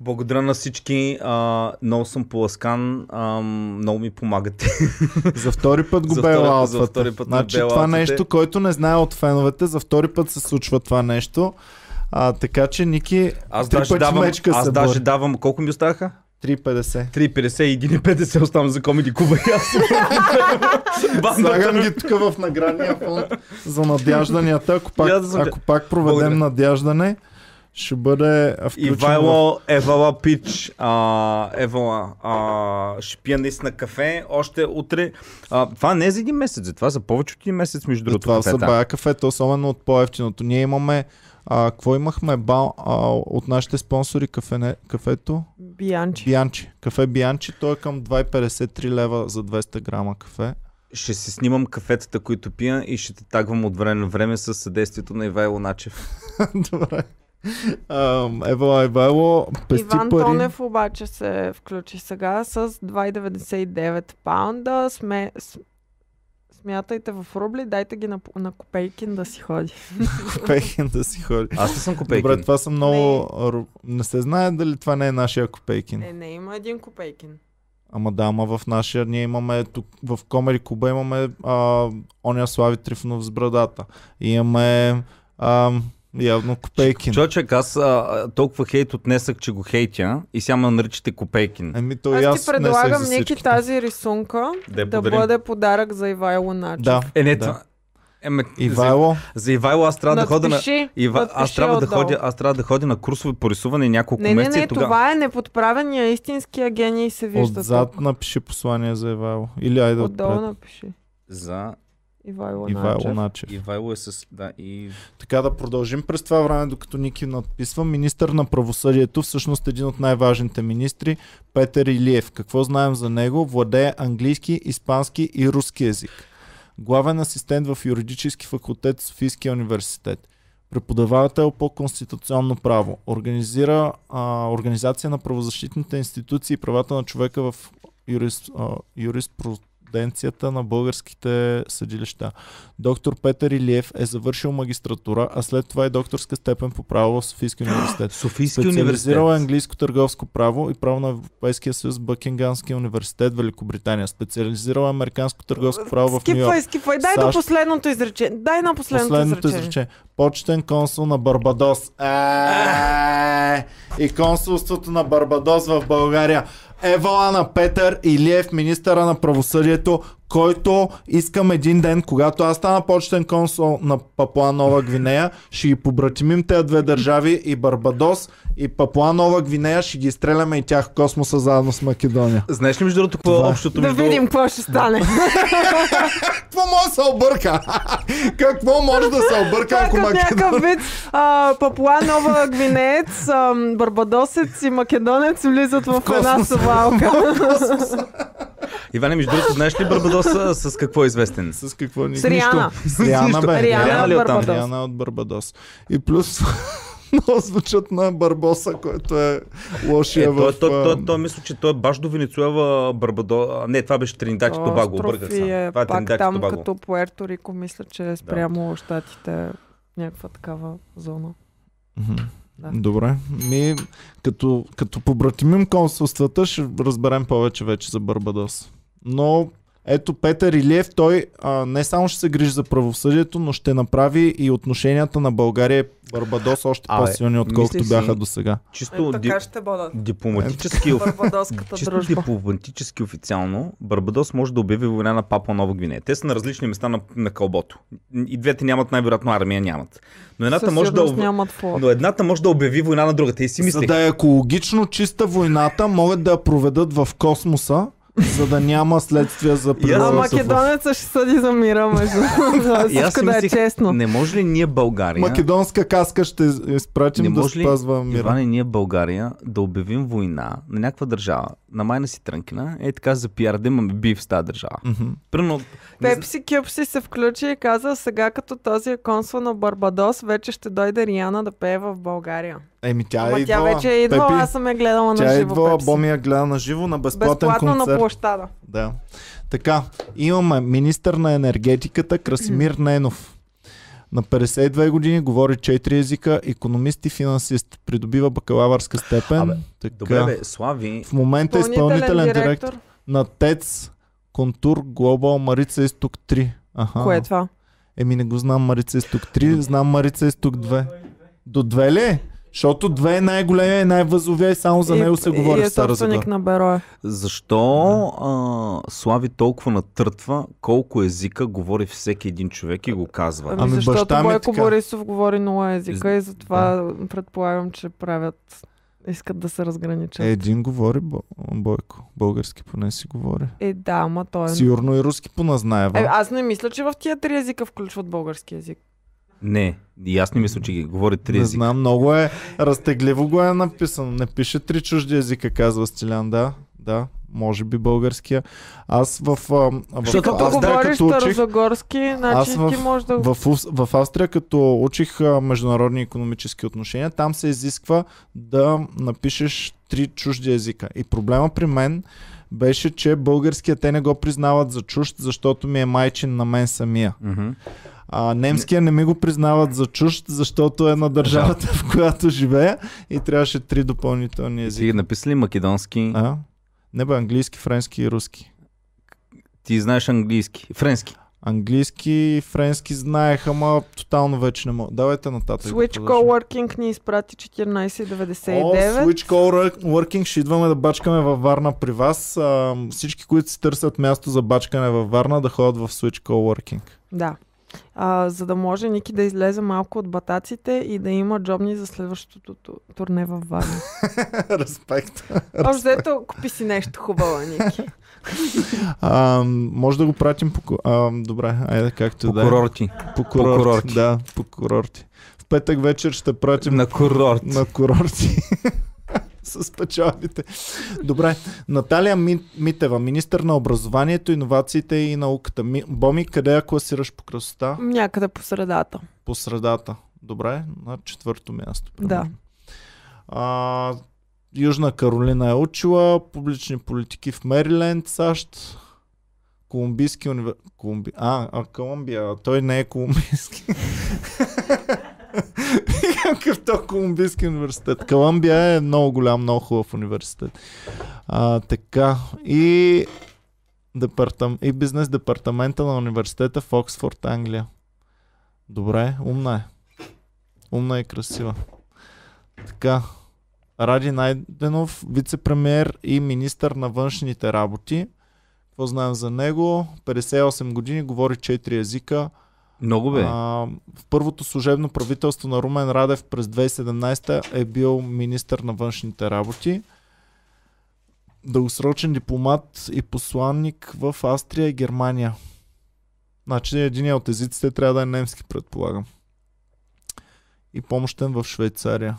Благодаря на всички, а, много съм поласкан, а, много ми помагате. За втори път го бейлаутвате. за втори път значи това нещо, който не знае от феновете, за втори път се случва това нещо. А, така че Ники Аз три даже давам, мечка аз се даже давам, колко ми оставаха? 3,50. 3,50 и 1,50 оставам за комеди клуба и аз. Слагам ги тук в наградния фонд за надяжданията. Ако пак, ако пак проведем надяждане, ще бъде включено. Ивайло, Евала Пич, а, Евала, а, ще пия наистина кафе, още утре. А, това не е за един месец, това за повече от един месец, между другото. Това са бая кафета, особено от по-ефтиното. Ние имаме а, какво имахме бал, а, от нашите спонсори кафене, кафето? Бианчи. Бианчи. Кафе Бианчи, той е към 2,53 лева за 200 грама кафе. Ще си снимам кафетата, които пия и ще те тагвам от време на време с съдействието на Ивайло Начев. Добре. А, Евала Ивайло, пести Иван пари. Тонев обаче се включи сега с 2,99 паунда. Сме, смятайте в рубли, дайте ги на, на Копейкин да си ходи. Копейкин да си ходи. Аз не съм копейкин. Добре, това са много... Не. не се знае дали това не е нашия Копейкин. Не, не, има един Копейкин. Ама да, ама в нашия ние имаме тук в Комери Куба имаме а, оня Слави Трифонов с брадата. И имаме а, явно Копейкин. Човечек, аз а, толкова хейт отнесах, че го хейтя и сега ме наричате Копейкин. Еми то Аз аз ти предлагам Ники тази рисунка Да я да подарим. бъде подарък за Ивайло Начев. Да, Е, не, да. това... Еме, Ивайло, За, за Ивайло аз трябва да ходя на... Надпиши, Ива... Аз, надпиши трябва да отдолу. ходя, аз трябва да ходя на курсове по рисуване няколко Не, не, месеца не, и тогава... това е неподправения истинския гений се вижда отзад тук. напиши послание за Ивайло. Или айде Отдолу отпред. напиши. За Ивайло, Ивайло Начев. Начев. Ивайло е с... Да, и... Така да продължим през това време, докато Ники надписва. Министър на правосъдието, всъщност един от най-важните министри, Петър Илиев. Какво знаем за него? Владее английски, испански и руски язик. Главен асистент в юридически факултет в Софийския университет. Преподавател по конституционно право. Организира а, Организация на правозащитните институции и правата на човека в юрис, а, юриспруденцията на българските съдилища. Доктор Петър Илиев е завършил магистратура, а след това и докторска степен по право в Софийския университет. Софийски университет. Специализирал е английско търговско право и право на Европейския съюз Бъкингамския университет, Великобритания. Специализирал е американско търговско право в Нью Скипвай, Йорк. скипвай. Дай до САЩ. последното изречение. Дай на последното, Последното изречение. изречение. Почетен консул на Барбадос. Е, И консулството на Барбадос в България. Евала на Петър Илиев, министъра на правосъдието, който искам един ден, когато аз стана почетен консул на Папуа Нова Гвинея, ще ги побратимим тези две държави и Барбадос и Папуа Нова Гвинея, ще ги изстреляме и тях в космоса заедно с Македония. Знаеш ли между другото какво Това е е. общото Да между... видим какво ще стане. Какво може да се обърка? Какво може да се обърка, е ако като Македония... някакъв вид а, Папуа Нова Гвинеец, а, Барбадосец и Македонец влизат в една совалка. Иване, между другото, знаеш ли Барбадос а, с какво е известен? С какво ни... С Риана. С Риана, бе. Риана ли от оттам? Барбадос. Риана от Барбадос. И плюс много звучат на Барбоса, който е лошия Е, той, в... той, той, а, той, мисля, че той е баш до Венецуела, Барбадо... Не, това беше Тринидад и Тобаго, обърках се. е Това е пак Тринидад и там Тобаго. като Пуерто Рико, мисля, че е спрямо щатите някаква такава зона. Да. Добре. Ми, като, като побратимим консулствата, ще разберем повече вече за Барбадос. Но ето Петър Илиев, той а, не само ще се грижи за правосъдието, но ще направи и отношенията на България и Барбадос още по-силни, отколкото си- бяха до сега. Чисто Е, така ще бъдат. дипломатически, Барбадоската чисто дипломатически официално, Барбадос може да обяви война на Папа Нова Гвинея. Те са на различни места на, на кълбото. И двете нямат най-вероятно армия, нямат. Но едната, Със може да, нямат но едната може да обяви война на другата. И си За мислих, да е екологично чиста войната, могат да я проведат в космоса, за да няма следствия за А македонеца ще съди за мира, между Всичко си да е честно. не може ли ние България... Македонска каска ще изпратим Не да може ли, спазва мира. Иване, ние България да обявим война на някаква държава, на майна си трънкина, е така за пиар да имаме бив в тази държава. Мгм. Примерно, Пепси Кюпси се включи и каза, сега като този е консул на Барбадос, вече ще дойде Риана да пее в България. Еми тя Ама е тя идвала. вече е идвала, Пепи, аз съм я гледала Тя на е живо. идвала, Пепси. Боми я гледа на живо на безплатен Безплатно на концерт. площада. Да. Така, имаме министър на енергетиката Красимир Ненов. На 52 години говори 4 езика, економист и финансист. Придобива бакалавърска степен. Абе, така. Добре, бе, Слави, В момента е изпълнителен директор на ТЕЦ Контур Глобал Марица Изток 3. Аха. Кое е това? Еми не го знам Марица Изток 3, знам Марица Изток 2. До 2 ли? Е? Защото 2 е най-големия и най-възовия и само за него се говори и в е Стара собственик Загора. на Бероя. защо а, Слави толкова натъртва колко езика говори всеки един човек и го казва? Ами, Ами, защото баща ми е Бойко така. Борисов говори нула езика и затова предполагам, че правят искат да се разграничат. Е, един говори Бо- Бойко. Български поне си говори. Е, да, ама той е... Сигурно и руски поназнае. Е, аз не мисля, че в тия три езика включват български език. Не, и аз не мисля, че ги говори три Не езика. знам, много е разтегливо го е написано. Не пише три чужди езика, казва Стилян. Да, да, може би българския. Аз в, в Защото аз Австрия, говориш като учих, старозагорски, значи аз в- ти можеш да... в, Ус- в Австрия, като учих международни економически отношения, там се изисква да напишеш три чужди езика. И проблема при мен беше, че българския те не го признават за чужд, защото ми е майчин на мен самия. Мгм. А немския не ми го признават за чужд, защото е на държавата, в която живея и трябваше три допълнителни Ти езика. написали македонски, А? Не бе, английски, френски и руски. ти знаеш английски, френски. Английски и френски знаех, ама тотално вече не мога. Давайте нататък. да Switch продължим. Coworking ни изпрати О, 1499. Switch Call Working ще идваме да бачкаме във Варна при вас. А, всички, които си търсят място за бачкане във Варна, да ходят в Switch Call Working. Да. А, за да може Ники да излезе малко от батаците и да има джобни за следващото ту- турне във Варна. Респект. Общо взето, купи си нещо хубаво, Ники. А, може да го пратим по... А, добре, айде както По да е. курорти. По курорти. курорти. Да, по курорти. В петък вечер ще пратим На курорт. на курорти. с печалбите. Добре. Наталия Ми, Митева, министър на образованието, иновациите и науката. Ми, Боми, къде я класираш по красота? Някъде по средата. По средата. Добре, на четвърто място. Да. примерно. А, Южна Каролина е учила публични политики в Мериленд, САЩ. Колумбийски университет. Колумби... А, а, Колумбия. Той не е колумбийски. Какъв то колумбийски университет? Колумбия е много голям, много хубав университет. А, така. И, департам... и бизнес департамента на университета в Оксфорд, Англия. Добре, умна е. Умна и красива. Така. Ради Найденов, вице-премьер и министър на външните работи. Какво знаем за него? 58 години, говори 4 езика. Много бе. А, в първото служебно правителство на Румен Радев през 2017 е бил министър на външните работи. Дългосрочен дипломат и посланник в Австрия и Германия. Значи един от езиците трябва да е немски, предполагам. И помощен в Швейцария.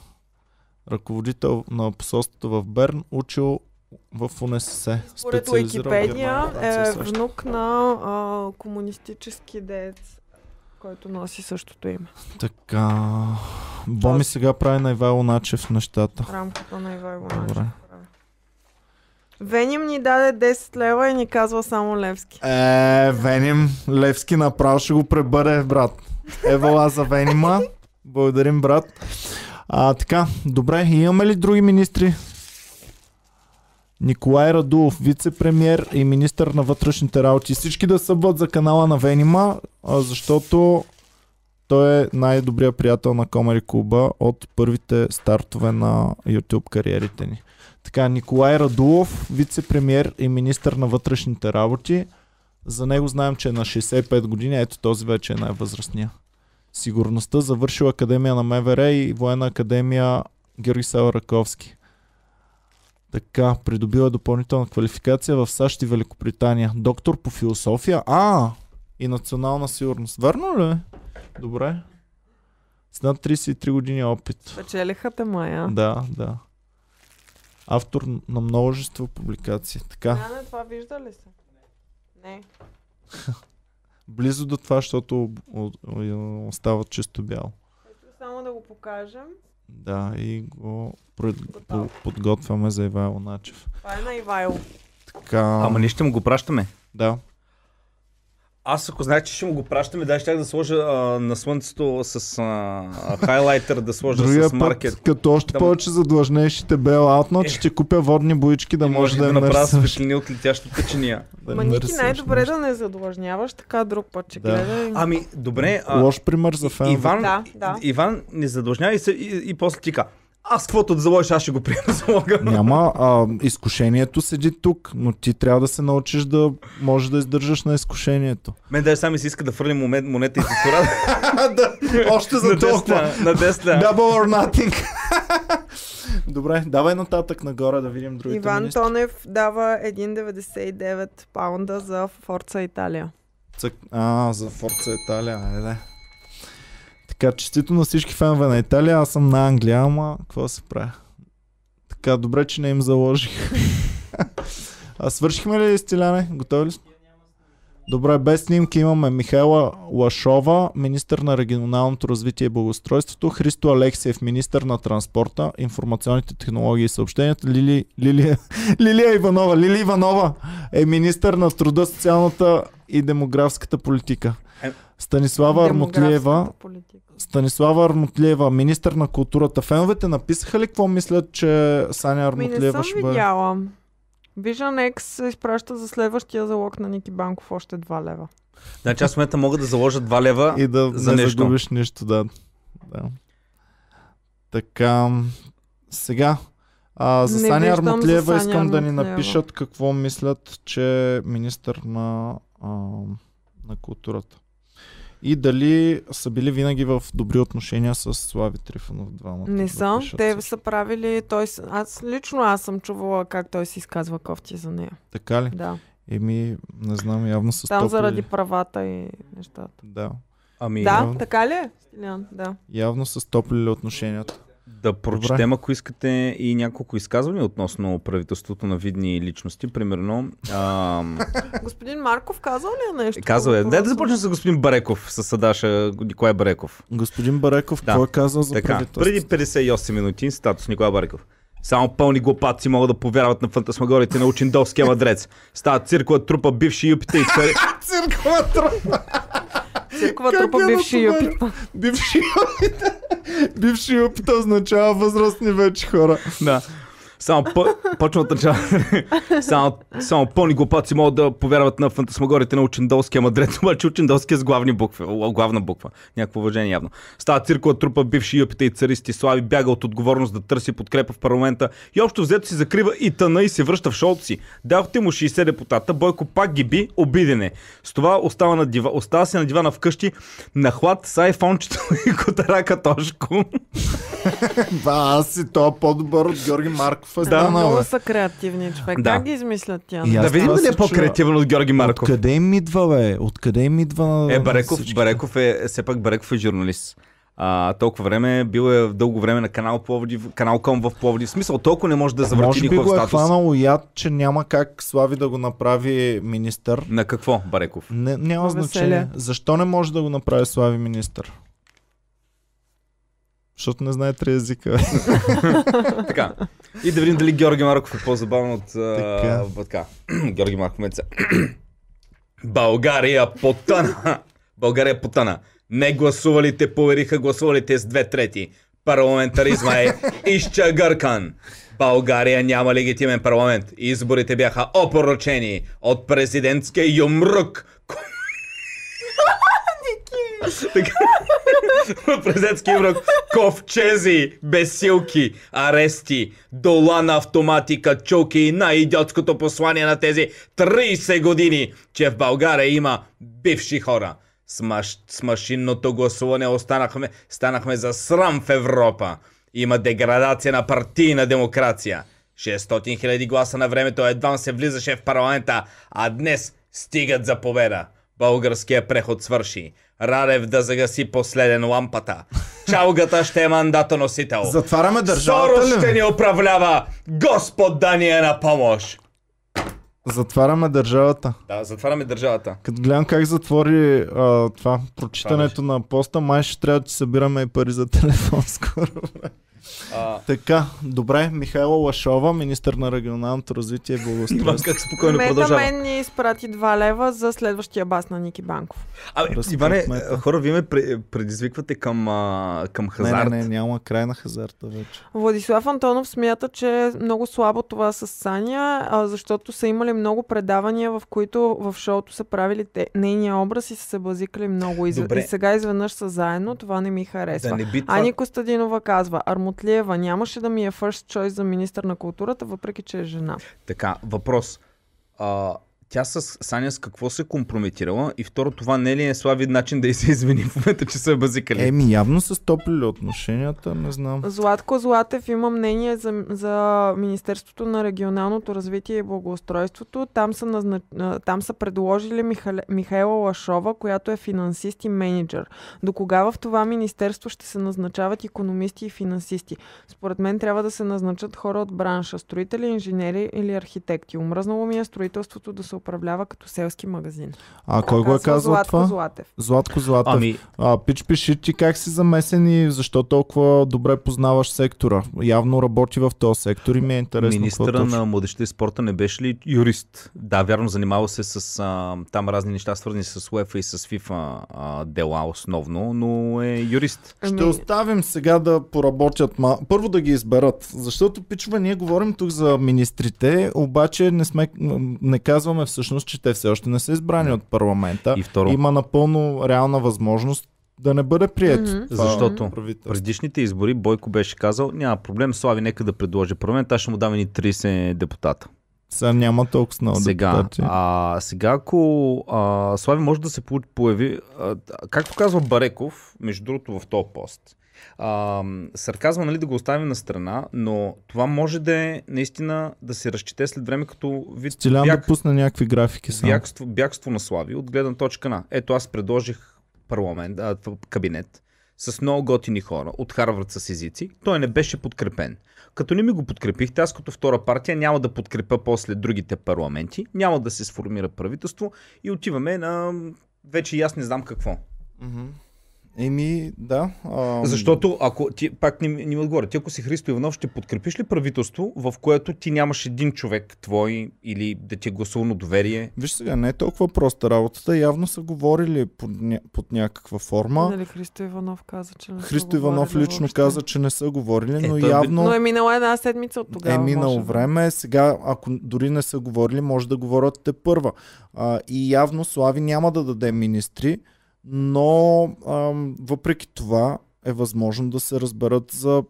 Ръководител на посолството в Берн, учил в УНСС. Според Уикипедия е внук на а, комунистически деец, който носи същото име. Така. Боми сега прави на Ивайло Начев нещата. Рамката на Ивайло Добре. Начев прави. Веним ни даде 10 лева и ни казва само Левски. Е, Веним, Левски направо ще го пребъде, брат. Евала за Венима. Благодарим, брат. А, така, добре, имаме ли други министри? Николай Радулов, вице-премьер и министър на вътрешните работи. Всички да събват за канала на Венима, защото той е най-добрият приятел на Комари Клуба от първите стартове на YouTube кариерите ни. Така, Николай Радулов, вице-премьер и министър на вътрешните работи. За него знаем, че е на 65 години. Ето този вече е най-възрастния. Сигурността завършил Академия на МВР и Военна академия Георги Сава Раковски. Така, придобила допълнителна квалификация в САЩ и Великобритания. Доктор по философия. А, и национална сигурност. Верно ли? Добре. С над 33 години опит. Печелиха те Мая. Да, да. Автор на множество публикации. Така, Не, не, това вижда ли се? Не. близо до това, защото остава чисто бяло. Ето само да го покажем. Да, и го по, подготвяме за Ивайло Начев. Това е на Ивайло. Така, Ама ние ще му го пращаме. да. Аз ако знаех, че ще му го пращаме, дай щях да сложа а, на слънцето с а, хайлайтер, да сложа Другия с маркер. път, като още Да- повече задлъжнеш и те бел аутнот, ще купя водни боички да може да да направя светлини от летящата чиния. Да Ма Ники най-добре нещо. да не задлъжняваш, така друг път, че Да. гледай. Ами, добре. А, Лош пример за фен. Иван, Да, да. Иван не задължнява и, и, и после ти ка. Аз каквото да заложиш, аз ще го приема залога. Няма, а, изкушението седи тук, но ти трябва да се научиш да можеш да издържаш на изкушението. Мен даже сами се иска да фърлим момент, монета и да, още на 10 на 10 Double or nothing. Добре, давай нататък нагоре да видим другите Иван министри. Тонев дава 1,99 паунда за Форца Италия. Цък... А, за Форца Италия, айде. Така, честито на всички фенове на Италия, аз съм на Англия, ама какво се прави? Така, добре, че не им заложих. а свършихме ли стиляне? Готови ли сте? Добре, без снимки имаме Михайла Лашова, министър на регионалното развитие и благоустройството, Христо Алексиев, министър на транспорта, информационните технологии и съобщенията, Лили, Лилия, Лилия Иванова. Лили Иванова е министър на труда, социалната и демографската политика. Е, Станислава Армутлиева, политика. Станислава Армутлиева, министър на културата. Феновете написаха ли какво мислят, че Саня Ми не Армутлиева съм ще бъде? видяла. Vision X се изпраща за следващия залог на Ники Банков още 2 лева. Значи аз в момента мога да заложа 2 лева. И да за не нещо. загубиш нищо, да. да. Така, сега, а, за Не Саня за Саня искам да ни напишат какво мислят, че е министър на, а, на културата. И дали са били винаги в добри отношения с Слави Трифонов двамата. Не да са. Те също. са правили... Той, с- аз лично аз съм чувала как той си изказва кофти за нея. Така ли? Да. Еми, не знам, явно са Там стопли. заради правата и нещата. Да. Ами, Да, явно. така ли е? Стилян? Да. Явно са стоплили отношенията. Да прочетем, ако искате, и няколко изказвания относно правителството на видни личности. Примерно, ам, Господин Марков казал ли е нещо? казал е, дай да започнем с господин Бареков, с Садаша Николай Бареков. Господин Бареков, Да. какво е казал за Така, правителството? преди 58 минути, статус Николай Бареков. Само пълни глупаци могат да повярват на фантасмагорите на Учиндовския мадрец. Става циркова трупа, бивши юпите и цари... Циркова трупа! Циркова Как трупа е бивши натоварен? юпита. Бивши опита. Бивши опита означава възрастни вече хора. Да. Само по... почва от само, само пълни глупаци могат да повярват на фантасмагорите на Учендолския мадрец, обаче Учендолския с главни букви, главна буква. Някакво уважение явно. Става циркова трупа, бивши юпите и царисти слави, бяга от отговорност да търси подкрепа в парламента и общо взето си закрива и тъна и се връща в шоуто си. Дадохте му 60 депутата, Бойко пак ги би, обидене. С това остава, на дива, остава се на дивана вкъщи на хлад с айфончето и котарака Тошко. Ба, си то по-добър от Георги Марков е Да, много са креативни човек. Да. Как ги измислят тя? Да видим дали е по-креативен от Георги Марков. Откъде им идва, бе? Откъде им идва на Е, Бареков? Бареков е, все пак Бареков е журналист. А, толкова време, бил е дълго време на канал Пловдив, канал Ком в Пловдив. В смисъл, толкова не може да завърти Може би го е хванало яд, че няма как Слави да го направи министър. На какво, Бареков? Не, няма На значение. Защо не може да го направи Слави министър? Защото не знае три езика. така. И да видим дали Георги Марков е по-забавен от... Така. А, така. Георги Марков Меца. България потъна. България потъна. Не гласувалите повериха гласувалите с две трети. Парламентаризма е изчагъркан. България няма легитимен парламент. Изборите бяха опорочени от президентския юмрук. Така. От президентския юмрук. Ковчези, бесилки, арести, дола на автомати, качулки и най-идиотското послание на тези 30 години, че в България има бивши хора. С, маш... с машинното гласуване останахме, станахме за срам в Европа. Има деградация на партийна демокрация. 600 000 гласа на времето едва се влизаше в парламента, а днес стигат за победа. Българския преход свърши. Радев да загаси последен лампата. Чалгата ще е мандатоносител. Затваряме държавата Сорос ще ли? ни управлява. Господ да ни е на помощ. Затваряме държавата. Да, затваряме държавата. Като гледам как затвори а, това, прочитането на поста, май ще трябва да събираме и пари за телефон скоро. А, Така, добре, Михайла Лашова, министър на регионалното развитие и благоустройство. как спокойно Мета продължава. мен ни изпрати 2 лева за следващия бас на Ники Банков. Абе, Иване, хора, вие ме пре- предизвиквате към, а, към Не, хазарт. не, не, няма край на хазарта вече. Владислав Антонов смята, че е много слабо това с Саня, а, защото са имали много предавания, в които в шоуто са правили те, нейния образ и са се базикали много. Добре. и сега изведнъж са заедно, това не ми харесва. Да не би това... Ани Костадинова казва, Армутлиева нямаше да ми е first choice за министър на културата, въпреки че е жена. Така, въпрос. А, тя с Саня с какво се е компрометирала? И второ, това не ли е слави начин да й се извини в момента, че са я базикали? Еми, явно са стоплили отношенията, не знам. Златко Златев има мнение за, за Министерството на регионалното развитие и благоустройството. Там са, назнач... а, там са предложили Михале... Михайла Лашова, която е финансист и менеджер. До кога в това министерство ще се назначават економисти и финансисти? Според мен трябва да се назначат хора от бранша, строители, инженери или архитекти. Умръзнало ми е строителството да се управлява като селски магазин. А кой го е казал Златко това? Златев. Златко Златев. Ами, А, пич, пиши ти как си замесен и защо толкова добре познаваш сектора. Явно работи в този сектор и ми е интересно. министъра на младеща и спорта не беше ли юрист? Да, вярно, занимава се с а, там разни неща, свързани с УЕФА и с FIFA а, дела основно, но е юрист. Ще оставим сега да поработят. Ма... Първо да ги изберат. Защото, пичва, ние говорим тук за министрите, обаче не, сме, не казваме всъщност, че те все още не са избрани Не. от парламента. И второ, Има напълно реална възможност да не бъде прият. Мгм. това Защото правителство. предишните избори Бойко беше казал, няма проблем, Слави, нека да предложи парламент, аз ще му дам и 30 депутата. Сега няма толкова много Сега, депутати. а, сега ако а, Слави може да се по- появи, а, както казва Бареков, между другото в този пост, а, сарказма нали, да го оставим на страна, но това може да е наистина да се разчете след време като вид Стилян бяг, да пусне някакви графики само. бягство, бягство на Слави от гледна точка на. Ето аз предложих парламент, а, кабинет с много готини хора от Харвард с езици. Той не беше подкрепен. Като не ми го подкрепихте, аз като втора партия няма да подкрепя после другите парламенти, няма да се сформира правителство и отиваме на вече и аз не знам какво. Мгм. Еми, да. А, Защото ако ти пак не, не ми отговоря, ти ако си Христо Иванов, ще подкрепиш ли правителство, в което ти нямаш един човек твой или да ти е гласувано доверие? Виж сега, не е толкова проста работата. Явно са говорили под, ня... под някаква форма. Нали Христо Иванов каза, че не са Христо Иванов лично въобще. каза, че не са говорили, Е, но явно Но е минала една седмица от тогава. е минало може. време. Сега, ако дори не са говорили, може да говорят те първа. А, и явно Слави няма да даде министри, но ам, въпреки това е възможно да се разберат за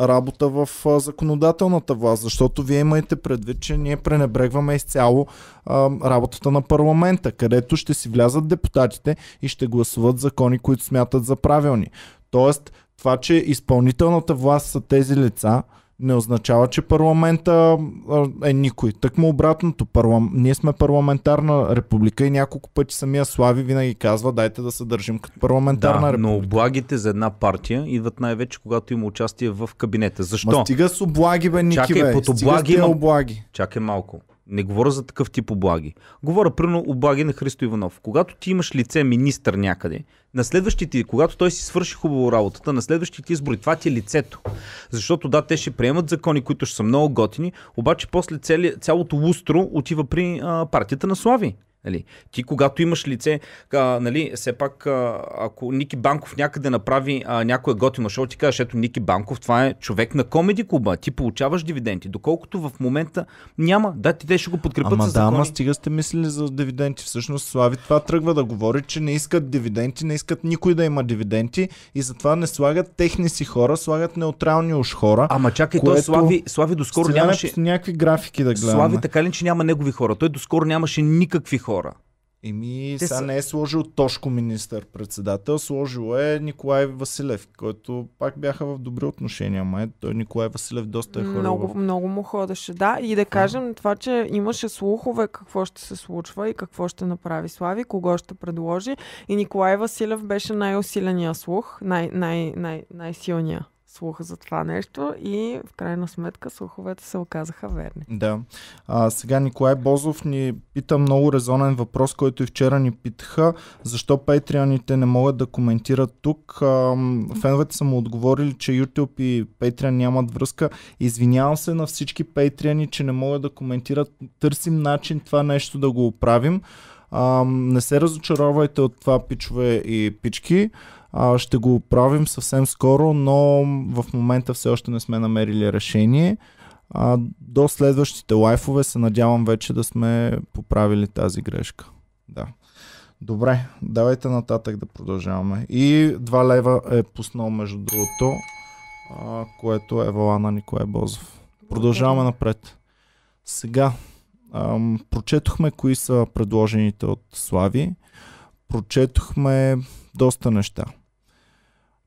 работа в а, законодателната власт, защото вие имайте предвид, че ние пренебрегваме изцяло а, работата на парламента, където ще си влязат депутатите и ще гласуват закони, които смятат за правилни. Тоест, това, че изпълнителната власт са тези лица, не означава, че парламента е никой. Тъкмо обратното. Парлам... Ние сме парламентарна република и няколко пъти самия Слави винаги казва, дайте да се държим като парламентарна Да, република. но облагите за една партия идват най-вече, когато има участие в кабинета. Защо? Ма стига с облаги, бе, Ники, Чакай, бе. под Стига облаги тия има- облаги. Чакай малко. Не говоря за такъв тип облаги. Говоря примерно облаги на Христо Иванов. Когато ти имаш лице министър някъде, на следващите, когато той си свърши хубаво работата, на следващите избори, това ти е лицето. Защото да, те ще приемат закони, които ще са много готини, обаче после цели, цялото лустро отива при а, партията на Слави. Нали? Ти когато имаш лице, а, нали, все пак, а, ако Ники Банков някъде направи а, някое готино шоу, ти кажеш, ето Ники Банков, това е човек на комеди клуба, ти получаваш дивиденти. Доколкото в момента няма, да, ти те ще го подкрепят Ама с да, ама закони. стига сте мислили за дивиденти. Всъщност Слави това тръгва да говори, че не искат дивиденти, не искат никой да има дивиденти и затова не слагат техни си хора, слагат неутрални уж хора. Ама чакай, Което- той Слави, Слави доскоро нямаше... някакви графики да гледаме. Слави така ли, че няма негови хора. Той доскоро нямаше никакви хора. Еми, Те сега са- не е сложил Тошко министър-председател, сложил е Николай Василев, който пак бяха в добри отношения. Ма е, той Николай Василев доста е хорил. Много, в- много му ходеше, да. И да кажем това, че имаше слухове какво ще се случва и какво ще направи Слави, кого ще предложи. И Николай Василев беше най-усиления слух, най- най- най- най-силния слух за това нещо и в крайна сметка слуховете се оказаха верни. Да. А, сега Николай Бозов ни пита много резонен въпрос, който и вчера ни питаха. Защо патреоните не могат да коментират тук? А, феновете са му отговорили, че YouTube и Patreon нямат връзка. Извинявам се на всички патреони, че не могат да коментират. Търсим начин това нещо да го оправим. А, не се разочаровайте от това, пичове и пички. А, ще го правим съвсем скоро, но в момента все още не сме намерили решение. А, до следващите лайфове се надявам вече да сме поправили тази грешка. Да. Добре, давайте нататък да продължаваме. И 2 лева е пуснал между другото, а, което е вала на Николай Бозов. Продължаваме напред. Сега, ам, прочетохме кои са предложените от Слави. Прочетохме доста неща.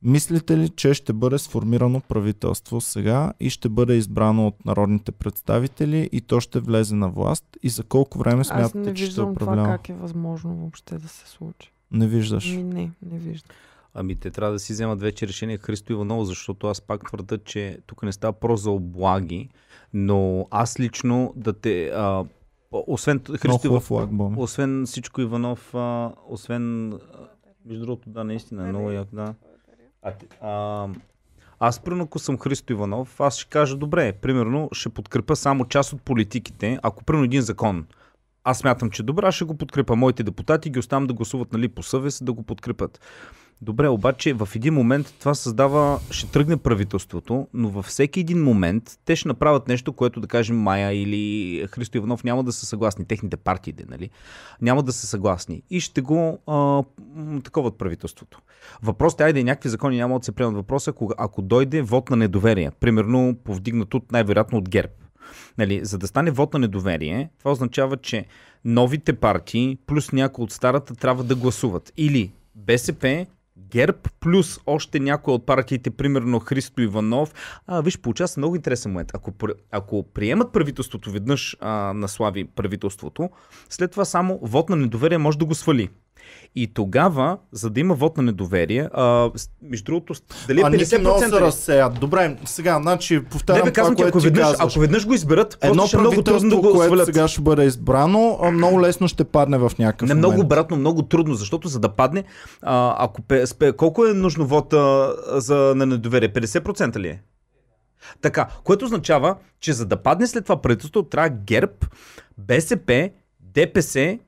Мислите ли, че ще бъде сформирано правителство сега и ще бъде избрано от народните представители и то ще влезе на власт? И за колко време Аз смятате, не че ще виждам това управлява? как е възможно въобще да се случи. Не виждаш. Ми, не, не виждам. Ами те трябва да си вземат вече решение Христо Иванов, защото аз пак твърда, че тук не става про за облаги, но аз лично да те... А, освен Христо Иванов, флаг, освен всичко Иванов, а, освен... а, Между другото, да, наистина е много як, да. А, а, аз, примерно, ако съм Христо Иванов, аз ще кажа, добре, примерно, ще подкрепя само част от политиките, ако примерно един закон, аз смятам, че добре, аз ще го подкрепя. Моите депутати ги оставам да гласуват нали, по съвест, да го подкрепят. Добре, обаче в един момент това създава, ще тръгне правителството, но във всеки един момент те ще направят нещо, което да кажем Майя или Христо Иванов няма да са съгласни, техните партии, нали? Няма да са съгласни и ще го а, м, таковат правителството. Въпросът е, айде, някакви закони няма да се приемат въпроса, ако, ако дойде вод на недоверие, примерно повдигнат от най-вероятно от ГЕРБ. Нали, за да стане вод на недоверие, това означава, че новите партии плюс някои от старата трябва да гласуват. Или БСП, ГЕРБ плюс още някои от партиите, примерно Христо Иванов. А, виж, получава се много интересен момент. Ако, ако приемат правителството веднъж а, на Слави правителството, след това само вод на недоверие може да го свали. И тогава, за да има вод на недоверие, а, между другото, дали е А Ники много 50% се разсеят. Добре, сега, значи, Не повтарям бе, това, казвам ти, което ако ти веднъж, казваш. ако веднъж го изберат, Едно ще е много трудно да го свалят. сега ще бъде избрано, много лесно ще падне в някакъв Не момент. много обратно, много трудно, защото за да падне, а, ако колко е нужно вода за на недоверие? 50% ли е? Така, което означава, че за да падне след това правителство, трябва ГЕРБ, БСП, ДПС,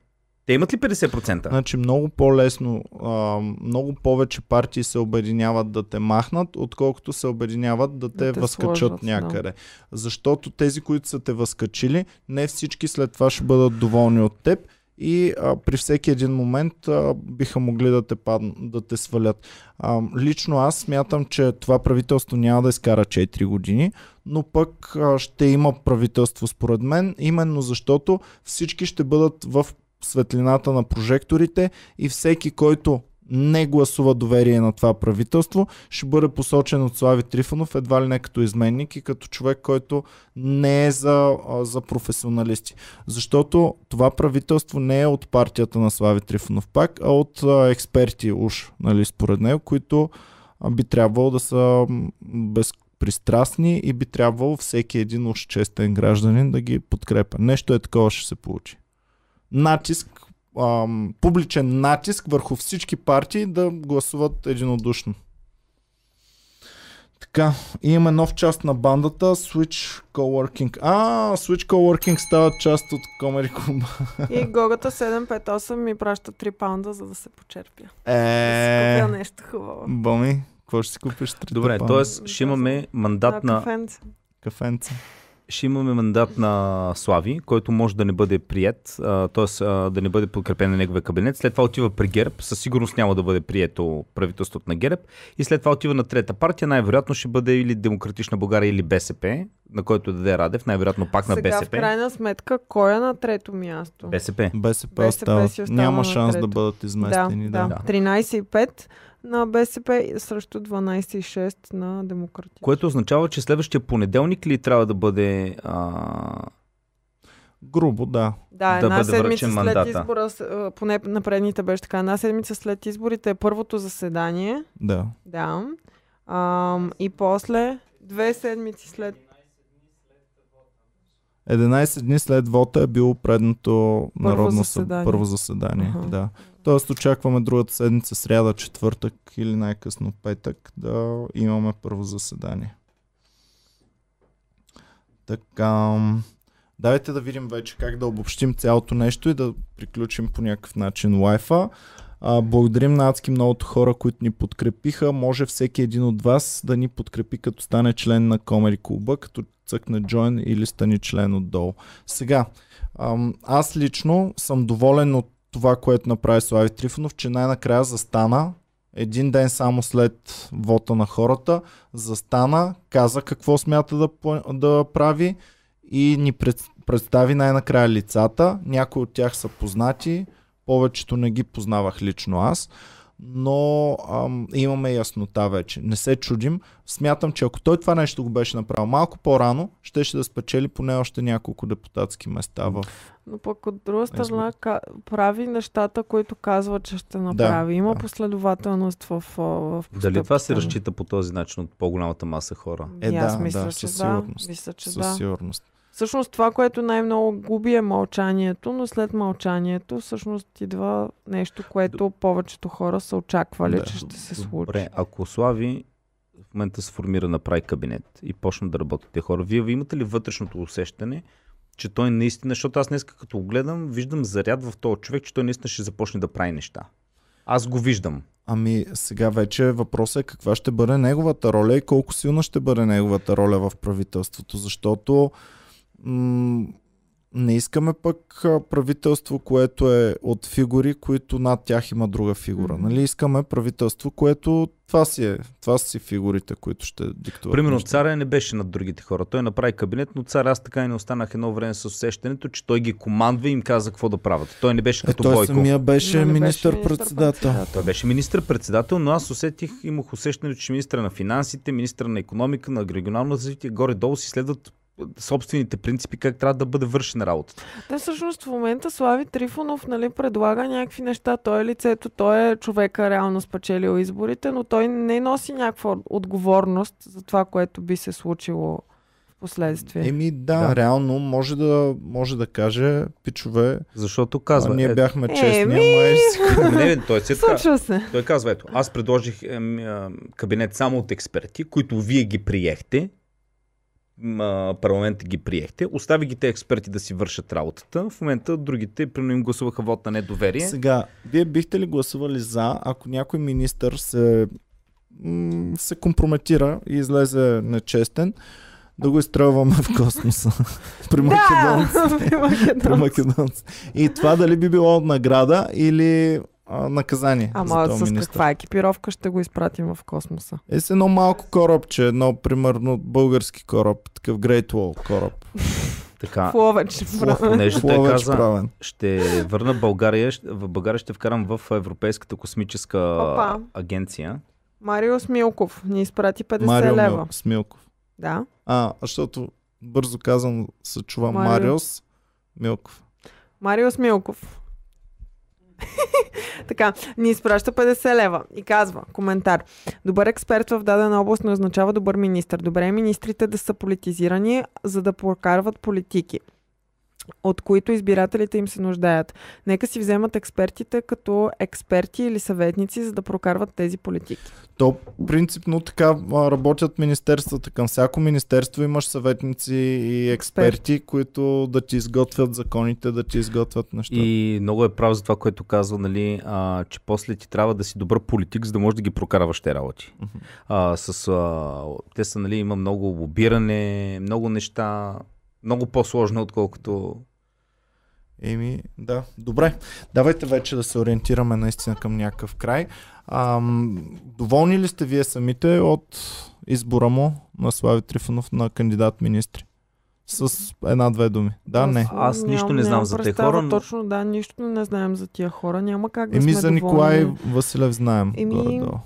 те имат ли 50%? Значи много по-лесно, а, много повече партии се обединяват да те махнат, отколкото се обединяват да те, Да те възкачат сложат, някъде. Защото тези, които са те възкачили, не всички след това ще бъдат доволни от теб и а, при всеки един момент а, биха могли да те, пад... да те свалят. А, лично аз смятам, че това правителство няма да изкара 4 години, но пък а, ще има правителство според мен, именно защото всички ще бъдат в светлината на прожекторите и всеки, който не гласува доверие на това правителство, ще бъде посочен от Слави Трифонов едва ли не като изменник и като човек, който не е за, за професионалисти. Защото това правителство не е от партията на Слави Трифонов пак, а от експерти уж, нали, според него, които би трябвало да са безпристрастни и би трябвало всеки един уж честен гражданин да ги подкрепя. Нещо е такова ще се получи натиск, ам, публичен натиск върху всички партии да гласуват единодушно. Така, имаме нов част на бандата Switch Coworking. А, Switch Coworking става част от Comedy Club. И Гогата 758 ми праща 3 паунда, за да се почерпя. Да си Е, купя нещо хубаво. Боми, какво ще си купиш? Трите Добре, паунда? т.е. ще имаме мандат На на, кафенце. Кафенце. Ще имаме мандат на Слави, който може да не бъде прият, т.е. да не бъде подкрепен на неговия кабинет. След това отива при ГЕРБ, със сигурност няма да бъде прието правителството на ГЕРБ. И след това отива на трета партия, най-вероятно ще бъде или Демократична България или БСП, на който даде Радев, най-вероятно пак на Сега в БСП. крайна сметка, кой е на трето място? БСП. БСП, БСП остава. Няма шанс да бъдат изместени. Да, да, да. 13,5 на БСП срещу 12,6 на Демократична. Което означава, че следващия понеделник ли трябва да бъде а, Грубо, да. Да, да една бъде седмица след мандата. избора, а, поне на предните беше така, една седмица след изборите е първото заседание. Да. Да. Ам, и после, две седмици след 11 дни след вота е било предното Първо народно заседание. заседание. първо заседание. Аха. Да. Тоест очакваме другата седмица, сряда, четвъртък или най-късно петък да имаме първо заседание. Така, давайте да видим вече как да обобщим цялото нещо и да приключим по някакъв начин лайфа. А, благодарим на адски многото хора, които ни подкрепиха. Може всеки един от вас да ни подкрепи като стане член на Comedy клуба, като цъкне join или стани член отдолу. Сега, аз лично съм доволен от това, което направи Слави Трифонов, че най-накрая застана един ден само след вота на хората, застана, каза какво смята да, да прави и ни пред, представи най-накрая лицата. Някои от тях са познати, повечето не ги познавах лично аз, но ам, имаме яснота вече. Не се чудим. Смятам, че ако той това нещо го беше направил малко по-рано, щеше да спечели поне още няколко депутатски места в Но пък от друга страна ка- прави нещата, които казва, че ще направи. Има да. последователност в, в, Дали това се разчита по този начин от по-голямата маса хора? Е, аз да, мисля, да, че със да. сигурност. Мисля, че със да. сигурност. Всъщност това, което най-много губи е мълчанието, но след мълчанието всъщност идва нещо, което повечето хора са очаквали, Да. че ще се случи. Добре, ако Слави в момента се формира, направи кабинет и почнат да работят те хора, вие имате ли вътрешното усещане, че той наистина, защото аз днес като го гледам, виждам заряд в този човек, че той наистина ще започне да прави неща. Аз го виждам. Ами сега вече въпросът е каква ще бъде неговата роля и колко силна ще бъде неговата роля в правителството, защото не искаме пък правителство, което е от фигури, които над тях има друга фигура. Мгм. Нали? Искаме правителство, което това си е. Това си фигурите, които ще диктуват. Примерно нещата. царя не беше над другите хора. Той направи кабинет, но царя аз така и не останах едно време с усещането, че той ги командва и им каза какво да правят. Той не беше Е, като той Бойко. самия беше министър-председател. Той беше министър-председател, но аз усетих, имах усещането, че министър на финансите, министър на економика, на регионално развитие, горе-долу си следват собствените принципи как трябва да бъде вършена работата. Те всъщност в момента Слави Трифонов нали, предлага някакви неща. Той е лицето, той е човека реално спечелил изборите, но той не носи някаква отговорност за това, което би се случило в последствие. Еми да, Да. да, реално може да, може да каже, пичове, Защото казва, казва, ние е, бяхме Е, честни, ми- ама е си- не, не, той, така, Случва се. той казва, ето, аз предложих ем, а, кабинет само от експерти, които вие ги приехте, парламента ги приехте, остави ги те експерти да си вършат работата. В момента другите, примерно им гласуваха вод на недоверие. Сега, вие бихте ли гласували за, ако някой министър се, м- се компрометира и излезе нечестен, да го изстрелваме в космоса при македонците. Да, при македонците. И това дали би било награда или а, наказание за Ама с министър. каква екипировка ще го изпратим в космоса? Е с едно малко корабче, едно примерно български кораб, такъв Great Wall кораб. Така, В Ловеч. понеже той Пловеч каза, правен. ще върна България, в България ще вкарам в Европейската космическа Опа. агенция. Мариус Милков ни изпрати 50 Марио лева. Мил, Смилков. Да. А, защото бързо казано се чува Марио. Мариус Милков. Мариус Милков. така, ни изпраща 50 лева и казва, коментар. Добър експерт в дадена област не означава добър министр. Добре е министрите да са политизирани, за да прокарват политики от които избирателите им се нуждаят. Нека си вземат експертите като експерти или съветници, за да прокарват тези политики. То принципно така работят министерствата. Към всяко министерство имаш съветници и експерти, които да ти изготвят законите, да ти изготвят нещата. И много е прав за това, което казва, нали, а, че после ти трябва да си добър политик, за да можеш да ги прокарваш те работи. Мгм. А, с, а, те са, нали, има много лобиране, много неща, много по-сложно, отколкото Еми, да. Добре. Давайте вече да се ориентираме наистина към някакъв край. Ам, доволни ли сте вие самите от избора му на Слави Трифонов на кандидат министри? С една-две думи. Да, не. Аз нищо не знам за те представа хора, но- Точно, да, нищо не знаем за тия хора. Няма как да Еми сме за Николай доволни. Василев знаем. Еми, горе-долу.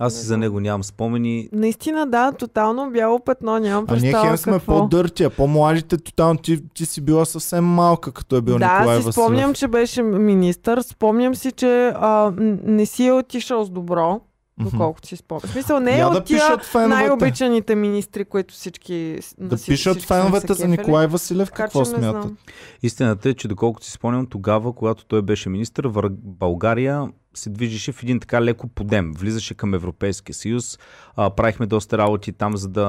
Аз и Не за него нямам спомени. Наистина, да, тотално бяло петно, нямам А ние представа хем сме какво. по-дърти, а по-младите тотално. Ти, ти си била съвсем малка, като е бил да, Николай си Василев. спомням, че беше министър. Спомням си, че а, не си е отишъл с добро. Доколкото си спомням. В смисъл не е Я да от тия пишат феновете. най-обичаните министри, които всички... на Да си- пишат всички феновете за. Николай Василев Така какво смятат. знам. Истината е, че доколкото си спомням, тогава, когато той беше министр. България се движеше в един така леко подем. Влизаше към Европейския съюз. А, правихме доста работи там, за да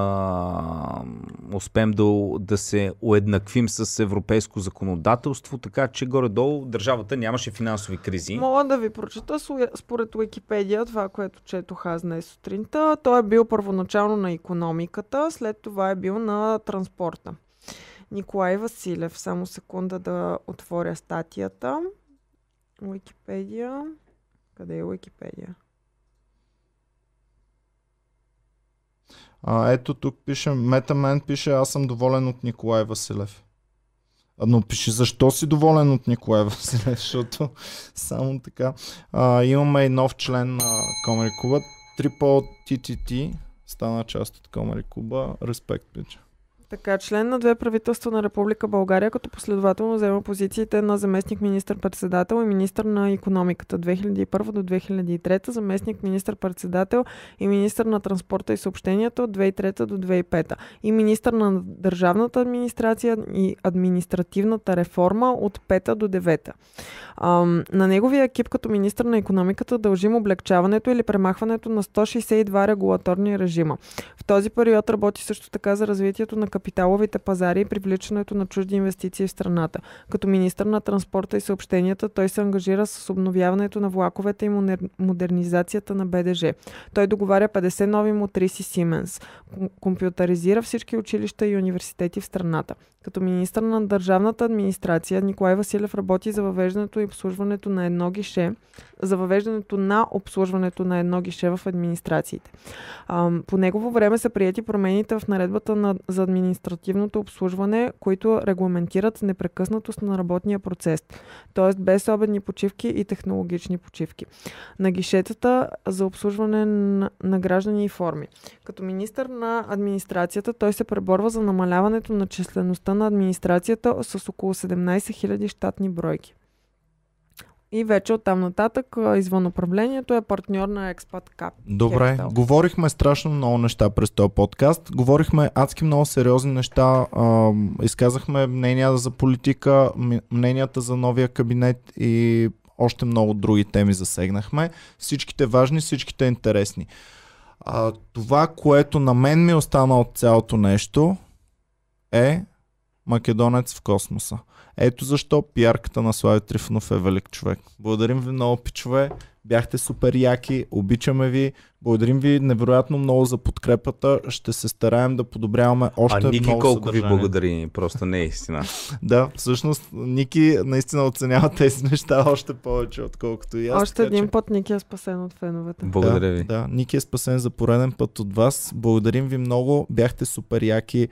успеем да, да се уеднаквим с европейско законодателство, така че горе-долу държавата нямаше финансови кризи. Мога да ви прочета според Уикипедия, това, което четох аз днес сутринта. Той е бил първоначално на економиката, след това е бил на транспорта. Николай Василев. Само секунда да отворя статията. Уикипедия. Къде е Уикипедия? А, ето тук пише, Метамен пише, аз съм доволен от Николай Василев. Но пише, защо си доволен от Николай Василев, защото само така. А, имаме и нов член на Комери Куба. Triple TTT стана част от Комери Куба. Респект, пича. Така, член на две правителства на Република България, като последователно взема позициите на заместник министър-председател и министър на економиката 2001 до 2003, заместник министър-председател и министър на транспорта и съобщенията от 2003 до 2005 и министър на държавната администрация и административната реформа от 5 до 9. Ам, на неговия екип като министър на економиката дължим облегчаването или премахването на 162 регулаторни режима. В този период работи също така за развитието на капиталовите пазари и привличането на чужди инвестиции в страната. Като министър на транспорта и съобщенията той се ангажира с обновяването на влаковете и модернизацията на БДЖ. Той договаря 50 нови мотриси Siemens. Ком- Компютъризира всички училища и университети в страната. Като министър на държавната администрация Николай Василев работи за въвеждането и обслужването на едно гише, за въвеждането на обслужването на едно гише в администрациите. По негово време са прияти промените в наредбата на, за административното обслужване, които регламентират непрекъснатост на работния процес, т.е. без обедни почивки и технологични почивки. На гишетата за обслужване на, граждани и форми. Като министър на администрацията той се преборва за намаляването на числеността на администрацията с около 17 000 щатни бройки. И вече оттам нататък, извън управлението, е партньор на Expat Cap. Добре, Capital. говорихме страшно много неща през този подкаст. Говорихме адски много сериозни неща. А, изказахме мнения за политика, мненията за новия кабинет и още много други теми засегнахме. Всичките важни, всичките интересни. А, това, което на мен ми остана от цялото нещо е Македонец в космоса. Ето защо пиарката на Слави Трифонов е велик човек. Благодарим ви много, пичове. Бяхте супер яки, обичаме ви. Благодарим ви невероятно много за подкрепата. Ще се стараем да подобряваме още а Ники много колко ви съдържание. благодари, просто не е истина. Да, всъщност Ники наистина оценява тези неща още повече, отколкото и аз. Още така че- един път Ники е спасен от феновете. Благодаря да, ви. Да, Ники е спасен за пореден път от вас. Благодарим ви много. Бяхте супер яки.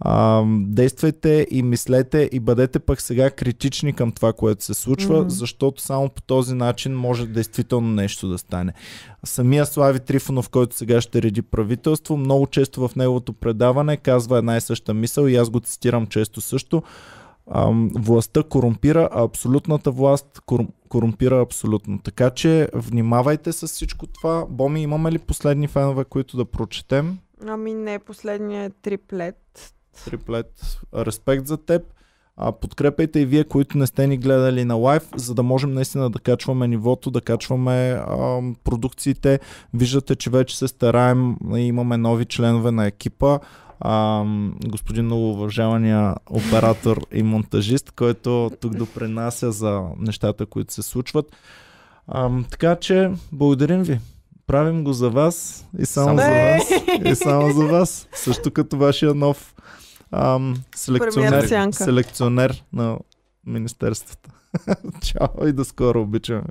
А, действайте и мислете и бъдете пък сега критични към това, което се случва, Мгм. защото само по този начин може действително нещо да стане. Самия Слави Трифонов, който сега ще реди правителство, много често в неговото предаване казва една и съща мисъл и аз го цитирам често също. Ам, властта корумпира, а абсолютната власт корум, корумпира абсолютно. Така че внимавайте с всичко това. Боми, имаме ли последни фенове, които да прочетем? Ами не, последният е триплет. Триплет, респект за теб. А, подкрепайте и вие, които не сте ни гледали на лайв, за да можем наистина да качваме нивото, да качваме а, продукциите. Виждате, че вече се стараем, и имаме нови членове на екипа. А, господин много уважавания оператор и монтажист, който тук допринася за нещата, които се случват. А, така че, благодарим ви. Правим го за вас и само Само за за вас. И само за вас. Също като вашия нов ам, селекционер, селекционер на Министерствата. Чао и до скоро, обичаме.